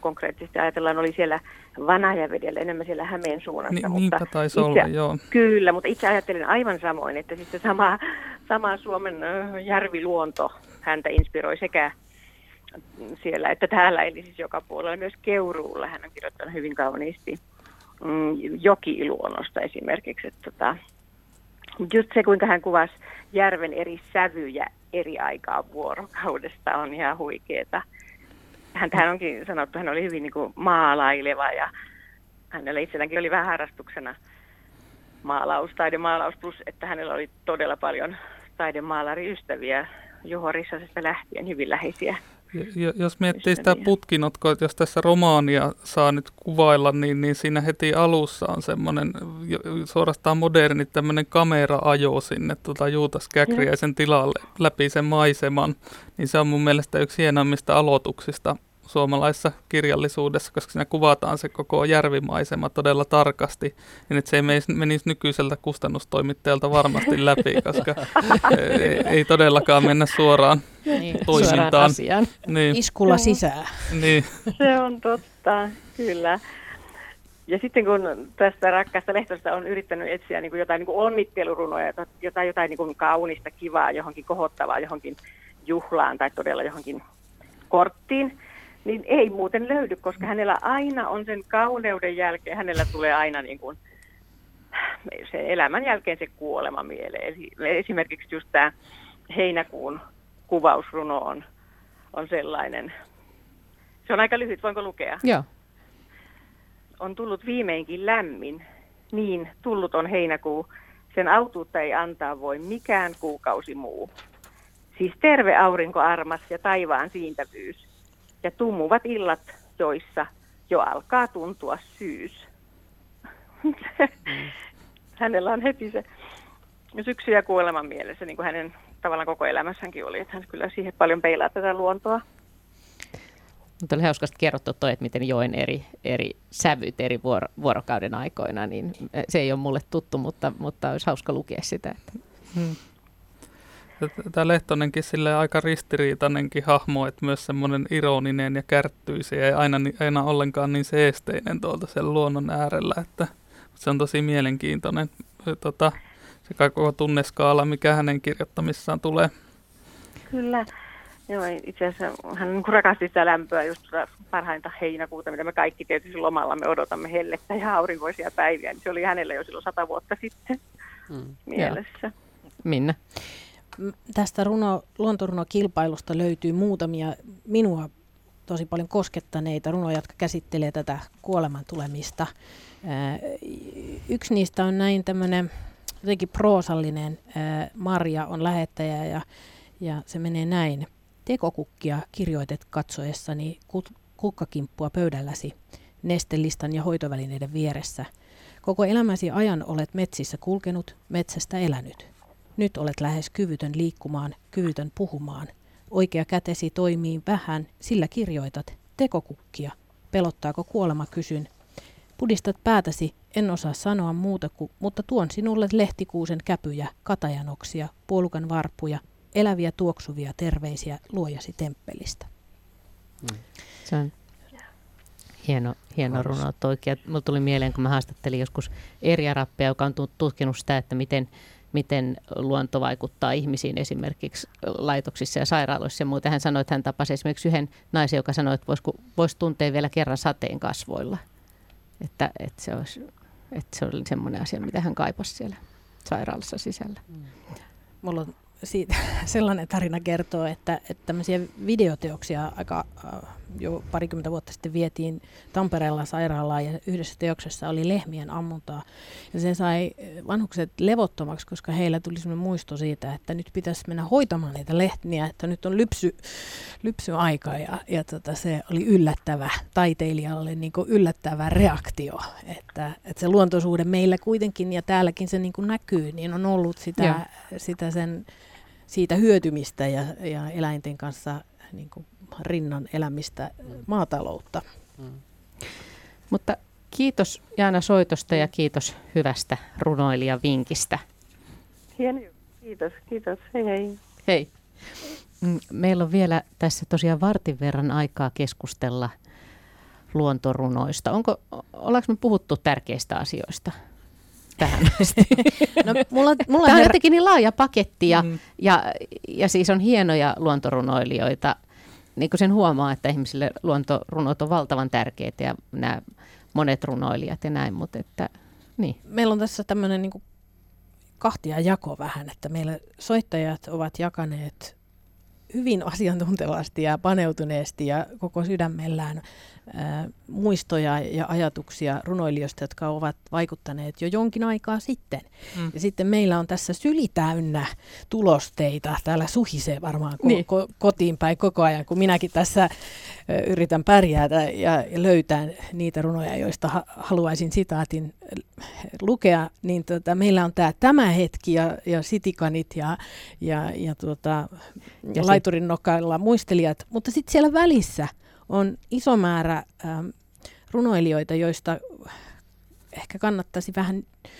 Q: konkreettisesti ajatellaan, oli siellä Vanajavedellä, enemmän siellä Hämeen suunnassa.
D: Ni,
Q: mutta
D: taisi
Q: itse,
D: olla, joo.
Q: Kyllä, mutta itse ajattelin aivan samoin, että siis se sama, sama Suomen ö, järviluonto häntä inspiroi sekä siellä että täällä, eli siis joka puolella, myös Keuruulla. Hän on kirjoittanut hyvin kauniisti mm, jokiluonnosta esimerkiksi. Että, tota, just se, kuinka hän kuvasi järven eri sävyjä eri aikaa vuorokaudesta on ihan huikeeta. Hän, hän onkin sanottu, hän oli hyvin niin kuin maalaileva ja hänellä itselläänkin oli vähän harrastuksena maalaus, taidemaalaus, plus että hänellä oli todella paljon taidemaalariystäviä Juho Rissasesta lähtien hyvin läheisiä.
D: Ja, jos miettii sitä putkinotkoa, että jos tässä romaania saa nyt kuvailla, niin, niin siinä heti alussa on semmoinen suorastaan moderni tämmöinen kameraajo sinne tuota Juutas Käkriäisen tilalle läpi sen maiseman. Niin se on mun mielestä yksi hienoimmista aloituksista suomalaisessa kirjallisuudessa, koska siinä kuvataan se koko järvimaisema todella tarkasti, niin että se ei menisi nykyiseltä kustannustoimittajalta varmasti läpi, koska ei, ei todellakaan mennä suoraan niin, toimintaan.
E: Suoraan niin. Iskulla sisään.
D: Niin.
Q: Se on totta, kyllä. Ja sitten kun tästä rakkaasta lehtosta on yrittänyt etsiä niin kuin jotain niin kuin onnittelurunoja, jotain, jotain niin kuin kaunista, kivaa, johonkin kohottavaa, johonkin juhlaan tai todella johonkin korttiin, niin ei muuten löydy, koska hänellä aina on sen kauneuden jälkeen, hänellä tulee aina niin kuin se elämän jälkeen se kuolema mieleen. Eli esimerkiksi just tämä heinäkuun kuvausruno on, on sellainen. Se on aika lyhyt, voinko lukea?
C: Joo.
Q: On tullut viimeinkin lämmin, niin tullut on heinäkuu. Sen autuutta ei antaa voi mikään kuukausi muu. Siis terve aurinko armas ja taivaan siintävyys ja tummuvat illat, joissa jo alkaa tuntua syys. Hänellä on heti se syksy ja kuoleman mielessä, niin kuin hänen tavallaan koko elämässäänkin oli, että hän kyllä siihen paljon peilaa tätä luontoa.
C: Mutta oli hauskasti kerrottu toi, että miten joen eri, eri sävyt eri vuoro, vuorokauden aikoina, niin se ei ole mulle tuttu, mutta, mutta olisi hauska lukea sitä. Että. Hmm.
D: Tämä Lehtonenkin sille aika ristiriitainenkin hahmo, että myös semmoinen ironinen ja kärttyisi ja aina, aina ollenkaan niin seesteinen tuolta sen luonnon äärellä, että se on tosi mielenkiintoinen tota, se koko tunneskaala, mikä hänen kirjoittamissaan tulee.
Q: Kyllä. Joo, itse asiassa hän rakasti sitä lämpöä just parhainta heinäkuuta, mitä me kaikki tietysti lomalla me odotamme hellettä ja aurinkoisia päiviä. Niin se oli hänellä jo silloin sata vuotta sitten mm. mielessä. Ja.
C: Minna?
E: Tästä runo, luontorunokilpailusta löytyy muutamia minua tosi paljon koskettaneita runoja, jotka käsittelee tätä kuoleman tulemista. Yksi niistä on näin tämmöinen jotenkin proosallinen. Marja on lähettäjä ja, ja se menee näin. Tekokukkia kirjoitet katsoessani kukkakimppua pöydälläsi nestelistan ja hoitovälineiden vieressä. Koko elämäsi ajan olet metsissä kulkenut, metsästä elänyt. Nyt olet lähes kyvytön liikkumaan, kyvytön puhumaan. Oikea kätesi toimii vähän, sillä kirjoitat. Tekokukkia. Pelottaako kuolema, kysyn. Pudistat päätäsi, en osaa sanoa muuta kuin, mutta tuon sinulle lehtikuusen käpyjä, katajanoksia, puolukan varpuja, eläviä tuoksuvia terveisiä luojasi temppelistä.
C: Mm. Se on hieno, hieno runo. Mulla tuli mieleen, kun mä haastattelin joskus Erja Rappia, joka on tutkinut sitä, että miten miten luonto vaikuttaa ihmisiin esimerkiksi laitoksissa ja sairaaloissa ja muuta. Hän sanoi, että hän tapasi esimerkiksi yhden naisen, joka sanoi, että voisi, voisi tuntea vielä kerran sateen kasvoilla. Että, että, se, olisi, että se oli semmoinen asia, mitä hän kaipasi siellä sairaalassa sisällä. Mm.
E: Mulla on siitä sellainen tarina kertoo, että, että tämmöisiä videoteoksia aika äh, jo parikymmentä vuotta sitten vietiin Tampereella sairaalaan ja yhdessä teoksessa oli lehmien ammuntaa. Ja se sai vanhukset levottomaksi, koska heillä tuli sellainen muisto siitä, että nyt pitäisi mennä hoitamaan niitä lehmiä, että nyt on lypsy, lypsyaika ja, ja tota, se oli yllättävä taiteilijalle niin kuin yllättävä reaktio, että, että se luontoisuuden meillä kuitenkin ja täälläkin se niin kuin näkyy, niin on ollut sitä, sitä sen, siitä hyötymistä ja, ja eläinten kanssa niin kuin rinnan elämistä maataloutta. Mm.
C: Mutta kiitos Jaana soitosta ja kiitos hyvästä runoilijan vinkistä.
Q: Hieno, kiitos, kiitos. Hei hei.
C: Hei. Mm, meillä on vielä tässä tosiaan vartin verran aikaa keskustella luontorunoista. Onko, ollaanko me puhuttu tärkeistä asioista? tähän no, mulla, mulla Tämä on jotenkin niin laaja paketti ja, mm. ja, ja siis on hienoja luontorunoilijoita. Niin kuin sen huomaa, että ihmisille luontorunot on valtavan tärkeitä ja nämä monet runoilijat ja näin, mutta että niin.
E: Meillä on tässä tämmöinen niin kahtia jako vähän, että meillä soittajat ovat jakaneet hyvin asiantuntevasti ja paneutuneesti ja koko sydämellään muistoja ja ajatuksia runoilijoista, jotka ovat vaikuttaneet jo jonkin aikaa sitten. Mm. Ja sitten meillä on tässä syli täynnä tulosteita. Täällä suhisee varmaan ko- niin. ko- kotiin päin koko ajan, kun minäkin tässä yritän pärjäätä ja löytää niitä runoja, joista ha- haluaisin sitaatin lukea. Niin tota, meillä on tämä Tämä hetki ja, ja Sitikanit ja, ja, ja, tuota, ja Laiturin nokalla muistelijat, mutta sitten siellä välissä – on iso määrä ähm, runoilijoita, joista ehkä kannattaisi vähän äh,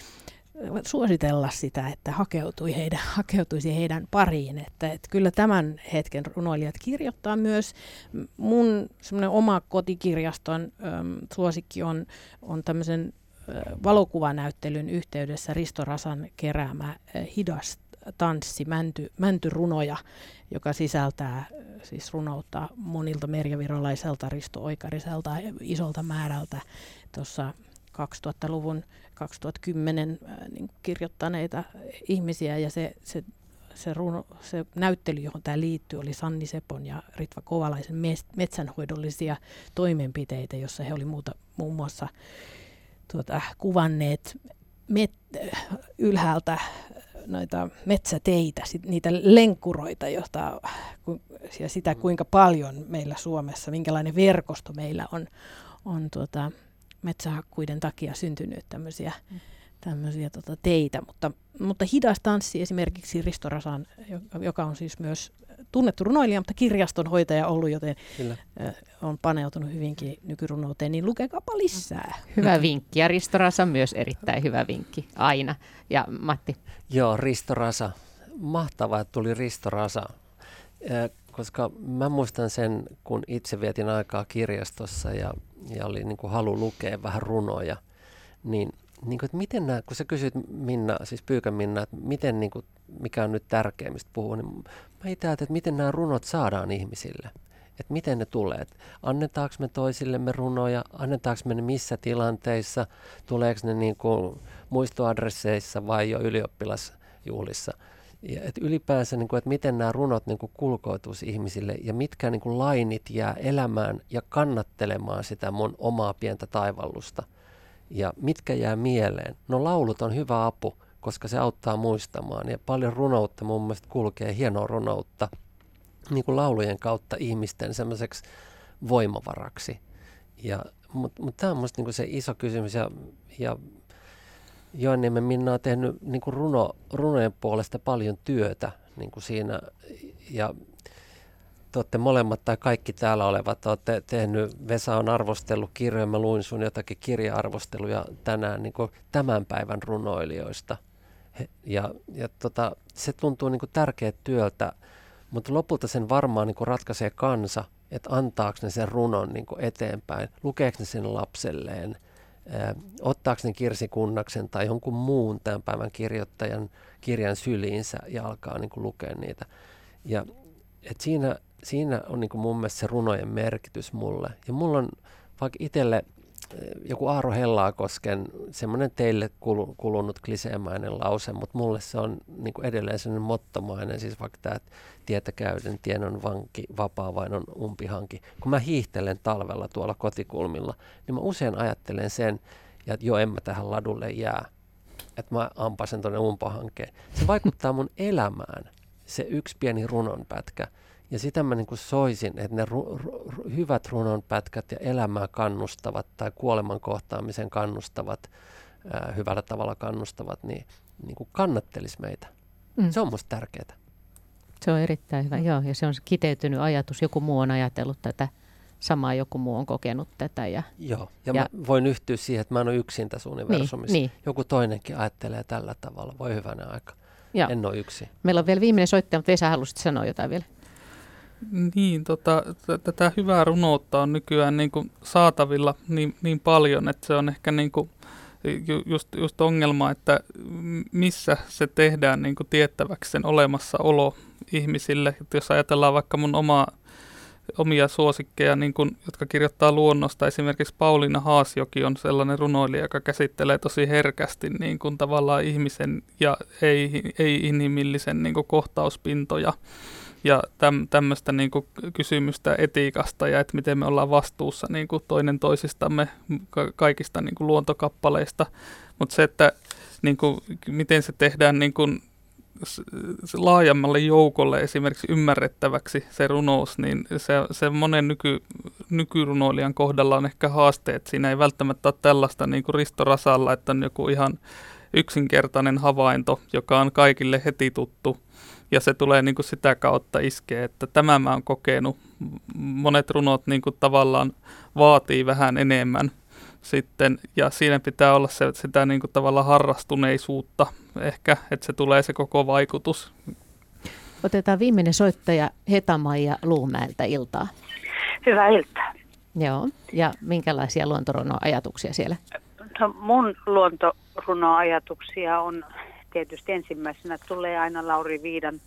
E: suositella sitä, että hakeutui heidän, hakeutuisi heidän pariin. Että, että kyllä tämän hetken runoilijat kirjoittaa myös. Mun semmoinen oma kotikirjaston äm, suosikki on, on tämmöisen äh, valokuvanäyttelyn yhteydessä Risto Rasan keräämä äh, hidas tanssi, mänty, mäntyrunoja, joka sisältää siis runoutta monilta merjavirolaiselta, Risto Oikariselta, isolta määrältä tuossa 2000-luvun 2010 äh, niin kirjoittaneita ihmisiä. Ja se, se, se, runo, se näyttely, johon tämä liittyy, oli Sanni Sepon ja Ritva Kovalaisen metsänhoidollisia toimenpiteitä, jossa he oli muuta, muun muassa tuota, kuvanneet met, ylhäältä noita metsäteitä, sit, niitä lenkkuroita, jota, ja sitä kuinka paljon meillä Suomessa, minkälainen verkosto meillä on, on tuota, metsähakkuiden takia syntynyt tämmöisiä mm. tämmöisiä tota, teitä, mutta, mutta hidas tanssi esimerkiksi Risto Rasan, joka on siis myös tunnettu runoilija, mutta kirjastonhoitaja ollut, joten Kyllä. on paneutunut hyvinkin nykyrunouteen, niin lukekaapa lisää.
C: Hyvä vinkki, ja Risto Rasa myös erittäin hyvä vinkki, aina. Ja Matti?
F: Joo, Risto Rasa. Mahtavaa, että tuli Risto Rasa, koska mä muistan sen, kun itse vietin aikaa kirjastossa ja, ja oli niin kuin halu lukea vähän runoja, niin niin kuin, että miten nämä, kun sä kysyt Minna, siis Pyykän Minna, että miten, niin kuin, mikä on nyt tärkeä, mistä puhuu, niin mä itse että miten nämä runot saadaan ihmisille. Että miten ne tulee. Että annetaanko me toisillemme runoja, annetaanko me ne missä tilanteissa, tuleeko ne niin kuin muistoadresseissa vai jo ylioppilasjuhlissa. Ja et ylipäänsä, niin kuin, että miten nämä runot niin kulkoutuisi ihmisille ja mitkä niin kuin lainit jää elämään ja kannattelemaan sitä mun omaa pientä taivallusta – ja mitkä jää mieleen? No laulut on hyvä apu, koska se auttaa muistamaan. Ja paljon runoutta mun mielestä kulkee, hienoa runoutta, niin kuin laulujen kautta ihmisten semmoiseksi voimavaraksi. Ja, Mutta mut tämä on minusta niin se iso kysymys. Ja, ja Joanniemen Minna on tehnyt niin kuin runo, runojen puolesta paljon työtä niin kuin siinä. Ja te olette molemmat tai kaikki täällä olevat, olette tehnyt, Vesa on arvostellut kirjoja, mä luin sun jotakin kirja-arvosteluja tänään niin kuin tämän päivän runoilijoista. Ja, ja tota, se tuntuu niin tärkeät työltä, mutta lopulta sen varmaan niin ratkaisee kansa, että antaako ne sen runon niin eteenpäin, lukeeko ne sen lapselleen, ottaako ne Kirsi Kunnaksen tai jonkun muun tämän päivän kirjoittajan kirjan syliinsä ja alkaa niin lukea niitä. Ja et siinä siinä on niin kuin mun mielestä se runojen merkitys mulle. Ja mulla on vaikka itselle joku Aaro Hellakosken semmoinen teille kulunut kliseemäinen lause, mutta mulle se on niin kuin edelleen sellainen mottomainen, siis vaikka tämä, tietä käyden, tien on vanki, vapaa vain on umpihanki. Kun mä hiihtelen talvella tuolla kotikulmilla, niin mä usein ajattelen sen, ja jo en mä tähän ladulle jää, että mä ampasen tuonne umpahankeen. Se vaikuttaa mun elämään, se yksi pieni runonpätkä. Ja sitä mä niin kuin soisin, että ne ru- ru- hyvät runonpätkät ja elämää kannustavat tai kuoleman kohtaamisen kannustavat, ää, hyvällä tavalla kannustavat, niin, niin kuin kannattelisi meitä. Mm. Se on musta tärkeää.
C: Se on erittäin hyvä, joo. Ja se on kiteytynyt ajatus. Joku muu on ajatellut tätä samaa, joku muu on kokenut tätä. Ja,
F: joo, ja, ja mä voin yhtyä siihen, että mä en ole yksin tässä universumissa. Niin, niin. Joku toinenkin ajattelee tällä tavalla. Voi hyvänä aika. Ja. En ole yksin.
C: Meillä on vielä viimeinen soittaja, mutta Vesa halusit sanoa jotain vielä.
D: Niin, tota, tätä hyvää runoutta on nykyään niin kuin saatavilla niin, niin paljon, että se on ehkä niin kuin just, just ongelma, että missä se tehdään niin kuin tiettäväksi sen olemassaolo ihmisille. Että jos ajatellaan vaikka mun omaa omia suosikkeja, niin kun, jotka kirjoittaa luonnosta. Esimerkiksi Pauliina Haasjoki on sellainen runoilija, joka käsittelee tosi herkästi niin kun tavallaan ihmisen ja ei-inhimillisen niin kuin kohtauspintoja ja täm, tämmöistä niin kuin kysymystä etiikasta ja että miten me ollaan vastuussa niin kuin toinen toisistamme kaikista niin kuin luontokappaleista. Mutta se, että niin kuin, miten se tehdään niin kuin, laajemmalle joukolle esimerkiksi ymmärrettäväksi se runous, niin se, se monen nyky, nykyrunoilijan kohdalla on ehkä haasteet. Siinä ei välttämättä ole tällaista niin kuin että on joku ihan yksinkertainen havainto, joka on kaikille heti tuttu ja se tulee niin kuin sitä kautta iskee, että tämä mä oon kokenut. Monet runot niin kuin tavallaan vaatii vähän enemmän sitten, ja siinä pitää olla se, sitä niin kuin tavallaan harrastuneisuutta ehkä, että se tulee se koko vaikutus.
C: Otetaan viimeinen soittaja Hetamaija Luumäeltä iltaa.
R: Hyvää iltaa.
C: Joo, ja minkälaisia luontorunoajatuksia siellä?
R: No, mun luontorunoajatuksia on tietysti ensimmäisenä tulee aina Lauri Viidan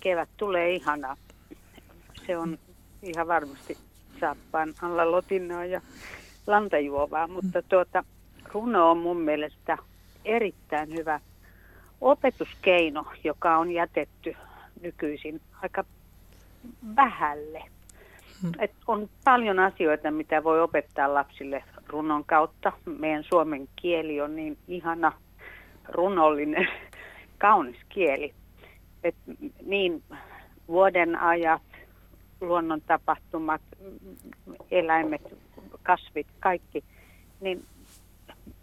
R: kevät tulee ihana. Se on ihan varmasti saappaan alla lotinaa ja lantajuovaa, mutta tuota, runo on mun mielestä erittäin hyvä opetuskeino, joka on jätetty nykyisin aika vähälle. Hmm. Et on paljon asioita, mitä voi opettaa lapsille runon kautta. Meidän suomen kieli on niin ihana, runollinen kaunis kieli. Et niin vuoden ajat, luonnon tapahtumat, eläimet, kasvit, kaikki, niin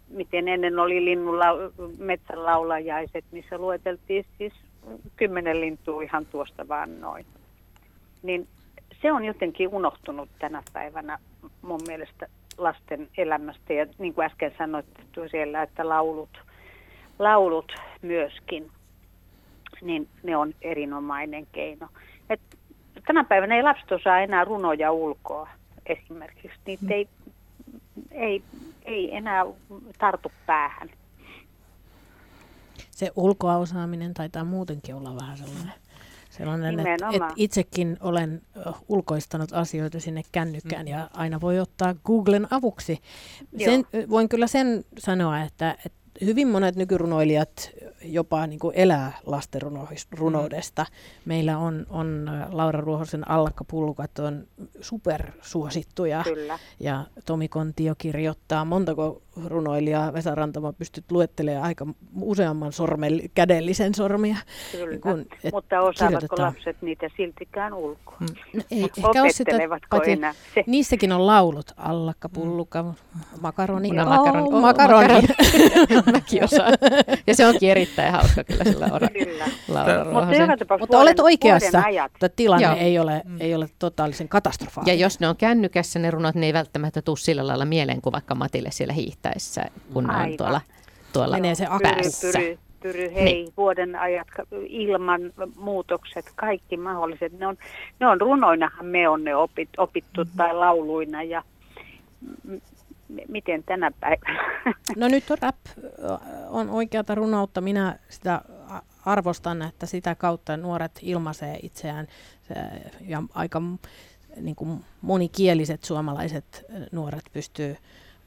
R: miten ennen oli linnulla metsälaulajaiset, missä lueteltiin siis kymmenen lintua ihan tuosta vaan noin. Niin se on jotenkin unohtunut tänä päivänä mun mielestä lasten elämästä. Ja niin kuin äsken sanoit siellä, että laulut, laulut myöskin, niin ne on erinomainen keino. Et tänä päivänä ei lapset osaa enää runoja ulkoa esimerkiksi. Niitä mm. ei, ei, ei enää tartu päähän.
E: Se ulkoa osaaminen taitaa muutenkin olla vähän sellainen sellainen, että et itsekin olen ulkoistanut asioita sinne kännykkään mm. ja aina voi ottaa Googlen avuksi. Sen, voin kyllä sen sanoa, että, että hyvin monet nykyrunoilijat jopa niin kuin elää lastenrunoudesta. Mm. Meillä on, on Laura Ruohosen Allakkapullukat on supersuosittuja. Kyllä. Ja Tomi Kontio kirjoittaa. Montako runoilijaa Vesa Rantama pystyt luettelemaan aika useamman sormen, kädellisen sormia.
R: Kyllä, kun, mutta osaavatko lapset niitä siltikään ulkoa? Mm.
E: No, ei, ehkä ole sitä, paitsi, enää? Se. Niissäkin on laulut. Allakkapulluka, mm. makaroni.
C: No, makaroni. Oh, makaroni. makaroni. Mäkin osaan. ja se onkin erittäin hauska kyllä sillä ora. Kyllä. Laura
E: Mutta, mutta olet oikeassa, että tilanne ei ole, mm. ei ole totaalisen katastrofaalinen.
C: Ja jos ne on kännykässä ne runot, ne ei välttämättä tule sillä lailla mieleen kuin vaikka Matille siellä hiihtäessä, kun ne on tuolla, tuolla
E: Menee se
C: päässä. Pyry, pyry,
R: pyry, hei, niin. vuoden ajat, ilman muutokset, kaikki mahdolliset. Ne on, ne on runoinahan me on ne opit, opittu mm-hmm. tai lauluina ja miten tänä päivänä?
E: No nyt on rap on oikeata runoutta. Minä sitä arvostan, että sitä kautta nuoret ilmaisee itseään ja aika niin kuin monikieliset suomalaiset nuoret pystyy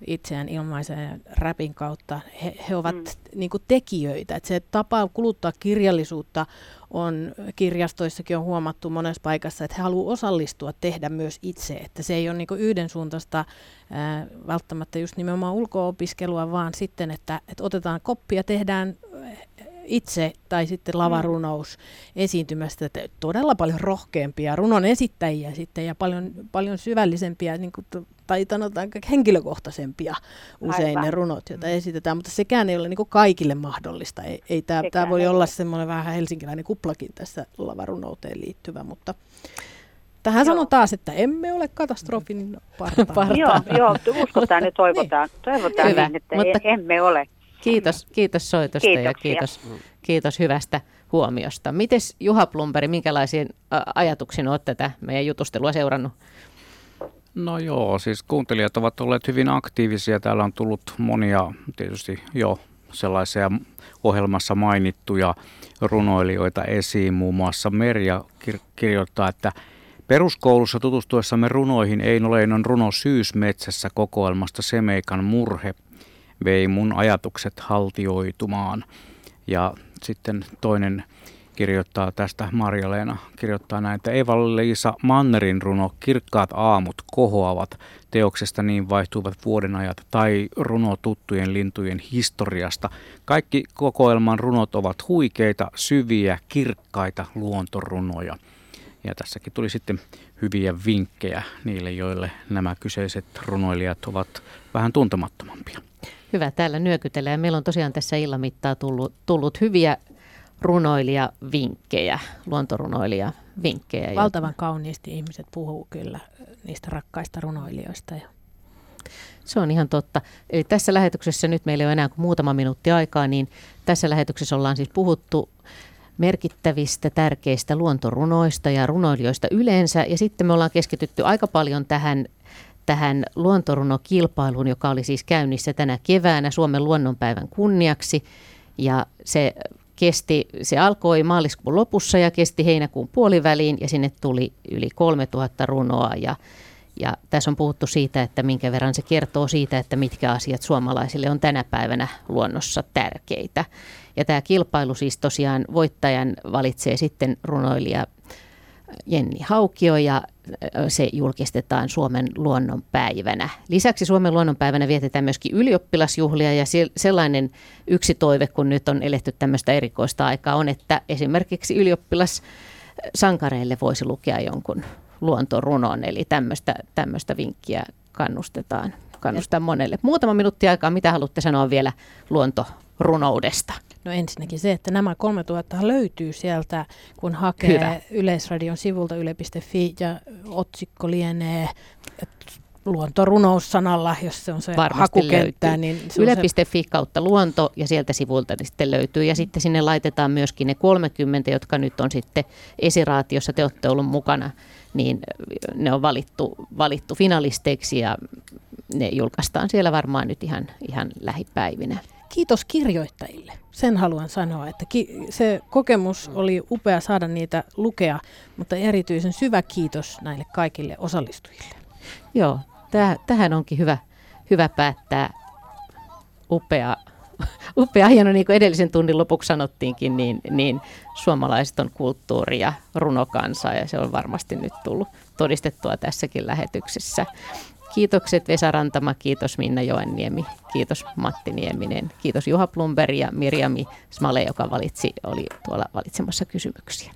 E: itseään ilmaisen räpin kautta. He, he ovat mm. niin kuin tekijöitä. Et se tapa kuluttaa kirjallisuutta on kirjastoissakin on huomattu monessa paikassa, että he haluavat osallistua, tehdä myös itse. Että se ei ole niin kuin yhdensuuntaista ää, välttämättä just nimenomaan ulko-opiskelua, vaan sitten, että, että otetaan koppia, tehdään itse tai sitten lavarunous esiintymästä, että todella paljon rohkeampia runon esittäjiä sitten ja paljon, paljon syvällisempiä niin kuin, tai sanotaanko henkilökohtaisempia usein Aivan. ne runot, joita mm. esitetään, mutta sekään ei ole niin kaikille mahdollista. Ei, ei tämä, tämä voi ei olla semmoinen vähän helsinkiläinen kuplakin tässä lavarunouteen liittyvä, mutta Tähän joo. sanon taas, että emme ole katastrofin partaalla.
R: joo, joo, uskotaan ja toivotaan, niin. toivotaan Hyvä, niin, että mutta... emme ole.
C: Kiitos, kiitos soitosta Kiitoksia. ja kiitos, kiitos hyvästä huomiosta. Mites Juha Plumperi, minkälaisiin ajatuksiin olet tätä meidän jutustelua seurannut?
B: No joo, siis kuuntelijat ovat olleet hyvin aktiivisia. Täällä on tullut monia tietysti jo sellaisia ohjelmassa mainittuja runoilijoita esiin. Muun muassa Merja kir- kirjoittaa, että Peruskoulussa tutustuessamme runoihin Eino Leinon runo Syysmetsässä kokoelmasta Semeikan murhe vei mun ajatukset haltioitumaan. Ja sitten toinen kirjoittaa tästä, Marja-Leena kirjoittaa näin, että Eva-Liisa Mannerin runo Kirkkaat aamut kohoavat teoksesta niin vaihtuvat vuodenajat tai runo tuttujen lintujen historiasta. Kaikki kokoelman runot ovat huikeita, syviä, kirkkaita luontorunoja. Ja tässäkin tuli sitten hyviä vinkkejä niille, joille nämä kyseiset runoilijat ovat vähän tuntemattomampia.
C: Hyvä, täällä nyökytellään. Meillä on tosiaan tässä illan mittaa tullut, tullut hyviä runoilijavinkkejä, luontorunoilijavinkkejä.
E: Valtavan kauniisti ihmiset puhuu kyllä niistä rakkaista runoilijoista. Ja
C: se on ihan totta. Eli tässä lähetyksessä, nyt meillä ei ole enää kuin muutama minuutti aikaa, niin tässä lähetyksessä ollaan siis puhuttu merkittävistä, tärkeistä luontorunoista ja runoilijoista yleensä. Ja sitten me ollaan keskitytty aika paljon tähän tähän luontorunokilpailuun, joka oli siis käynnissä tänä keväänä Suomen luonnonpäivän kunniaksi. Ja se kesti, se alkoi maaliskuun lopussa ja kesti heinäkuun puoliväliin ja sinne tuli yli 3000 runoa ja ja tässä on puhuttu siitä, että minkä verran se kertoo siitä, että mitkä asiat suomalaisille on tänä päivänä luonnossa tärkeitä. Ja tämä kilpailu siis tosiaan voittajan valitsee sitten runoilija Jenni Haukio ja se julkistetaan Suomen luonnonpäivänä. Lisäksi Suomen luonnonpäivänä vietetään myöskin ylioppilasjuhlia ja sellainen yksi toive, kun nyt on eletty tämmöistä erikoista aikaa, on, että esimerkiksi ylioppilas sankareille voisi lukea jonkun luontorunon, eli tämmöistä, tämmöistä vinkkiä kannustetaan, kannustaa monelle. Muutama minuutti aikaa, mitä haluatte sanoa vielä luontorunoudesta?
E: No ensinnäkin se, että nämä 3000 löytyy sieltä, kun hakee Hyvä. Yleisradion sivulta yle.fi ja otsikko lienee luontorunous-sanalla, jos se on se Varmasti hakukenttä. Niin
C: Yle.fi kautta luonto ja sieltä sivulta niin sitten löytyy. Ja sitten sinne laitetaan myöskin ne 30, jotka nyt on sitten esiraatiossa, te olette ollut mukana, niin ne on valittu, valittu finalisteiksi ja ne julkaistaan siellä varmaan nyt ihan, ihan lähipäivinä
E: kiitos kirjoittajille. Sen haluan sanoa, että ki- se kokemus oli upea saada niitä lukea, mutta erityisen syvä kiitos näille kaikille osallistujille.
C: Joo, täh- tähän onkin hyvä, hyvä päättää upea, upea hieno, niin kuin edellisen tunnin lopuksi sanottiinkin, niin, niin suomalaiset on kulttuuri ja runokansa ja se on varmasti nyt tullut todistettua tässäkin lähetyksessä. Kiitokset Vesa Rantama, kiitos Minna Joenniemi, kiitos Matti Nieminen, kiitos Juha Plumberg ja Mirjami Smale, joka valitsi, oli tuolla valitsemassa kysymyksiä.